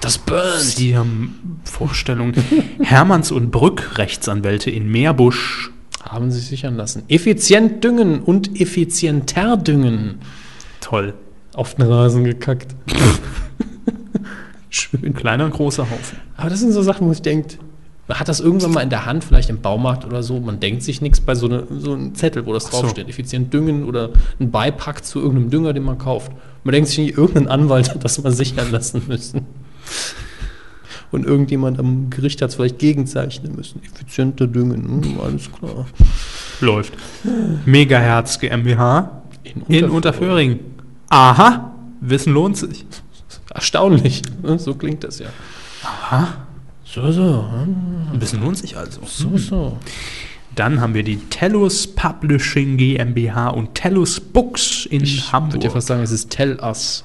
Das burnt. Sie haben Vorstellungen. Hermanns und Brück, Rechtsanwälte in Meerbusch. Haben sich sichern lassen. Effizient düngen und effizienter düngen. Toll. Auf den Rasen gekackt. Schön. Kleiner und großer Haufen. Aber das sind so Sachen, wo ich denke, man hat das irgendwann mal in der Hand, vielleicht im Baumarkt oder so. Man denkt sich nichts bei so, eine, so einem Zettel, wo das Ach so. draufsteht. Effizient düngen oder ein Beipack zu irgendeinem Dünger, den man kauft. Man denkt sich nicht, irgendein Anwalt hat das mal sichern lassen müssen. Und irgendjemand am Gericht hat es vielleicht gegenzeichnen müssen. Effizienter düngen, hm, alles klar. Läuft. Megaherz GmbH In in Unterföhring. Aha, Wissen lohnt sich. Erstaunlich. ne? So klingt das ja. Aha, So, so. hm, Wissen lohnt sich also. So, so. Dann haben wir die Tellus Publishing GmbH und Tellus Books in Ich würde Hamburg. ja fast sagen, es ist Tell Us.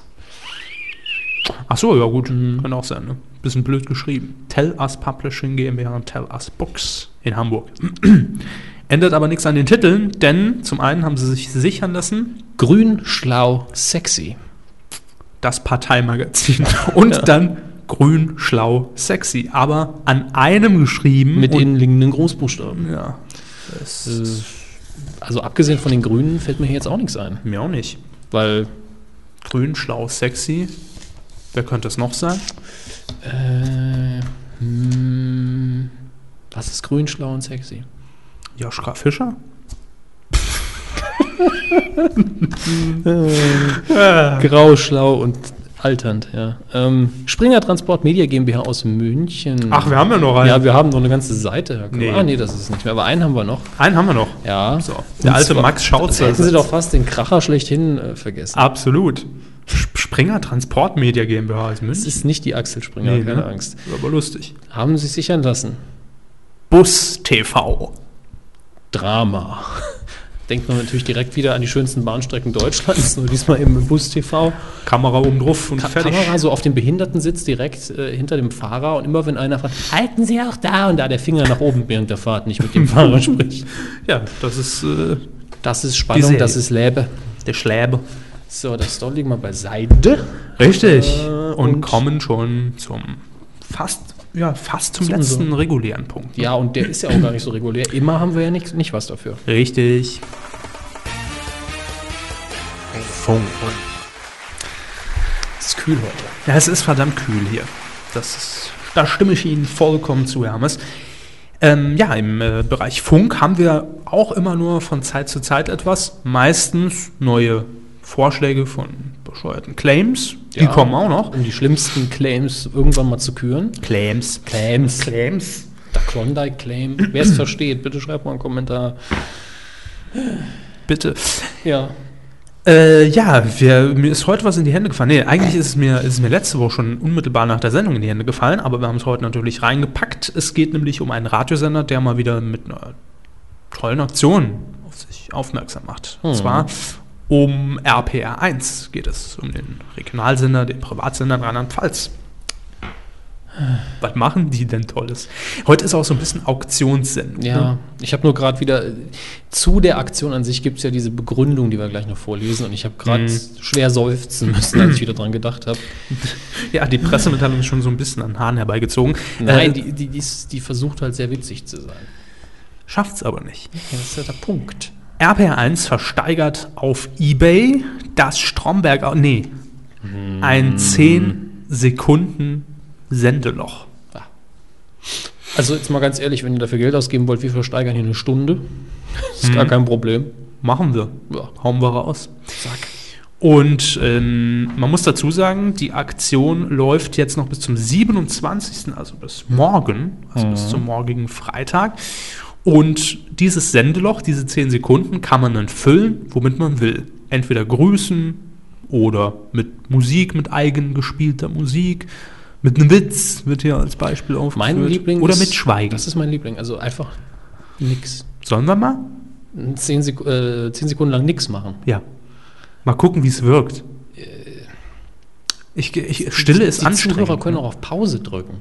Ach so, ja gut, kann auch sein. Ne? Bisschen blöd geschrieben. Tell Us Publishing GmbH und Tell Us Books in Hamburg. Ändert aber nichts an den Titeln, denn zum einen haben sie sich sichern lassen, Grün, schlau, sexy. das Parteimagazin und Ja. dann grün, schlau, sexy, aber an einem geschrieben. Mit und- innenliegenden Großbuchstaben. Ja, Äh, Also abgesehen von den Grünen fällt mir hier jetzt auch nichts ein. mir auch nicht. Weil, Grün, schlau, sexy. Wer könnte es noch sein? äh, hm, was ist grün, schlau und sexy? Joschka Fischer? Grau, schlau und alternd, ja. Ähm, Springer Transport Media GmbH aus München. Ach, wir haben ja noch einen. Ja, wir haben noch eine ganze Seite. Nee. Ah, nee, das ist es nicht mehr. Aber einen haben wir noch. Einen haben wir noch. Ja. So, der alte zwar- Max Schautzer. Hätten Sie doch fast den Kracher schlechthin äh, vergessen. Absolut. Sp- Springer Transportmedia GmbH aus Es München. ist nicht die Axel Springer, Nee, keine ne? Angst. Ist aber lustig. Haben Sie sichern lassen. Bus TV. Drama. Denkt man natürlich direkt wieder an die schönsten Bahnstrecken Deutschlands, nur diesmal im Bus TV. Kamera oben drauf und Ka fertig. Kamera so auf dem Behindertensitz direkt äh, hinter dem Fahrer und immer wenn einer fragt, halten Sie auch da und da der Finger nach oben während der Fahrt nicht mit dem Fahrer spricht. Ja, das ist äh, Das ist Spannung, das ist Lebe. der Schläbe. So, das Story liegen wir beiseite. Richtig. Äh, und, und- kommen schon zum fast, ja, fast zum Zu letzten unserem- regulären Punkt. Ja, und der ist ja auch gar nicht so regulär. Immer haben wir ja nicht, nicht was dafür. Richtig. Funk. Es ist kühl heute. Ja, es ist verdammt kühl hier. Das ist, da stimme ich Ihnen vollkommen zu, Hermes. Ähm, ja, im äh, Bereich Funk haben wir auch immer nur von Zeit zu Zeit etwas. Meistens neue Vorschläge von bescheuerten Claims. Die Ja. kommen auch noch. Um die schlimmsten Claims irgendwann mal zu küren. Claims. Claims. Claims. Der Klondike-Claim. Wer es versteht, bitte schreibt mal einen Kommentar. Bitte. Ja. Äh, ja, wir, mir ist heute was in die Hände gefallen. Nee, eigentlich ist es, mir, ist es mir letzte Woche schon unmittelbar nach der Sendung in die Hände gefallen, aber wir haben es heute natürlich reingepackt. Es geht nämlich um einen Radiosender, der mal wieder mit einer tollen Aktion auf sich aufmerksam macht. Und Hm. zwar um RPR1 geht es, um den Regionalsender, den Privatsender Rheinland-Pfalz. Was machen die denn Tolles? Heute ist auch so ein bisschen Auktionssendung. Ja, ne? ich habe nur gerade wieder, zu der Aktion an sich gibt es ja diese Begründung, die wir gleich noch vorlesen. Und ich habe gerade Mhm. schwer seufzen müssen, als ich wieder dran gedacht habe. ja, die Pressemitteilung ist schon so ein bisschen an Haaren herbeigezogen. Nein, Äh, die, die, die, die versucht halt sehr witzig zu sein. schafft's aber nicht. Ja, das ist ja der Punkt. RPR1 versteigert auf Ebay das Stromberg, nee, ein 10 Sekunden Sendeloch. Also jetzt mal ganz ehrlich, wenn ihr dafür Geld ausgeben wollt, wir versteigern hier eine Stunde. ist gar kein Problem. Machen wir. Ja. Hauen wir raus. Zack. Und ähm, man muss dazu sagen, die Aktion läuft jetzt noch bis zum 27., also bis morgen, also bis zum morgigen Freitag. Und dieses Sendeloch, diese 10 Sekunden, kann man dann füllen, womit man will. Entweder grüßen oder mit Musik, mit eigen gespielter Musik, mit einem Witz wird hier als Beispiel aufgeführt. Mein Liebling Oder ist, mit Schweigen. Das ist mein Liebling. Also einfach nix. Sollen wir mal? Zehn, Sek äh, zehn Sekunden lang nix machen. Ja. Mal gucken, wie es wirkt. Ich, ich, Stille ist die anstrengend. Zuhörer können ne? auch auf Pause drücken.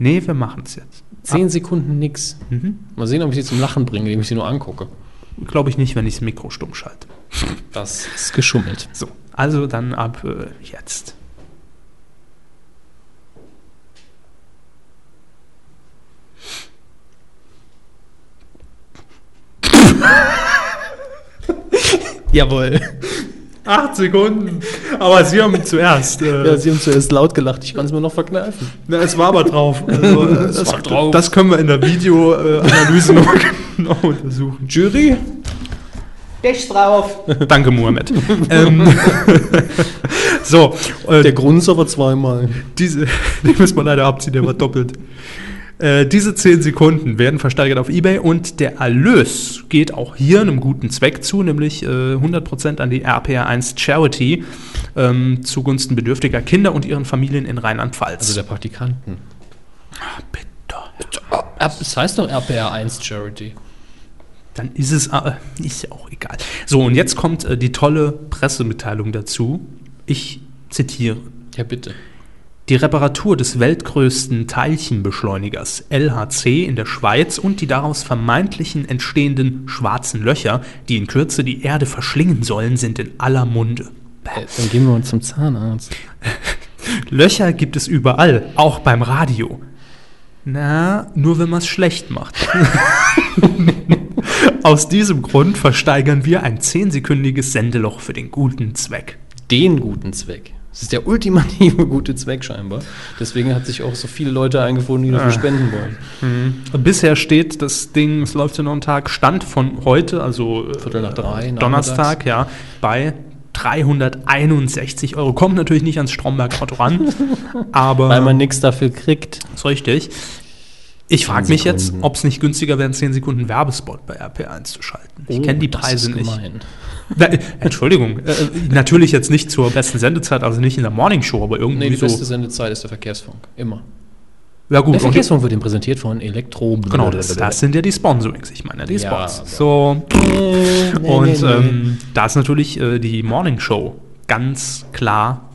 Nee, wir machen es jetzt. Zehn Sekunden nix. Mhm. Mal sehen, ob ich sie zum Lachen bringe, indem ich sie nur angucke. Glaube ich nicht, wenn ich das Mikro stumm schalte. Das ist geschummelt. So, also dann ab äh, jetzt. Jawohl. Acht Sekunden. Aber Sie haben zuerst. Äh, Ja, sie haben zuerst laut gelacht, ich kann es mir noch verkneifen. na, es war aber drauf. Also, äh, das, war drauf. das können wir in der Videoanalyse noch genau untersuchen. Jury? Danke, Mohamed. ähm, so, äh, Der Grund aber zweimal. diese, den müssen wir leider abziehen, der war doppelt. Äh, diese 10 Sekunden werden versteigert auf Ebay und der Erlös geht auch hier einem guten Zweck zu, nämlich äh, 100% an die RPR1 Charity ähm, zugunsten bedürftiger Kinder und ihren Familien in Rheinland-Pfalz. Also der Praktikanten. bitte. Das heißt doch RPR1 Charity. Dann ist es, äh, ist ja auch egal. So, und jetzt kommt äh, die tolle Pressemitteilung dazu. Ich zitiere. Ja, bitte. Die Reparatur des weltgrößten Teilchenbeschleunigers LHC in der Schweiz und die daraus vermeintlichen entstehenden schwarzen Löcher, die in Kürze die Erde verschlingen sollen, sind in aller Munde. Äh, Dann gehen wir uns zum Zahnarzt. Löcher gibt es überall, auch beim Radio. Na, nur wenn man es schlecht macht. Aus diesem Grund versteigern wir ein zehnsekündiges Sendeloch für den guten Zweck. Den guten Zweck. Das ist der ultimative gute Zweck scheinbar. Deswegen hat sich auch so viele Leute eingefunden, die dafür spenden wollen. Bisher steht das Ding, es läuft ja noch ein Tag, Stand von heute, also äh, Viertel nach drei, Donnerstag, ja, bei 361 Euro. Kommt natürlich nicht ans Stromberg-Auto ran, aber Weil man nichts dafür kriegt. ist richtig. Ich frage 10 mich jetzt, ob es nicht günstiger wäre, einen 10 Sekunden Werbespot bei RP1 zu schalten. Ich kenne die Oh, das Preise ist nicht. gemein. Na, Entschuldigung, äh, natürlich jetzt nicht zur besten Sendezeit, also nicht in der Morningshow, aber irgendwie Nee, die so. beste Sendezeit ist der Verkehrsfunk. Immer. Ja gut, Der Verkehrsfunk wird ihm präsentiert von Elektro. Genau, das, das sind ja die Sponsorings, ich meine, die Ja, Spots. So, Nee, und nee. Ähm, da ist natürlich äh, die Morning Show ganz klar.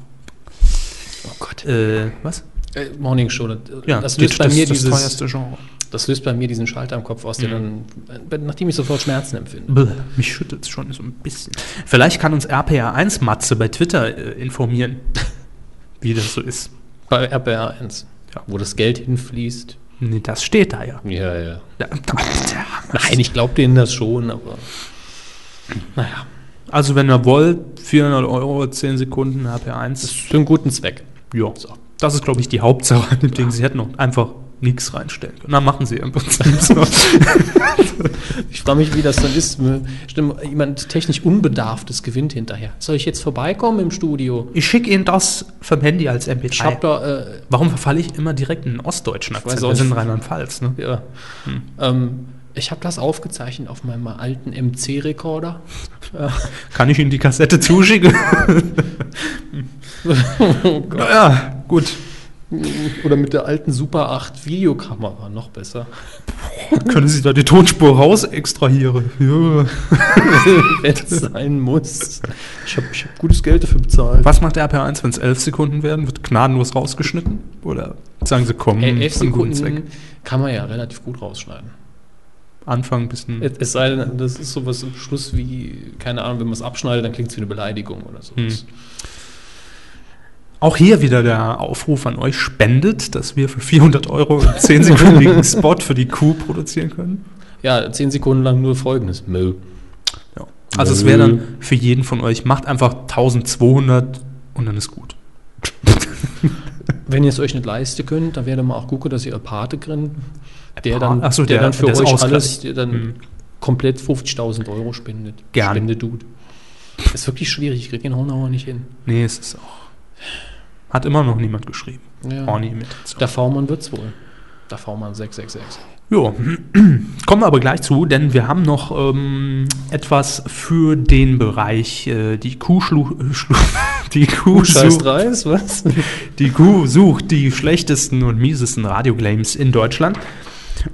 oh Gott. Äh, was? Äh, Morning Show. Das, Ja, das löst bei das, mir das dieses. teuerste Genre. Das löst bei mir diesen Schalter im Kopf aus, der dann, äh, nachdem ich sofort Schmerzen empfinde. Bäh, mich schüttelt es schon so ein bisschen. Vielleicht kann uns RPR1 Matze bei Twitter äh, informieren, wie das so ist. Bei RPR 1. Ja. Wo das Geld hinfließt. Nee, das steht da ja. Ja, ja. Da- Nein, ich glaube denen das schon, aber. Naja, Also wenn ihr wollt, 400 Euro, 10 Sekunden RPR1. für einen guten Zweck. Ja, das ist, glaube ich, die Hauptsache an dem Ding. Sie hätten auch einfach nichts reinstellen können. Na, machen sie im Prinzip so. Ich frage mich, wie das dann ist. Stimmt, jemand technisch Unbedarftes gewinnt hinterher. Soll ich jetzt vorbeikommen im Studio? Ich schicke Ihnen das vom Handy als MP3. Ich habe da, äh, Warum verfalle ich immer direkt in den ostdeutschen Akzent? sind in. Rheinland-Pfalz, ne? ja. Ähm, ich habe das aufgezeichnet auf meinem alten MC-Rekorder. Kann ich Ihnen die Kassette zuschicken? naja, gut. Oder mit der alten Super 8 Videokamera, noch besser. Können Sie da die Tonspur raus extrahieren? Ja. Wenn es sein muss. Ich habe hab gutes Geld dafür bezahlt. Was macht RPR1, wenn es 11 Sekunden werden? Wird gnadenlos rausgeschnitten? Oder sagen Sie, komm, einen guten Sekunden kann man ja relativ gut rausschneiden. Anfang bis ein Es es sei denn, das ist sowas im Schluss wie, keine Ahnung, wenn man es abschneidet, dann klingt es wie eine Beleidigung oder so. Hm. Auch hier wieder der Aufruf an euch, spendet, dass wir für 400 Euro einen 10-sekündigen Spot für die Kuh produzieren können. Ja, zehn Sekunden lang nur folgendes. Mö. Ja. Also es wäre dann für jeden von euch, macht einfach 1200 und dann ist gut. Wenn ihr es euch nicht leisten könnt, dann wäre mal auch gucken, dass ihr einen Pate kriegt, der dann, Ach so, der, der- dann für der euch alles, der dann Mhm. komplett 50.000 Euro spendet. Gern. Spende Dude. Ist wirklich schwierig, ich krieg den Honauer nicht hin. Nee, es ist auch. Hat immer noch niemand geschrieben. Ja. Horny-Imitation. Der V-Mann wird's wohl. Der V-Mann 666. Jo, kommen wir aber gleich zu, denn wir haben noch ähm, etwas für den Bereich äh, die Kuh schlu, schlu die Kuh sucht, Reis, was? die Kuh sucht die schlechtesten und miesesten Radioclaims in Deutschland.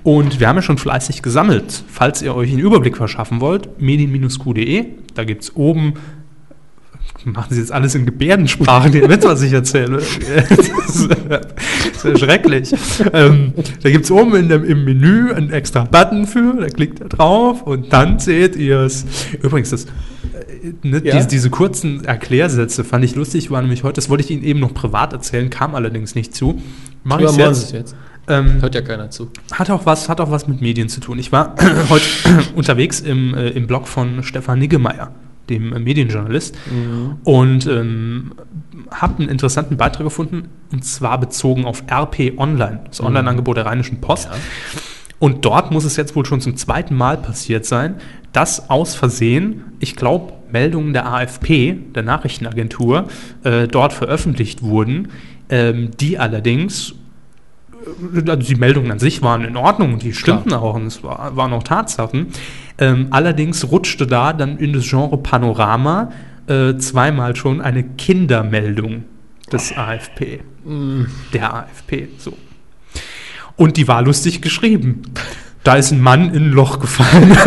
Und wir haben ja schon fleißig gesammelt. Falls ihr euch einen Überblick verschaffen wollt, medien-q.de, da gibt es oben, machen Sie jetzt alles in Gebärdensprache, den Witz, was ich erzähle. Das ist, das ist schrecklich. Ähm, da gibt es oben in dem, im Menü einen extra Button für, da klickt ihr drauf und dann seht ihr es. Übrigens, das, äh, ne, Ja? diese, diese kurzen Erklärsätze fand ich lustig, war nämlich heute, das wollte ich Ihnen eben noch privat erzählen, kam allerdings nicht zu. Mach machen jetzt. Jetzt. Ähm, Hört ja keiner zu. hat auch was, hat auch was mit Medien zu tun. Ich war heute unterwegs im, äh, im Blog von Stefan Niggemeier, dem Medienjournalist, und ähm, habe einen interessanten Beitrag gefunden, und zwar bezogen auf RP Online, das Online-Angebot der Rheinischen Post. Ja. Und dort muss es jetzt wohl schon zum zweiten Mal passiert sein, dass aus Versehen, ich glaube, Meldungen der AFP, der Nachrichtenagentur, äh, dort veröffentlicht wurden, ähm, die allerdings also die Meldungen an sich waren in Ordnung und die stimmten auch und es war, waren auch Tatsachen. Ähm, allerdings rutschte da dann in das Genre Panorama äh, zweimal schon eine Kindermeldung des AFP. Der AFP, so. Und die war lustig geschrieben. Da ist ein Mann in ein Loch gefallen.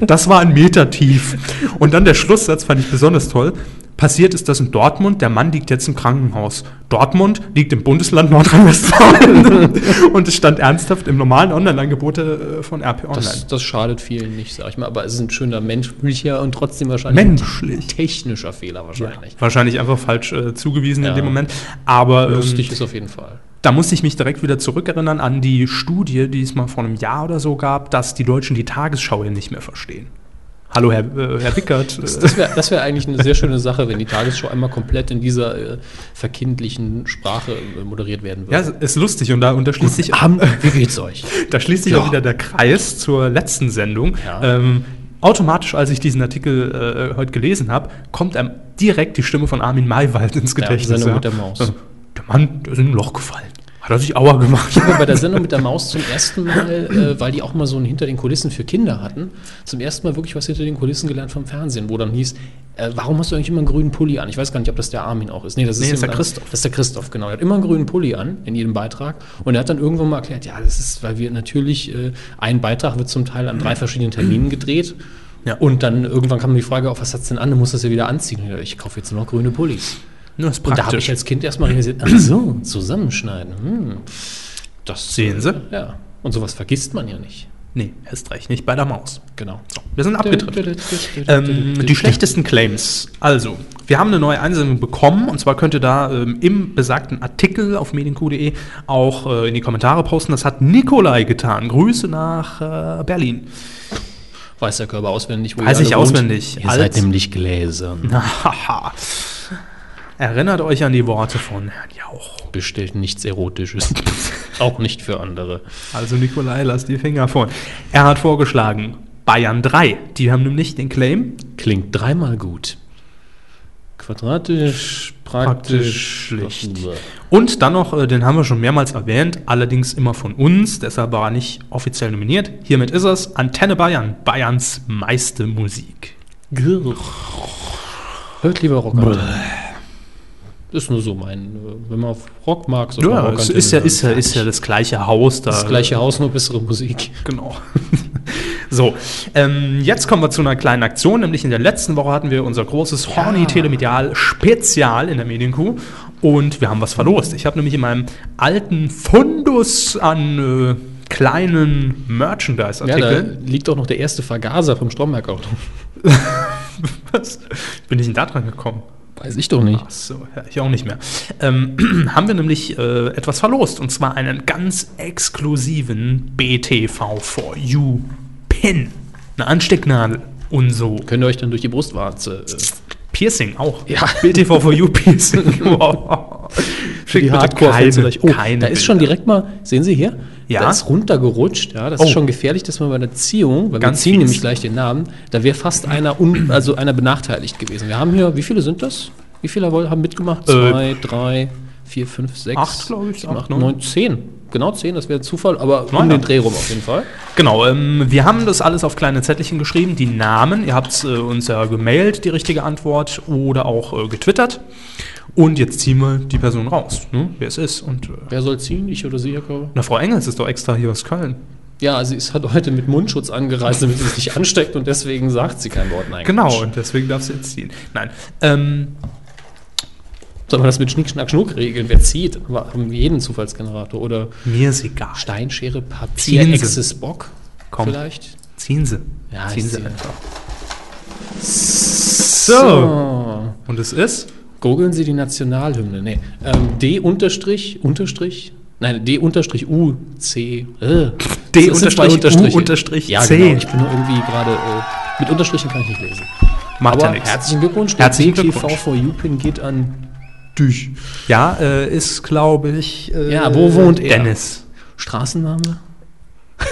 das war ein Meter tief. Und dann der Schlusssatz fand ich besonders toll. Passiert ist das in Dortmund. Der Mann liegt jetzt im Krankenhaus. Dortmund liegt im Bundesland Nordrhein-Westfalen. Und es stand ernsthaft im normalen Online-Angebot äh, von RP Online. Das, das schadet vielen nicht, sag ich mal. Aber es ist ein schöner menschlicher und trotzdem wahrscheinlich Menschlich. ein technischer Fehler wahrscheinlich. Wahrscheinlich einfach falsch äh, zugewiesen in Ja. dem Moment. Aber ähm, Lustig ist auf jeden Fall. Da musste ich mich direkt wieder zurückerinnern an die Studie, die es mal vor einem Jahr oder so gab, dass die Deutschen die Tagesschau ja nicht mehr verstehen. Hallo, Herr, äh, Herr Wickert. Das, das wäre wär eigentlich eine sehr schöne Sache, wenn die Tagesschau einmal komplett in dieser äh, verkindlichen Sprache äh, moderiert werden ja, würde. es ist lustig und da, und da schließt sich, Abend, wie geht's euch? da schließt sich Ja. auch wieder der Kreis zur letzten Sendung. Ja. Ähm, automatisch, als ich diesen Artikel äh, heute gelesen habe, kommt einem direkt die Stimme von Armin Maywald ins Gedächtnis. Sendung mit der Maus. Äh, Der Mann, der ist in ein Loch gefallen. Hat er sich Auer gemacht. Ich habe bei der Sendung mit der Maus zum ersten Mal, äh, weil die auch mal so ein Hinter den Kulissen für Kinder hatten, zum ersten Mal wirklich was hinter den Kulissen gelernt vom Fernsehen, wo dann hieß, äh, warum hast du eigentlich immer einen grünen Pulli an? Ich weiß gar nicht, ob das der Armin auch ist. Nee, das ist, Nee, das ist der jemand- Christoph. Das ist der Christoph, genau. Er hat immer einen grünen Pulli an in jedem Beitrag. Und er hat dann irgendwann mal erklärt, ja, das ist, weil wir natürlich, äh, ein Beitrag wird zum Teil an drei verschiedenen Terminen gedreht. Ja. Und dann irgendwann kam die Frage auf, was hat's denn an? Du musst das ja wieder anziehen. Ich kaufe jetzt nur noch grüne Pullis. Das ist Und da habe ich als Kind erstmal realisiert, ach so, zusammenschneiden. Hm. Das Sehen Sie? Ja. Und sowas vergisst man ja nicht. Nee, erst recht nicht bei der Maus. Genau. Wir sind abgetrifft. Ähm, die schlechtesten Claims. Also, wir haben eine neue Einsendung bekommen und zwar könnt ihr da ähm, im besagten Artikel auf medienq.de auch äh, in die Kommentare posten. Das hat Nikolai getan. Grüße nach äh, Berlin. Weiß der Körper auswendig, wo Weiß ihr ich alle wohnt? auswendig. Ihr Alt. seid nämlich Gläsern. Erinnert euch an die Worte von Herrn Jauch. Bestellt nichts Erotisches. Auch nicht für andere. Also Nikolai, lasst die Finger von. Er hat vorgeschlagen, Bayern 3. Die haben nämlich den Claim Klingt dreimal gut. Quadratisch, praktisch, praktisch schlicht. Und dann noch, äh, den haben wir schon mehrmals erwähnt, allerdings immer von uns, deshalb war er nicht offiziell nominiert. Hiermit ist es Antenne Bayern, Bayerns meiste Musik. Hört lieber Rock. Ist nur so mein, wenn man auf Rock mag, so Ja, Rock ist ja, ist, ja, ist ja das gleiche Haus da. das gleiche Haus, nur bessere Musik. Genau. so, ähm, jetzt kommen wir zu einer kleinen Aktion, nämlich in der letzten Woche hatten wir unser großes Horny Telemedial Spezial in der Medienkuh und wir haben was verlost. Ich habe nämlich in meinem alten Fundus an äh, kleinen Ja, Merchandise-Artikeln. liegt auch noch der erste Vergaser vom Stromberg-Auto. was? Bin ich denn da dran gekommen? Weiß ich doch nicht. Ach so, ja, ich auch nicht mehr. Ähm, haben wir nämlich äh, etwas verlost und zwar einen ganz exklusiven BTV4U Pin. Eine Anstecknadel und so. Könnt ihr euch dann durch die Brustwarze. Äh, Piercing auch. Ja. BTV4U Piercing. wow. Für die Hardcore-Fans vielleicht. Oh, da ist schon direkt mal, sehen Sie hier? Ja. Da ist runtergerutscht. Ja, das Oh. ist schon gefährlich, dass man bei der Ziehung, weil Ganz wir ziehen fies. nämlich gleich den Namen, da wäre fast einer, un, also einer benachteiligt gewesen. Wir haben hier, wie viele sind das? Wie viele haben mitgemacht? Äh, Zwei, drei, vier, fünf, sechs, acht, glaub ich, sieben, acht, neun, zehn. Genau zehn, das wäre Zufall, aber um den Dreh rum auf jeden Fall. Genau, ähm, wir haben das alles auf kleine Zettelchen geschrieben, die Namen. Ihr habt äh, uns ja gemailt, die richtige Antwort, oder auch äh, getwittert. Und jetzt ziehen wir die Person raus, ne? wer es ist. Und äh, Wer soll ziehen? Ich oder Sie, Herr Körber? na, Frau Engels ist doch extra hier aus Köln. Ja, sie ist halt heute mit Mundschutz angereist, damit sie sich nicht ansteckt und deswegen sagt sie kein Wort. Nein, Genau, Quatsch. und deswegen darf sie jetzt ziehen. Nein, ähm, Sollen wir das mit Schnick, Schnack, Schnuck regeln? Wer zieht? Haben wir jeden Zufallsgenerator? Oder mir ist egal. Steinschere, Papier. Exes, Bock? Komm. Vielleicht? Ziehen Sie. Ja, Ziehen Sie einfach. So. Und es ist? Googeln Sie die Nationalhymne. Nee. Ähm, D unterstrich, unterstrich, nein, D unterstrich U, C, äh. D unterstrich U unterstrich Ja, C. genau. Ich bin nur irgendwie gerade, äh, mit Unterstrichen kann ich nicht lesen. Macht Aber ja nichts. herzlichen Glückwunsch. Herzlichen BTV Glückwunsch. for You-Pin geht an dich. Ja, äh, ist, glaube ich. Äh, Ja, wo wohnt er? Dennis. Straßenname?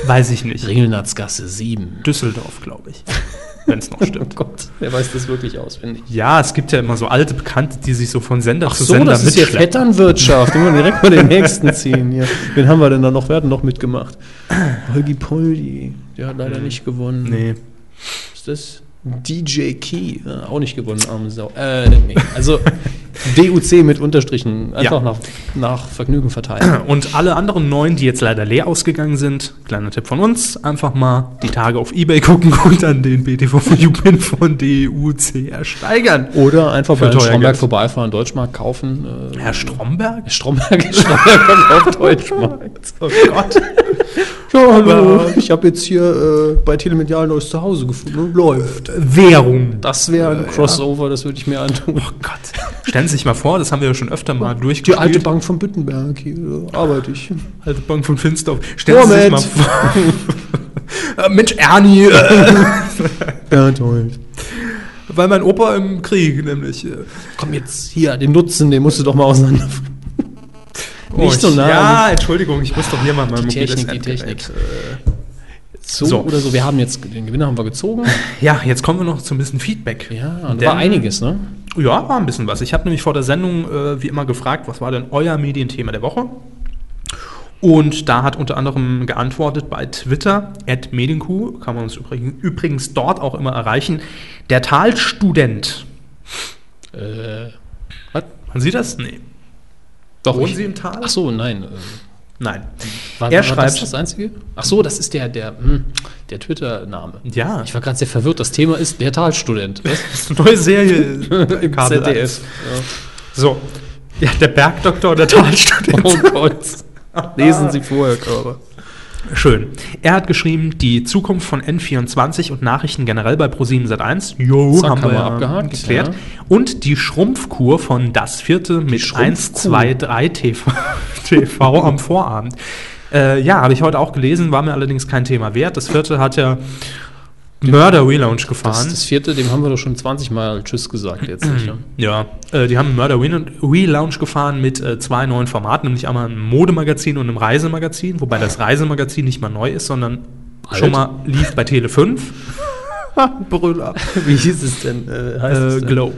Weiß ich nicht. Ringelnatzgasse 7. Düsseldorf, glaube ich. Wenn es noch Oh stimmt. Gott, wer weiß das wirklich auswendig. Ja, es gibt ja immer so alte Bekannte, die sich so von Sender Ach zu so, Sender das ist ja. Vetternwirtschaft. Wir direkt mal den nächsten ziehen hier. Wen haben wir denn da noch? Wer hat denn noch mitgemacht? Holgi Poldi. Der hat leider nicht gewonnen. Nee. Ist das? DJ Key. Ja, auch nicht gewonnen, arme Sau. Äh, nee. Also DUC mit Unterstrichen. Einfach Ja. nach, nach Vergnügen verteilen. Und alle anderen neun, die jetzt leider leer ausgegangen sind, kleiner Tipp von uns, einfach mal die Tage auf Ebay gucken und dann den BTV-Pin von DUC ersteigern. Oder einfach Für bei Stromberg Geld. vorbeifahren, Deutschmarkt kaufen. Äh, Herr Stromberg? Stromberg, Stromberg auf Deutschmarkt. Oh Gott. Ja, hallo. Ich habe jetzt hier äh, bei Telemedial ein neues Zuhause gefunden. Läuft. Währung. Das wäre ein Crossover, das würde ich mir antun. Oh Gott. Stellen Sie sich mal vor, das haben wir ja schon öfter mal Die durchgespielt. alte Bank von Büttenberg, hier arbeite ich. Alte Bank von Finsterhof. Stellen Sie sich mal Moment. vor. Äh, Mensch, Ernie. Äh, Ja, toll. weil mein Opa im Krieg nämlich. Äh, Komm jetzt hier, den Nutzen, den musst du doch mal auseinander. Nicht so nah. Ja, Entschuldigung, ich muss doch hier mal mein Die mobiles Technik, die Technik. äh, So, So. oder so, wir haben jetzt, den Gewinner haben wir gezogen. Ja, jetzt kommen wir noch zu ein bisschen Feedback. Ja, und da war einiges, ne? Ja, war ein bisschen was. Ich habe nämlich vor der Sendung äh, wie immer gefragt, was war denn euer Medienthema der Woche? Und da hat unter anderem geantwortet bei Twitter, at Medienkuh, kann man uns übrigens, übrigens dort auch immer erreichen, der Talstudent. Äh, was? Man sieht das? Nee. Doch, Wohnen ich- Sie im Tal? Ach so, nein. Äh, Nein. war, Er war schreibt- das das Einzige? Ach so, das ist der, der, hm, der Twitter-Name. Ja, Ich war gerade sehr verwirrt. Das Thema ist der Talstudent. Was? das ist eine neue Serie Im Kabel ZDF. 1. So. Ja, der Bergdoktor, der Talstudent. Oh Gott. Lesen Sie vorher, Körper. Schön. Er hat geschrieben, die Zukunft von N24 und Nachrichten generell bei Pro7 Sat1. Jo, Zack, haben wir abgehakt, geklärt. ja. Und die Schrumpfkur von Das Vierte mit 1, Schrumpfkuh. 2, 3 TV, TV am Vorabend. Äh, ja, habe ich heute auch gelesen, war mir allerdings kein Thema wert. Das Vierte hat ja Murder Relaunch Das, gefahren. das vierte, dem haben wir doch schon 20 Mal Tschüss gesagt jetzt. Nicht, ne? Ja, äh, die haben Murder Relaunch gefahren mit äh, zwei neuen Formaten, nämlich einmal einem Modemagazin und einem Reisemagazin, wobei das Reisemagazin nicht mal neu ist, sondern Alt? schon mal lief bei Tele 5. Brüller. Wie hieß es denn? Äh, Äh, Globe.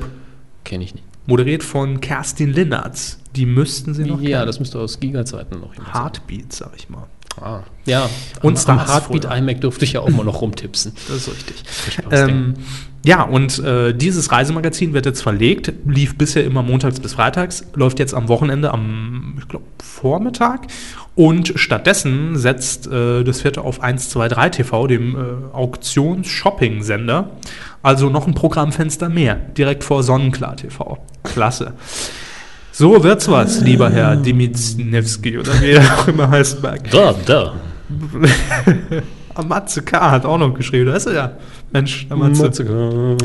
Kenne ich nicht. Moderiert von Kerstin Linnertz. Die müssten sie noch Ja, kennen. das müsste aus Giga-Zeiten noch jemand sein. Heartbeat, sag ich mal. Ah. Ja, Und am, Heartbeat iMac durfte ich ja auch mal noch rumtipsen. Das ist richtig. Spaß, Ähm, ja, und äh, dieses Reisemagazin wird jetzt verlegt, lief bisher immer montags bis freitags, läuft jetzt am Wochenende am, ich glaube, Vormittag. Und stattdessen setzt äh, das vierte auf 123 TV, dem äh, Auktions-Shopping-Sender. Also noch ein Programmfenster mehr, direkt vor Sonnenklar TV. Klasse. So wird's was, lieber Herr Dimitznewski oder wie er auch immer heißt. Berg. Da, da. Ah, Matze K. hat auch noch geschrieben, ist er ja. Mensch, der Matze.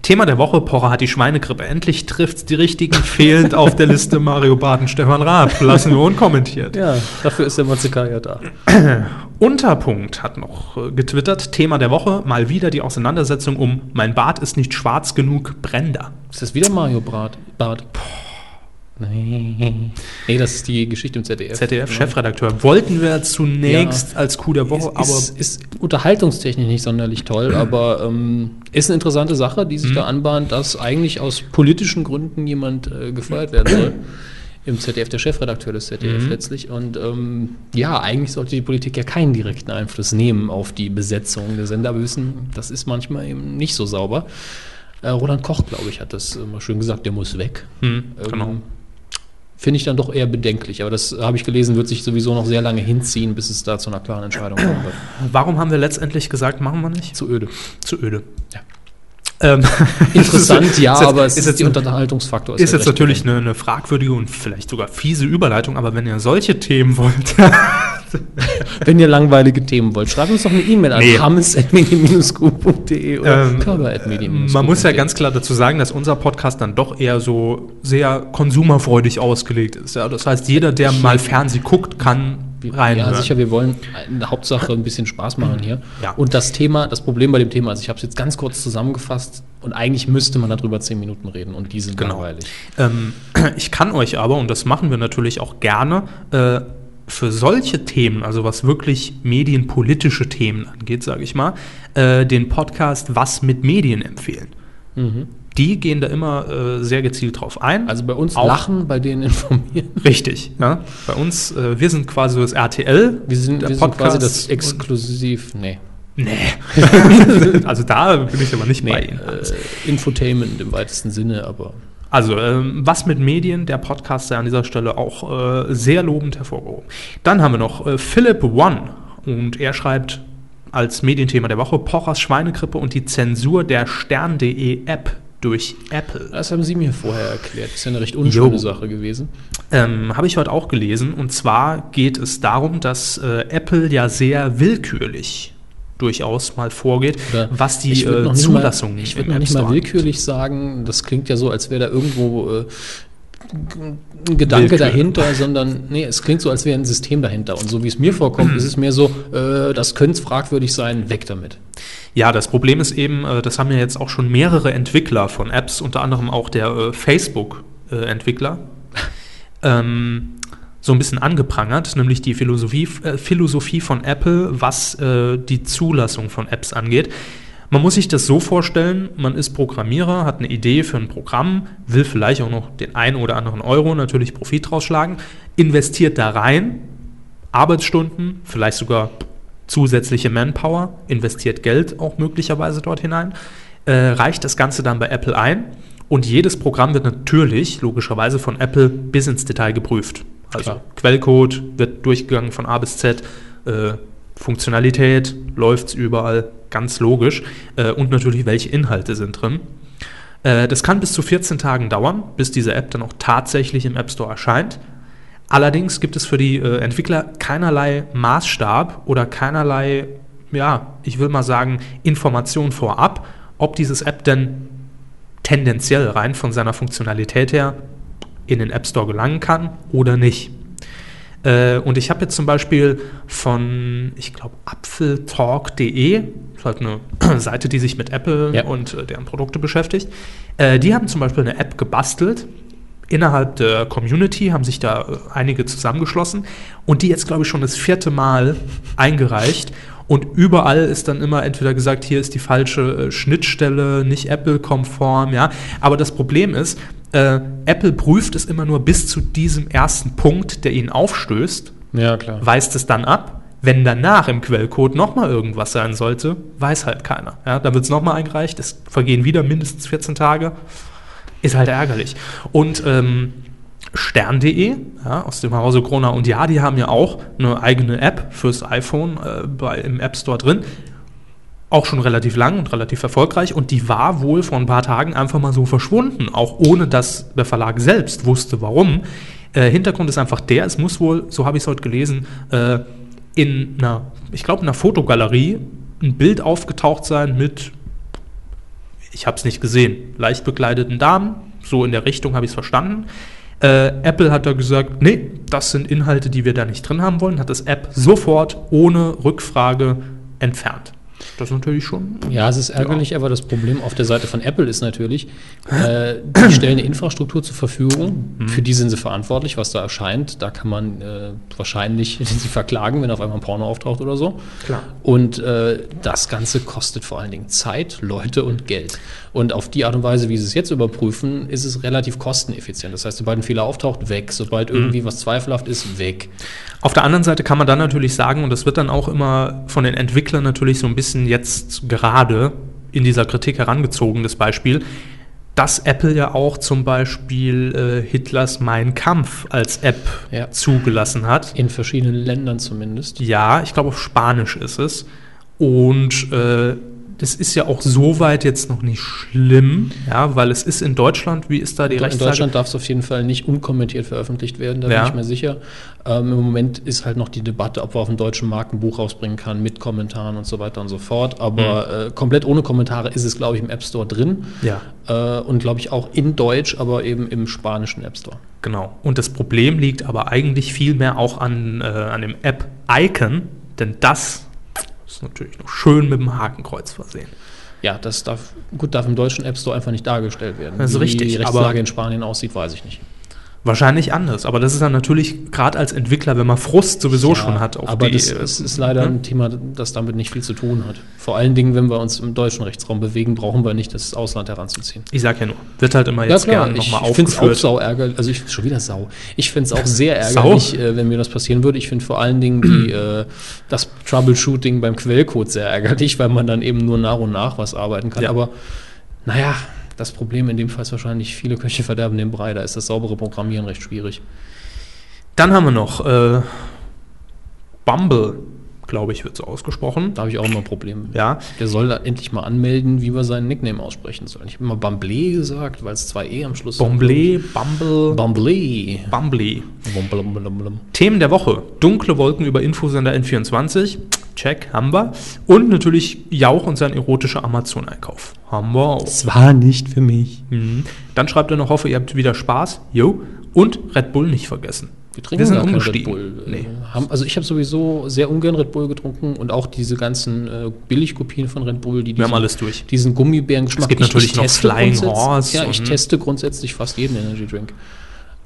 Thema der Woche, Pocher hat die Schweinegrippe. Endlich trifft's die Richtigen, fehlend auf der Liste Mario Barth, Stefan Raab. Lassen wir unkommentiert. Ja, dafür ist der Matzeka ja da. Unterpunkt hat noch äh, getwittert, Thema der Woche, mal wieder die Auseinandersetzung um Mein Bart ist nicht schwarz genug, Brenda. Ist das wieder Mario Bart? Bart? Nee. nee, das ist die Geschichte im ZDF. ZDF-Chefredakteur. Wollten wir zunächst als Coup der Woche, ist, aber ist, ist unterhaltungstechnisch nicht sonderlich toll, aber ähm, ist eine interessante Sache, die Mhm. sich da anbahnt, dass eigentlich aus politischen Gründen jemand äh, gefeuert werden soll. Im ZDF, der Chefredakteur des ZDF Mhm. letztlich. Und ähm, ja, eigentlich sollte die Politik ja keinen direkten Einfluss nehmen auf die Besetzung der Sender. Wir wissen, das ist manchmal eben nicht so sauber. Äh, Roland Koch, glaube ich, hat das immer schön gesagt, der muss weg. Hm, Ähm, genau. Finde ich dann doch eher bedenklich. Aber das habe ich gelesen, wird sich sowieso noch sehr lange hinziehen, bis es da zu einer klaren Entscheidung kommen wird. Warum haben wir letztendlich gesagt, machen wir nicht? Zu öde. Zu öde. Ja. Ähm, Interessant, ja, ist jetzt- aber es ist ist, jetzt die Unterhaltungsfaktor. Ist halt jetzt natürlich eine, eine fragwürdige und vielleicht sogar fiese Überleitung, aber wenn ihr solche Themen wollt, Wenn ihr langweilige Themen wollt, schreibt uns doch eine E-Mail an Nee. hammes.medien-q.de oder Ähm, man muss ja ganz klar dazu sagen, dass unser Podcast dann doch eher so sehr konsumerfreudig ausgelegt ist. Ja? Das heißt, jeder, der mal Fernsehen guckt, kann reinhören. Ja, sicher, wir wollen in der Hauptsache ein bisschen Spaß machen hier. Ja. Und das Thema, das Problem bei dem Thema ist, ich habe es jetzt ganz kurz zusammengefasst und eigentlich müsste man darüber zehn Minuten reden und die sind Genau. langweilig. Ähm, ich kann euch aber, und das machen wir natürlich auch gerne, äh, für solche Themen, also was wirklich medienpolitische Themen angeht, sage ich mal, äh, den Podcast Was mit Medien empfehlen. Die gehen da immer äh, sehr gezielt drauf ein. Also bei uns Auch- lachen, bei denen informieren. Richtig. Ja? Bei uns, äh, wir sind quasi so das RTL. Wir sind, der wir sind quasi das Exklusiv, nee, Nee. also da bin ich aber nicht bei nee Ihnen. äh, Infotainment im weitesten Sinne, aber Also, ähm, was mit Medien, der Podcast, der an dieser Stelle auch äh, sehr lobend hervorgehoben. Dann haben wir noch äh, Philip One und er schreibt als Medienthema der Woche Pochers Schweinegrippe und die Zensur der Stern.de App durch Apple. das haben Sie mir vorher erklärt. Ist ja eine recht unschöne Jo. Sache gewesen. Ähm, Habe ich heute auch gelesen. Und zwar geht es darum, dass äh, Apple ja sehr willkürlich durchaus mal vorgeht, Oder was die ich äh, Zulassung Mal, ich würde noch nicht mal willkürlich sagen, das klingt ja so, als wäre da irgendwo äh, ein Gedanke Willkür. dahinter, sondern nee, es klingt so, als wäre ein System dahinter. Und so wie es mir vorkommt, ist es mehr so, äh, das könnte fragwürdig sein, weg damit. Ja, das Problem ist eben, äh, das haben ja jetzt auch schon mehrere Entwickler von Apps, unter anderem auch der äh, Facebook-Entwickler, ähm, so ein bisschen angeprangert, nämlich die Philosophie, äh, Philosophie von Apple, was äh, die Zulassung von Apps angeht. Man muss sich das so vorstellen, man ist Programmierer, hat eine Idee für ein Programm, will vielleicht auch noch den einen oder anderen Euro natürlich Profit rausschlagen, investiert da rein, Arbeitsstunden, vielleicht sogar zusätzliche Manpower, investiert Geld auch möglicherweise dort hinein, äh, reicht das Ganze dann bei Apple ein und jedes Programm wird natürlich logischerweise von Apple bis ins Detail geprüft. Also Klar. Quellcode wird durchgegangen von A bis Z, äh, Funktionalität läuft überall, ganz logisch äh, und natürlich welche Inhalte sind drin. Äh, das kann bis zu 14 Tagen dauern, bis diese App dann auch tatsächlich im App Store erscheint. Allerdings gibt es für die äh, Entwickler keinerlei Maßstab oder keinerlei, ja, ich will mal sagen, Information vorab, ob dieses App denn tendenziell rein von seiner Funktionalität her in den App Store gelangen kann oder nicht. Äh, und ich habe jetzt zum Beispiel von, ich glaube, apfeltalk.de, ist halt eine Seite, die sich mit Apple Ja. und äh, deren Produkte beschäftigt. Äh, die haben zum Beispiel eine App gebastelt. Innerhalb der Community haben sich da äh, einige zusammengeschlossen und die jetzt, glaube ich, schon das vierte Mal eingereicht. Und überall ist dann immer entweder gesagt, hier ist die falsche äh, Schnittstelle, nicht Apple-konform, ja. Aber das Problem ist, äh, Apple prüft es immer nur bis zu diesem ersten Punkt, der ihnen aufstößt, Ja, klar. weist es dann ab. Wenn danach im Quellcode nochmal irgendwas sein sollte, weiß halt keiner. Ja, dann wird es nochmal eingereicht, es vergehen wieder mindestens 14 Tage. Ist halt ärgerlich. Und ähm, Stern.de, ja, aus dem Hause Corona und ja, die haben ja auch eine eigene App fürs iPhone äh, bei, im App Store drin. Auch schon relativ lang und relativ erfolgreich. Und die war wohl vor ein paar Tagen einfach mal so verschwunden, auch ohne dass der Verlag selbst wusste, warum. Äh, Hintergrund ist einfach der, es muss wohl, so habe ich es heute gelesen, äh, in einer, ich glaube, in einer Fotogalerie ein Bild aufgetaucht sein mit, ich habe es nicht gesehen, leicht bekleideten Damen, so in der Richtung habe ich es verstanden. Äh, Apple hat da gesagt, nee, das sind Inhalte, die wir da nicht drin haben wollen, hat das App sofort ohne Rückfrage entfernt. Das ist natürlich schon. Ja, es ist ärgerlich, aber das Problem auf der Seite von Apple ist natürlich, äh, die stellen eine Infrastruktur zur Verfügung, für die sind sie verantwortlich, was da erscheint. Da kann man äh, wahrscheinlich sie verklagen, wenn auf einmal ein Porno auftaucht oder so. Klar. Und äh, das Ganze kostet vor allen Dingen Zeit, Leute und Geld. Und auf die Art und Weise, wie sie es jetzt überprüfen, ist es relativ kosteneffizient. Das heißt, sobald ein Fehler auftaucht, weg. Sobald irgendwie was zweifelhaft ist, weg. Auf der anderen Seite kann man dann natürlich sagen, und das wird dann auch immer von den Entwicklern natürlich so ein bisschen jetzt gerade in dieser Kritik herangezogen, das Beispiel, dass Apple ja auch zum Beispiel äh, Hitlers Mein Kampf als App Ja. zugelassen hat. In verschiedenen Ländern zumindest. Ja, ich glaube auf Spanisch ist es. Und äh, das ist ja auch soweit jetzt noch nicht schlimm, ja, weil es ist in Deutschland, wie ist da die In Rechtslage? Deutschland darf es auf jeden Fall nicht unkommentiert veröffentlicht werden, da Ja. bin ich mir sicher. Ähm, Im Moment ist halt noch die Debatte, ob wir auf dem deutschen Markt ein Buch rausbringen kann mit Kommentaren und so weiter und so fort. Aber äh, komplett ohne Kommentare ist es, glaube ich, im App Store drin. Ja. Äh, und glaube ich auch in Deutsch, aber eben im spanischen App Store. Genau. Und das Problem liegt aber eigentlich viel mehr auch an, äh, an dem App-Icon, denn das ist natürlich noch schön mit dem Hakenkreuz versehen. Ja, das darf, gut, darf im deutschen App Store einfach nicht dargestellt werden. Das ist Wie richtig, die aber- Rechtslage in Spanien aussieht, weiß ich nicht. Wahrscheinlich anders, aber das ist dann natürlich gerade als Entwickler, wenn man Frust sowieso Ja, schon hat. auf aber die, das, das ist leider ein Thema, das damit nicht viel zu tun hat. Vor allen Dingen, wenn wir uns im deutschen Rechtsraum bewegen, brauchen wir nicht das Ausland heranzuziehen. Ich sag ja nur, wird halt immer jetzt gern ich nochmal finde es auch aufgeführt. sau ärgerlich, also ich schon wieder sau. Ich finde es auch sehr ärgerlich, äh, wenn mir das passieren würde. Ich finde vor allen Dingen die, äh, das Troubleshooting beim Quellcode sehr ärgerlich, weil man dann eben nur nach und nach was arbeiten kann. Ja. Aber naja, das Problem in dem Fall ist wahrscheinlich, viele Köche verderben den Brei. Da ist das saubere Programmieren recht schwierig. Dann haben wir noch äh, Bumble, glaube ich, wird so ausgesprochen. Da habe ich auch immer Probleme. Ja, Der soll da endlich mal anmelden, wie wir seinen Nickname aussprechen sollen. Ich habe immer Bumblé gesagt, weil es zwei E am Schluss Bumble, Bumblé. Bumbly. Bum, blum, blum, blum. Themen der Woche. Dunkle Wolken über Infosender N24. Check, haben wir. Und natürlich Jauch und sein erotischer Amazon-Einkauf. Haben wir auch. Es war nicht für mich. Mhm. Dann schreibt er noch, hoffe, ihr habt wieder Spaß. Jo. Und Red Bull nicht vergessen. Wir trinken Wir sind gar kein. Red Bull. Nee. Äh, Haben, also ich habe sowieso sehr ungern Red Bull getrunken und auch diese ganzen äh, Billigkopien von Red Bull, die Wir haben diesen- alles durch. diesen Gummibärengeschmack. Es gibt natürlich noch teste Flying Horse Ja, ich teste grundsätzlich fast jeden Energy Drink.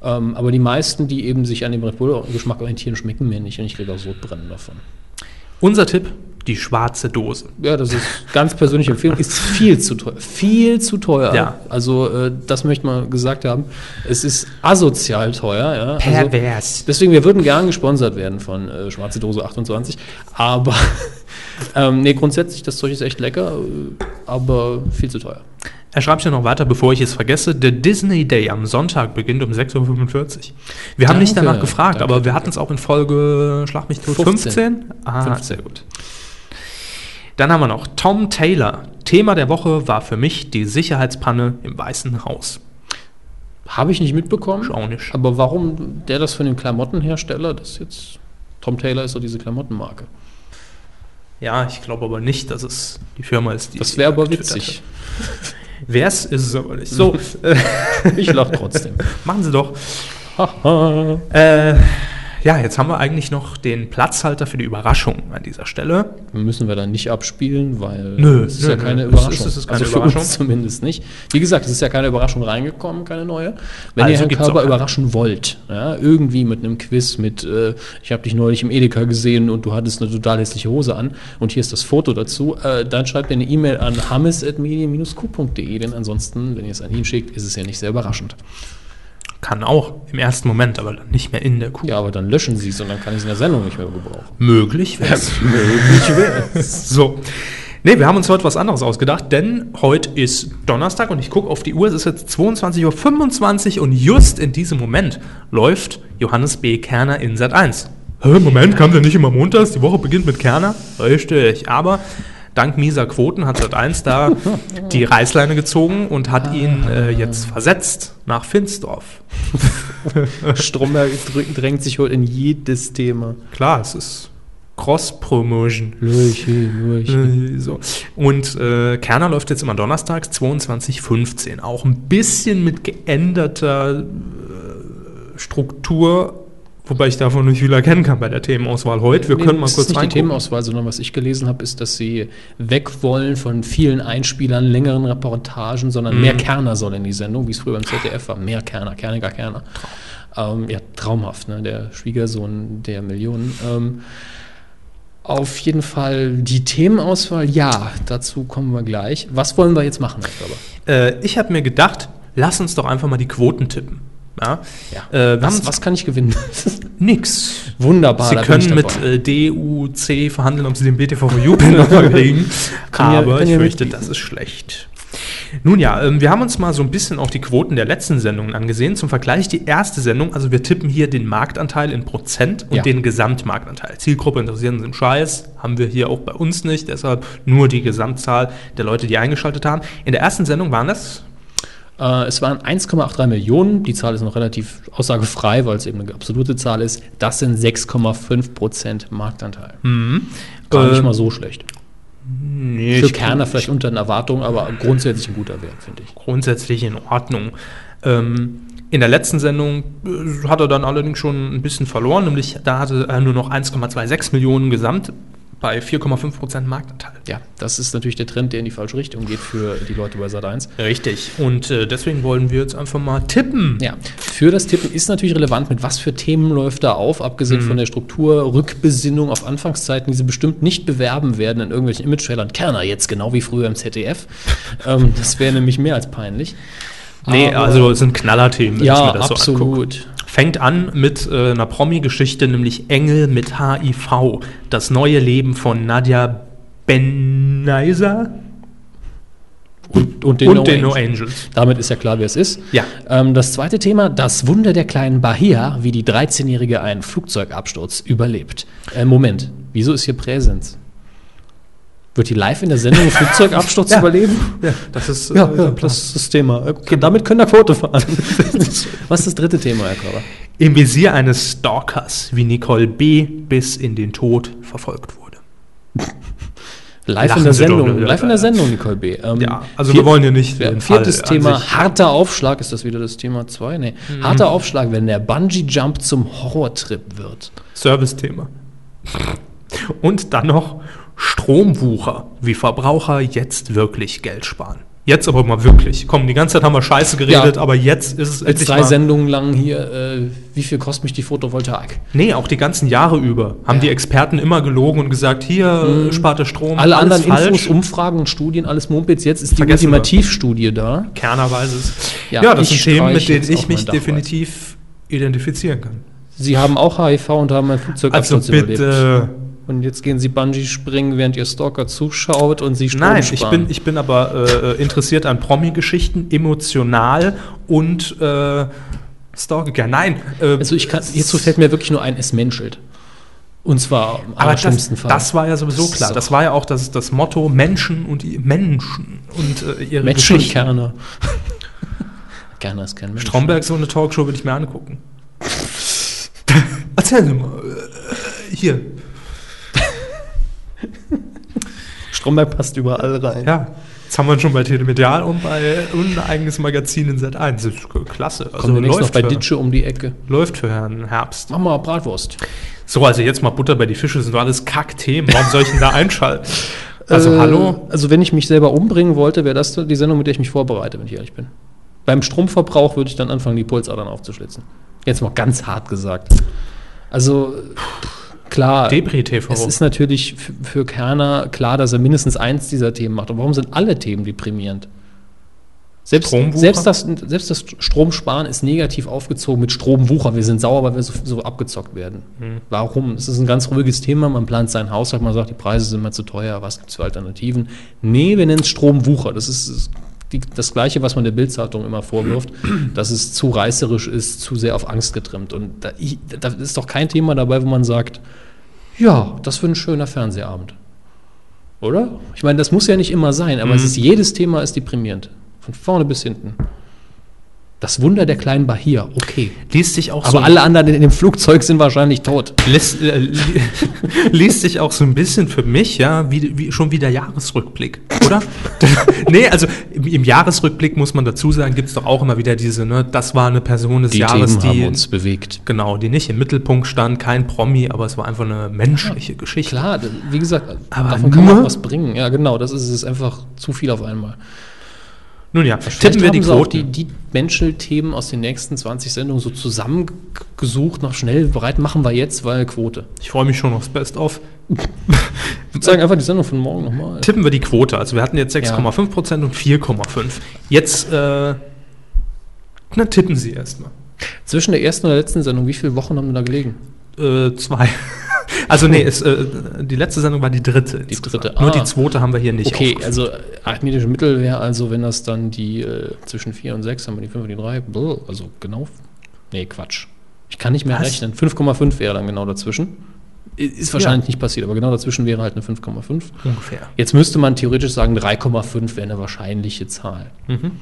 Ähm, aber die meisten, die eben sich an dem Red Bull-Geschmack orientieren, schmecken mir nicht und ich kriege auch Sodbrennen davon. Unser Tipp, die schwarze Dose. Ja, das ist ganz persönliche Empfehlung. Ist viel zu teuer. Viel zu teuer. Ja. Also, äh, das möchte man gesagt haben. Es ist asozial teuer. Ja. Also, Pervers. deswegen, wir würden gern gesponsert werden von äh, Schwarze Dose 28. Aber, ähm, nee, grundsätzlich, das Zeug ist echt lecker, äh, aber viel zu teuer. Er schreibt hier noch weiter, bevor ich es vergesse. Der Disney Day am Sonntag beginnt um 6.45 Uhr. Wir haben nicht danach gefragt, danke, aber wir hatten es auch in Folge Schlag mich tot 15. 15. Ah, 15. sehr gut. Dann haben wir noch Tom Taylor. Thema der Woche war für mich die Sicherheitspanne im Weißen Haus. Habe ich nicht mitbekommen. Ich auch nicht. Aber warum der das von dem Klamottenhersteller, das jetzt, Tom Taylor ist so diese Klamottenmarke. Ja, ich glaube aber nicht, dass es die Firma ist, die Das wäre aber witzig. hat. Wär's, ist es aber nicht. So, Ich lache trotzdem. machen Sie doch. Haha. Äh, ja, jetzt haben wir eigentlich noch den Platzhalter für die Überraschung an dieser Stelle. Müssen wir dann nicht abspielen, weil Nö, es ist nö, ja nö. keine Es ist- Überraschung. es ist keine also für Überraschung. uns zumindest nicht. Wie gesagt, es ist ja keine Überraschung reingekommen, keine neue. Wenn Also ihr Herrn Körber überraschen wollt, ja, irgendwie mit einem Quiz, mit äh, ich habe dich neulich im Edeka gesehen und du hattest eine total hässliche Hose an und hier ist das Foto dazu, äh, dann schreibt ihr eine E-Mail an hammes.medien-q.de, denn ansonsten, wenn ihr es an ihn schickt, ist es ja nicht sehr überraschend. Kann auch im ersten Moment, aber dann nicht mehr in der Kuh. Ja, aber dann löschen sie es und dann kann ich es in der Sendung nicht mehr gebrauchen. Möglich wär's. Möglich wär's. So. Nee, wir haben uns heute was anderes ausgedacht, denn heute ist Donnerstag und ich gucke auf die Uhr, es ist jetzt 22.25 Uhr und just in diesem Moment läuft Johannes B. Kerner in Sat 1. Hä, Moment, kam der nicht immer montags? Die Woche beginnt mit Kerner? Richtig, aber dank mieser Quoten hat Sat 1 da die Reißleine gezogen und hat ihn äh, jetzt versetzt nach Finsdorf. Stromberg drängt sich heute in jedes Thema. Klar, es ist Cross-Promotion. Äh, So. Und äh, Kerner läuft jetzt immer donnerstags 22.15. Auch ein bisschen mit geänderter äh, Struktur Wobei ich davon nicht viel erkennen kann bei der Themenauswahl heute. Wir Nee, können mal kurz ist nicht die reingucken. Themenauswahl, sondern was ich gelesen habe, ist, dass sie weg wollen von vielen Einspielern, längeren Reportagen, sondern Mhm. mehr Kerner soll in die Sendung, wie es früher beim ZDF war. Mehr Kerner, kerniger Kerner. Ähm, ja, traumhaft, ne? der Schwiegersohn der Millionen. Ähm, auf jeden Fall die Themenauswahl, ja, dazu kommen wir gleich. Was wollen wir jetzt machen, Herr Körber? Äh, ich habe mir gedacht, lass uns doch einfach mal die Quoten tippen. Ja? Ja. Äh, Was, was kann ich gewinnen? nix. Wunderbar. Sie können mit äh, DUC verhandeln, ob Sie den BTV-Pin nochmal kriegen. Ja- Aber ich fürchte, das ist schlecht. Nun ja, ähm, wir haben uns mal so ein bisschen auch die Quoten der letzten Sendungen angesehen. Zum Vergleich die erste Sendung, also wir tippen hier den Marktanteil in Prozent und Ja. den Gesamtmarktanteil. Zielgruppe interessiert uns im Scheiß, haben wir hier auch bei uns nicht, deshalb nur die Gesamtzahl der Leute, die eingeschaltet haben. In der ersten Sendung waren das Äh, es waren 1,83 Millionen. Die Zahl ist noch relativ aussagefrei, weil es eben eine absolute Zahl ist. Das sind 6,5 Prozent Marktanteil. Gar nicht Ähm, mal so schlecht. nee, Für Kerner vielleicht unter den Erwartungen, aber grundsätzlich ein guter Wert, finde ich. grundsätzlich in Ordnung. Ähm, in der letzten Sendung äh, hat er dann allerdings schon ein bisschen verloren, nämlich da hatte er nur noch 1,26 Millionen gesamt bei 4,5 Prozent Marktanteil. Ja, das ist natürlich der Trend, der in die falsche Richtung geht für die Leute bei Sat1. Richtig. Und äh, deswegen wollen wir jetzt einfach mal tippen. Ja, für das Tippen ist natürlich relevant, mit was für Themen läuft da auf, abgesehen Mhm. von der Struktur, Rückbesinnung auf Anfangszeiten, die sie bestimmt nicht bewerben werden in irgendwelchen Image-Trailern. Kerner jetzt, genau wie früher im ZDF. ähm, das wäre nämlich mehr als peinlich. Nee, Aber- also es sind Knallerthemen, wenn Ja, ich mir das so angucke. absolut. Fängt an mit äh, einer Promi-Geschichte, nämlich Engel mit HIV. Das neue Leben von Nadja Beneiser und, und den, und no den No Angels. Angels. Damit ist ja klar, wer es ist. Ja. Ähm, das zweite Thema, das Wunder der kleinen Bahia, wie die 13-Jährige einen Flugzeugabsturz überlebt. Äh, Moment, wieso ist hier Präsenz? Wird die live in der Sendung einen Flugzeugabsturz Ja. überleben? Ja, das ist Ja, äh, ja, das ist das Thema. Okay, damit können wir Quote fahren. Was ist das dritte Thema, Herr Körber? Im Visier eines Stalkers, wie Nicole B. bis in den Tod verfolgt wurde. Live Lachen in der Sie doch Sendung, nur live in der Sendung, Nicole B. Ähm, Ja, also vier- wir wollen ja nicht den viertes Fall an Thema, sich- harter Aufschlag. Ist das wieder das Thema 2? Nee. Mhm. Harter Aufschlag, wenn der Bungee-Jump zum Horrortrip wird. Service-Thema. Und dann noch Stromwucher, wie Verbraucher jetzt wirklich Geld sparen. Jetzt aber mal wirklich. Komm, die ganze Zeit haben wir Scheiße geredet, Ja. aber jetzt ist es Jetzt endlich drei mal. Sendungen lang hier, äh, wie viel kostet mich die Photovoltaik? Nee, auch die ganzen Jahre über haben die Experten immer gelogen und gesagt, hier äh, spart der Strom. Mhm. Alle anderen falsch. Infos, Umfragen und Studien, alles Mumpitz. Jetzt ist die Vergessen wir. Ultimativstudie da. Kerner weiß es. Ja, Ja, das sind Themen, mit denen ich mich definitiv identifizieren kann. Sie haben auch HIV und haben einen Also Flugzeugabsturz überlebt. Und jetzt gehen Sie Bungee springen, während Ihr Stalker zuschaut und Sie Strom Nein, ich bin, ich bin aber äh, interessiert an Promi-Geschichten, emotional und äh, Stalker. Nein, äh, Also ich kann, hierzu fällt mir wirklich nur ein, es menschelt. Und zwar im aber das, allerschlimmsten Fall. das war ja sowieso Das klar. Das war ja auch das, das Motto Menschen und Menschen und äh, ihre Menschen Geschichten. Kerner. Kerner ist kein Mensch. Stromberg, so eine Talkshow würde ich mir angucken. Erzählen Sie mal. Äh, hier. Stromberg passt überall rein. Ja. Jetzt haben wir schon bei Telemedial und bei und ein eigenes Magazin in Z1. Das ist klasse. Also Kommt demnächst noch bei Ditsche um die Ecke. läuft für Herrn Herbst. Mach mal Bratwurst. So, also jetzt mal Butter bei die Fische, das sind doch alles Kackthemen. Warum soll ich denn da einschalten? Also, Äh, hallo? Also wenn ich mich selber umbringen wollte, wäre das die Sendung, mit der ich mich vorbereite, wenn ich ehrlich bin. Beim Stromverbrauch würde ich dann anfangen, die Pulsadern aufzuschlitzen. Jetzt mal ganz hart gesagt. Also klar, Debris TV. es ist natürlich für Kerner klar, dass er mindestens eins dieser Themen macht. Und warum sind alle Themen deprimierend? Selbst, selbst, das, selbst das Stromsparen ist negativ aufgezogen mit Stromwucher. Wir sind sauer, weil wir so, so abgezockt werden. Hm. Warum? Es ist ein ganz ruhiges Thema. Man plant seinen Haushalt, man sagt, die Preise sind mal zu teuer. Was gibt es für Alternativen? Nee, wir nennen es Stromwucher. Das ist, ist die, das Gleiche, was man der Bildzeitung immer vorwirft, dass es zu reißerisch ist, zu sehr auf Angst getrimmt. Und da, ich, da ist doch kein Thema dabei, wo man sagt, ja, das wird ein schöner Fernsehabend. Oder? Ich meine, das muss ja nicht immer sein, aber Mhm. es ist, jedes Thema ist deprimierend. Von vorne bis hinten. Das Wunder der kleinen Bahia, okay. Liest sich auch Aber so alle anderen in dem Flugzeug sind wahrscheinlich tot. liest, äh, li- liest sich auch so ein bisschen für mich, ja, wie, wie schon wie der Jahresrückblick, oder? nee, also im, im Jahresrückblick muss man dazu sagen, gibt es doch auch immer wieder diese, ne, das war eine Person des Die Jahres, Themen haben die uns bewegt. genau, die nicht im Mittelpunkt stand, kein Promi, aber es war einfach eine menschliche Geschichte. Klar, wie gesagt, Aber davon kann man was bringen. Ja, genau, das ist es ist einfach zu viel auf einmal. Nun ja, Vielleicht tippen wir die sie auch Quoten. die, die Menschel-Themen aus den nächsten 20 Sendungen so zusammengesucht, noch schnell bereit machen wir jetzt, weil Quote. ich freue mich schon aufs Best-of. Ich würde sagen, einfach die Sendung von morgen nochmal. Tippen wir die Quote. Also wir hatten jetzt 6,5% und 4,5. Jetzt, äh, na, tippen Sie erstmal. Zwischen der ersten und der letzten Sendung, wie viele Wochen haben wir da gelegen? Äh, zwei. Also nee, es, äh, die letzte Sendung war die dritte. Die insgesamt. dritte, Nur ah. die zweite haben wir hier nicht. Okay, also arithmetische Mittel wäre also, wenn das dann die äh, zwischen 4 und 6 haben wir die 5 und die 3, also genau. Nee, Quatsch. Ich kann nicht mehr Was? rechnen. 5,5 wäre dann genau dazwischen. Ist wahrscheinlich nicht passiert, aber genau dazwischen wäre halt eine 5,5. ungefähr. Jetzt müsste man theoretisch sagen, 3,5 wäre eine wahrscheinliche Zahl. Mhm.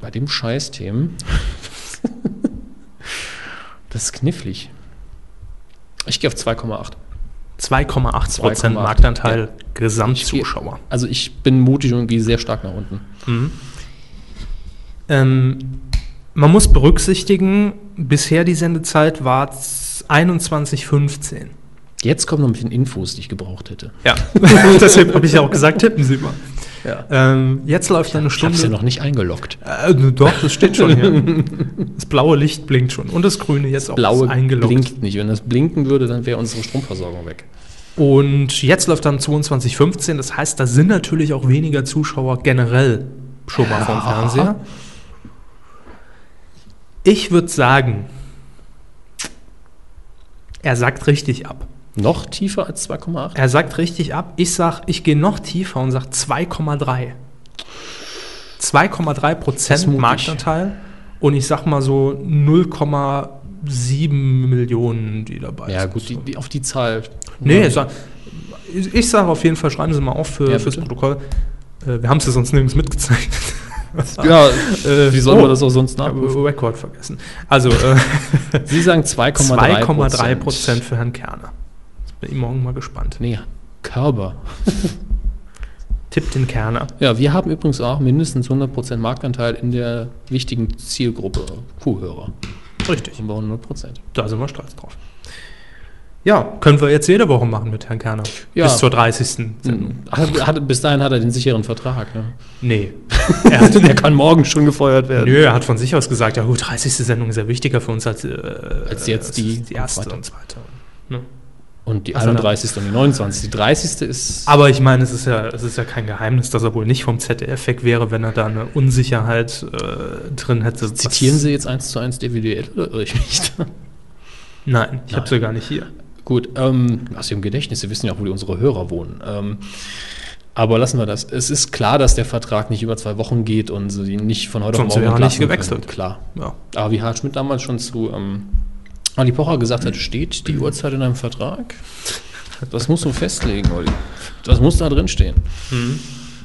Bei dem Scheißthemen. das ist knifflig. Ich gehe auf 2,8. 2,8 Prozent 2,8, Marktanteil ja. Gesamtzuschauer. Also ich bin mutig und gehe sehr stark nach unten. Ähm, man muss berücksichtigen, bisher die Sendezeit war 21,15. Jetzt kommen noch ein bisschen Infos, die ich gebraucht hätte. Ja, deshalb habe ich ja auch gesagt, tippen Sie mal. Ja. Ähm, jetzt läuft eine Ich habe Stunde. ja noch nicht eingeloggt. Äh, doch, das steht schon hier. Das blaue Licht blinkt schon und das grüne jetzt auch Blaue eingeloggt. blinkt nicht. Wenn das blinken würde, dann wäre unsere Stromversorgung weg. Und jetzt läuft dann 22.15, das heißt, da sind natürlich auch weniger Zuschauer generell schon mal vom Fernseher. Ich würde sagen, er sagt richtig ab. Noch tiefer als 2,8? Er sagt richtig ab. Ich sag, ich gehe noch tiefer und sage 2,3. 2,3 Das ist Prozent. Marktanteil. Und ich sag mal so 0,7 Millionen, die dabei Ja, sind. gut, die, die, auf die Zahl. Nee, ja. sag, ich, ich sage auf jeden Fall, schreiben Sie mal auf für, Ja, fürs. Protokoll. Äh, wir haben es ja sonst nirgends mitgezeichnet. ja Äh, wie sollen oh, wir das auch sonst nachprüfen? Rekord vergessen. Also äh, Sie sagen 2,3 2,3 Prozent für Herrn Kerner. Bin ich morgen mal gespannt. Nee, Körber. Tippt den Kerner. Ja, wir haben übrigens auch mindestens 100% Marktanteil in der wichtigen Zielgruppe Kuhhörer. Richtig. Sind wir 100%. Da sind wir stolz drauf. Ja, können wir jetzt jede Woche machen mit Herrn Kerner. Ja. Bis zur 30. Sendung. Hat, hat, bis dahin hat er den sicheren Vertrag. Ne? Nee. Er hat, Der kann morgen schon gefeuert werden. nö, er hat von sich aus gesagt, ja gut, 30. Sendung ist ja wichtiger für uns als, äh, Als jetzt die- die erste und zweite. Ne? Und die Also, 31. und die 29. Die 30. ist. Aber ich meine, es ist ja, es ist ja kein Geheimnis, dass er wohl nicht vom ZDF weg wäre, wenn er da eine Unsicherheit äh, drin hätte. Zitieren Was- Sie jetzt eins zu eins DVDL oder irre ich mich da? Nein, ich habe sie gar nicht hier. Gut, ähm, aus Ihrem Gedächtnis, Sie wissen ja auch, wo die unsere Hörer wohnen. Ähm, aber lassen wir das. Es ist klar, dass der Vertrag nicht über zwei Wochen geht und Sie nicht von heute Sonst auf morgen wäre er nicht gewechselt. Können. Klar. Ja. Aber wie Harald Schmidt damals schon zu ähm, Ali Pocher gesagt hat, steht die Uhrzeit in einem Vertrag? Das musst du festlegen, Olli. Das muss da drin stehen.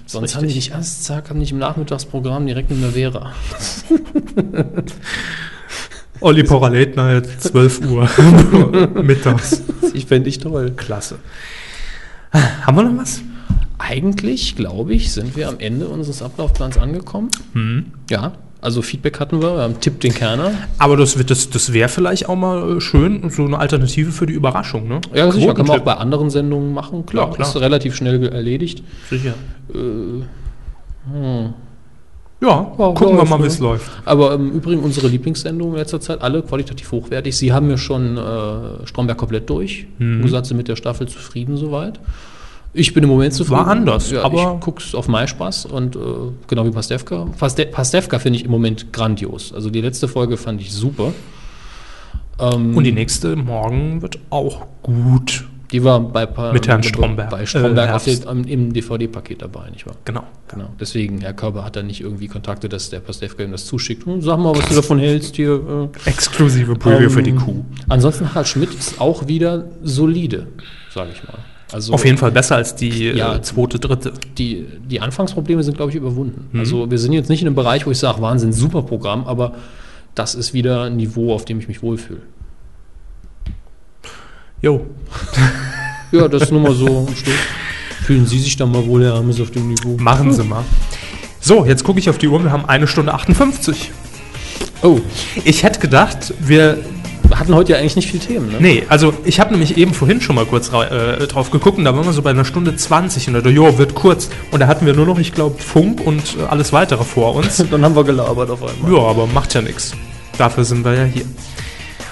Sonst haben die nicht erst, zack, haben nicht im Nachmittagsprogramm direkt mit der Vera. Olli Pocher Late Night, 12 Uhr mittags. Ich fände ich toll. Klasse. Haben wir noch was? Eigentlich, glaube ich, sind wir am Ende unseres Ablaufplans angekommen. Ja, also Feedback hatten wir, wir haben Tipp den Kerner. Aber das, wird- das, das wäre vielleicht auch mal äh, schön, so eine Alternative für die Überraschung, ne? Ja, sicher, kann man auch bei anderen Sendungen machen, klar. Ja, klar. Ist relativ schnell erledigt. Sicher. Hm. Ja, gucken wir läuft, mal, wie ne? es läuft. Aber im Übrigen unsere Lieblingssendungen in letzter Zeit, alle qualitativ hochwertig. Sie haben ja schon äh, Stromberg komplett durch. Mhm. Du sagst, Sie mit der Staffel zufrieden soweit. Ich bin im Moment zufrieden. War anders, ja, aber- ich guck's auf MySpaß und äh, genau wie Pastewka. Paste Pastewka finde ich im Moment grandios. Also die letzte Folge fand ich super. Ähm, Und die nächste morgen wird auch gut. die war bei, Pa- Mit Herrn Stromberg. Bei Stromberg Äh, den, im DVD-Paket dabei, nicht wahr? Genau. Genau. Deswegen, Herr Körber hat da nicht irgendwie Kontakte, dass der Pastewka ihm das zuschickt. Hm, sag mal, was du davon hältst hier. Äh. Exklusive Preview für die Ähm, Kuh. Ansonsten Harald Schmidt ist auch wieder solide, sage ich mal. Also Auf jeden Fall besser als die Ja. äh, zweite, dritte. die, die Anfangsprobleme sind, glaube ich, überwunden. Mhm. Also wir sind jetzt nicht in einem Bereich, wo ich sage, Wahnsinn, super Programm, aber das ist wieder ein Niveau, auf dem ich mich wohlfühle. Jo. Ja, das ist nur mal so ein. Fühlen Sie sich dann mal wohl, Herr Hammes, auf dem Niveau? Machen Sie mal. So, jetzt gucke ich auf die Uhr, wir haben eine Stunde 58. Oh, Ich hätte gedacht, wir. Wir hatten heute ja eigentlich nicht viel Themen, ne? Nee, also ich habe nämlich eben vorhin schon mal kurz äh, drauf geguckt und da waren wir so bei einer Stunde 20 und da, jo, wird kurz. Und da hatten wir nur noch, ich glaube, Funk und äh, alles weitere vor uns. Dann haben wir gelabert auf einmal. ja, aber macht ja nichts. Dafür sind wir ja hier.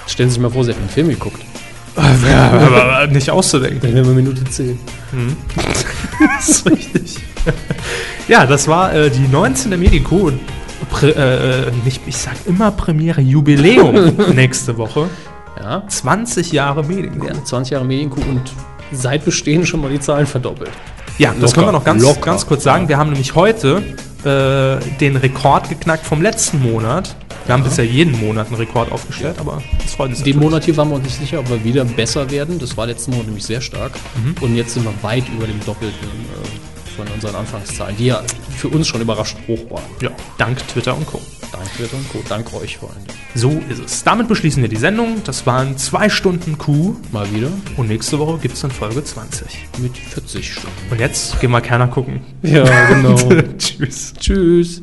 Stellen Sie sich mal vor, Sie hätten einen Film geguckt. Ja, aber nicht auszudenken. Dann wären wir Minute 10. Das ist richtig. Ja, das war äh, die 19. Medico. und Prä, äh, nicht, ich sag immer Premiere, Jubiläum nächste Woche. Ja, 20 Jahre Medico. ja 20 Jahre Medienkuh und seit Bestehen schon mal die Zahlen verdoppelt. Ja, das Locker, können wir noch ganz, locker. ganz kurz sagen. Wir haben nämlich heute äh, den Rekord geknackt vom letzten Monat. Wir haben bisher jeden Monat einen Rekord aufgestellt, aber das freut uns Den natürlich. Monat hier waren wir uns nicht sicher, ob wir wieder besser werden. Das war letzten Monat nämlich sehr stark. Und jetzt sind wir weit über dem Doppelten äh, von unseren Anfangszahlen, die ja für uns schon überraschend hoch waren. Ja, dank Twitter und Co. Dank Twitter und Co. Dank euch vor allem. So ist es. Damit beschließen wir die Sendung. Das waren zwei Stunden Q Mal wieder und nächste Woche gibt es dann Folge 20. mit 40 Stunden. Und jetzt gehen wir Kerner gucken. Ja, genau. Tschüss. Tschüss.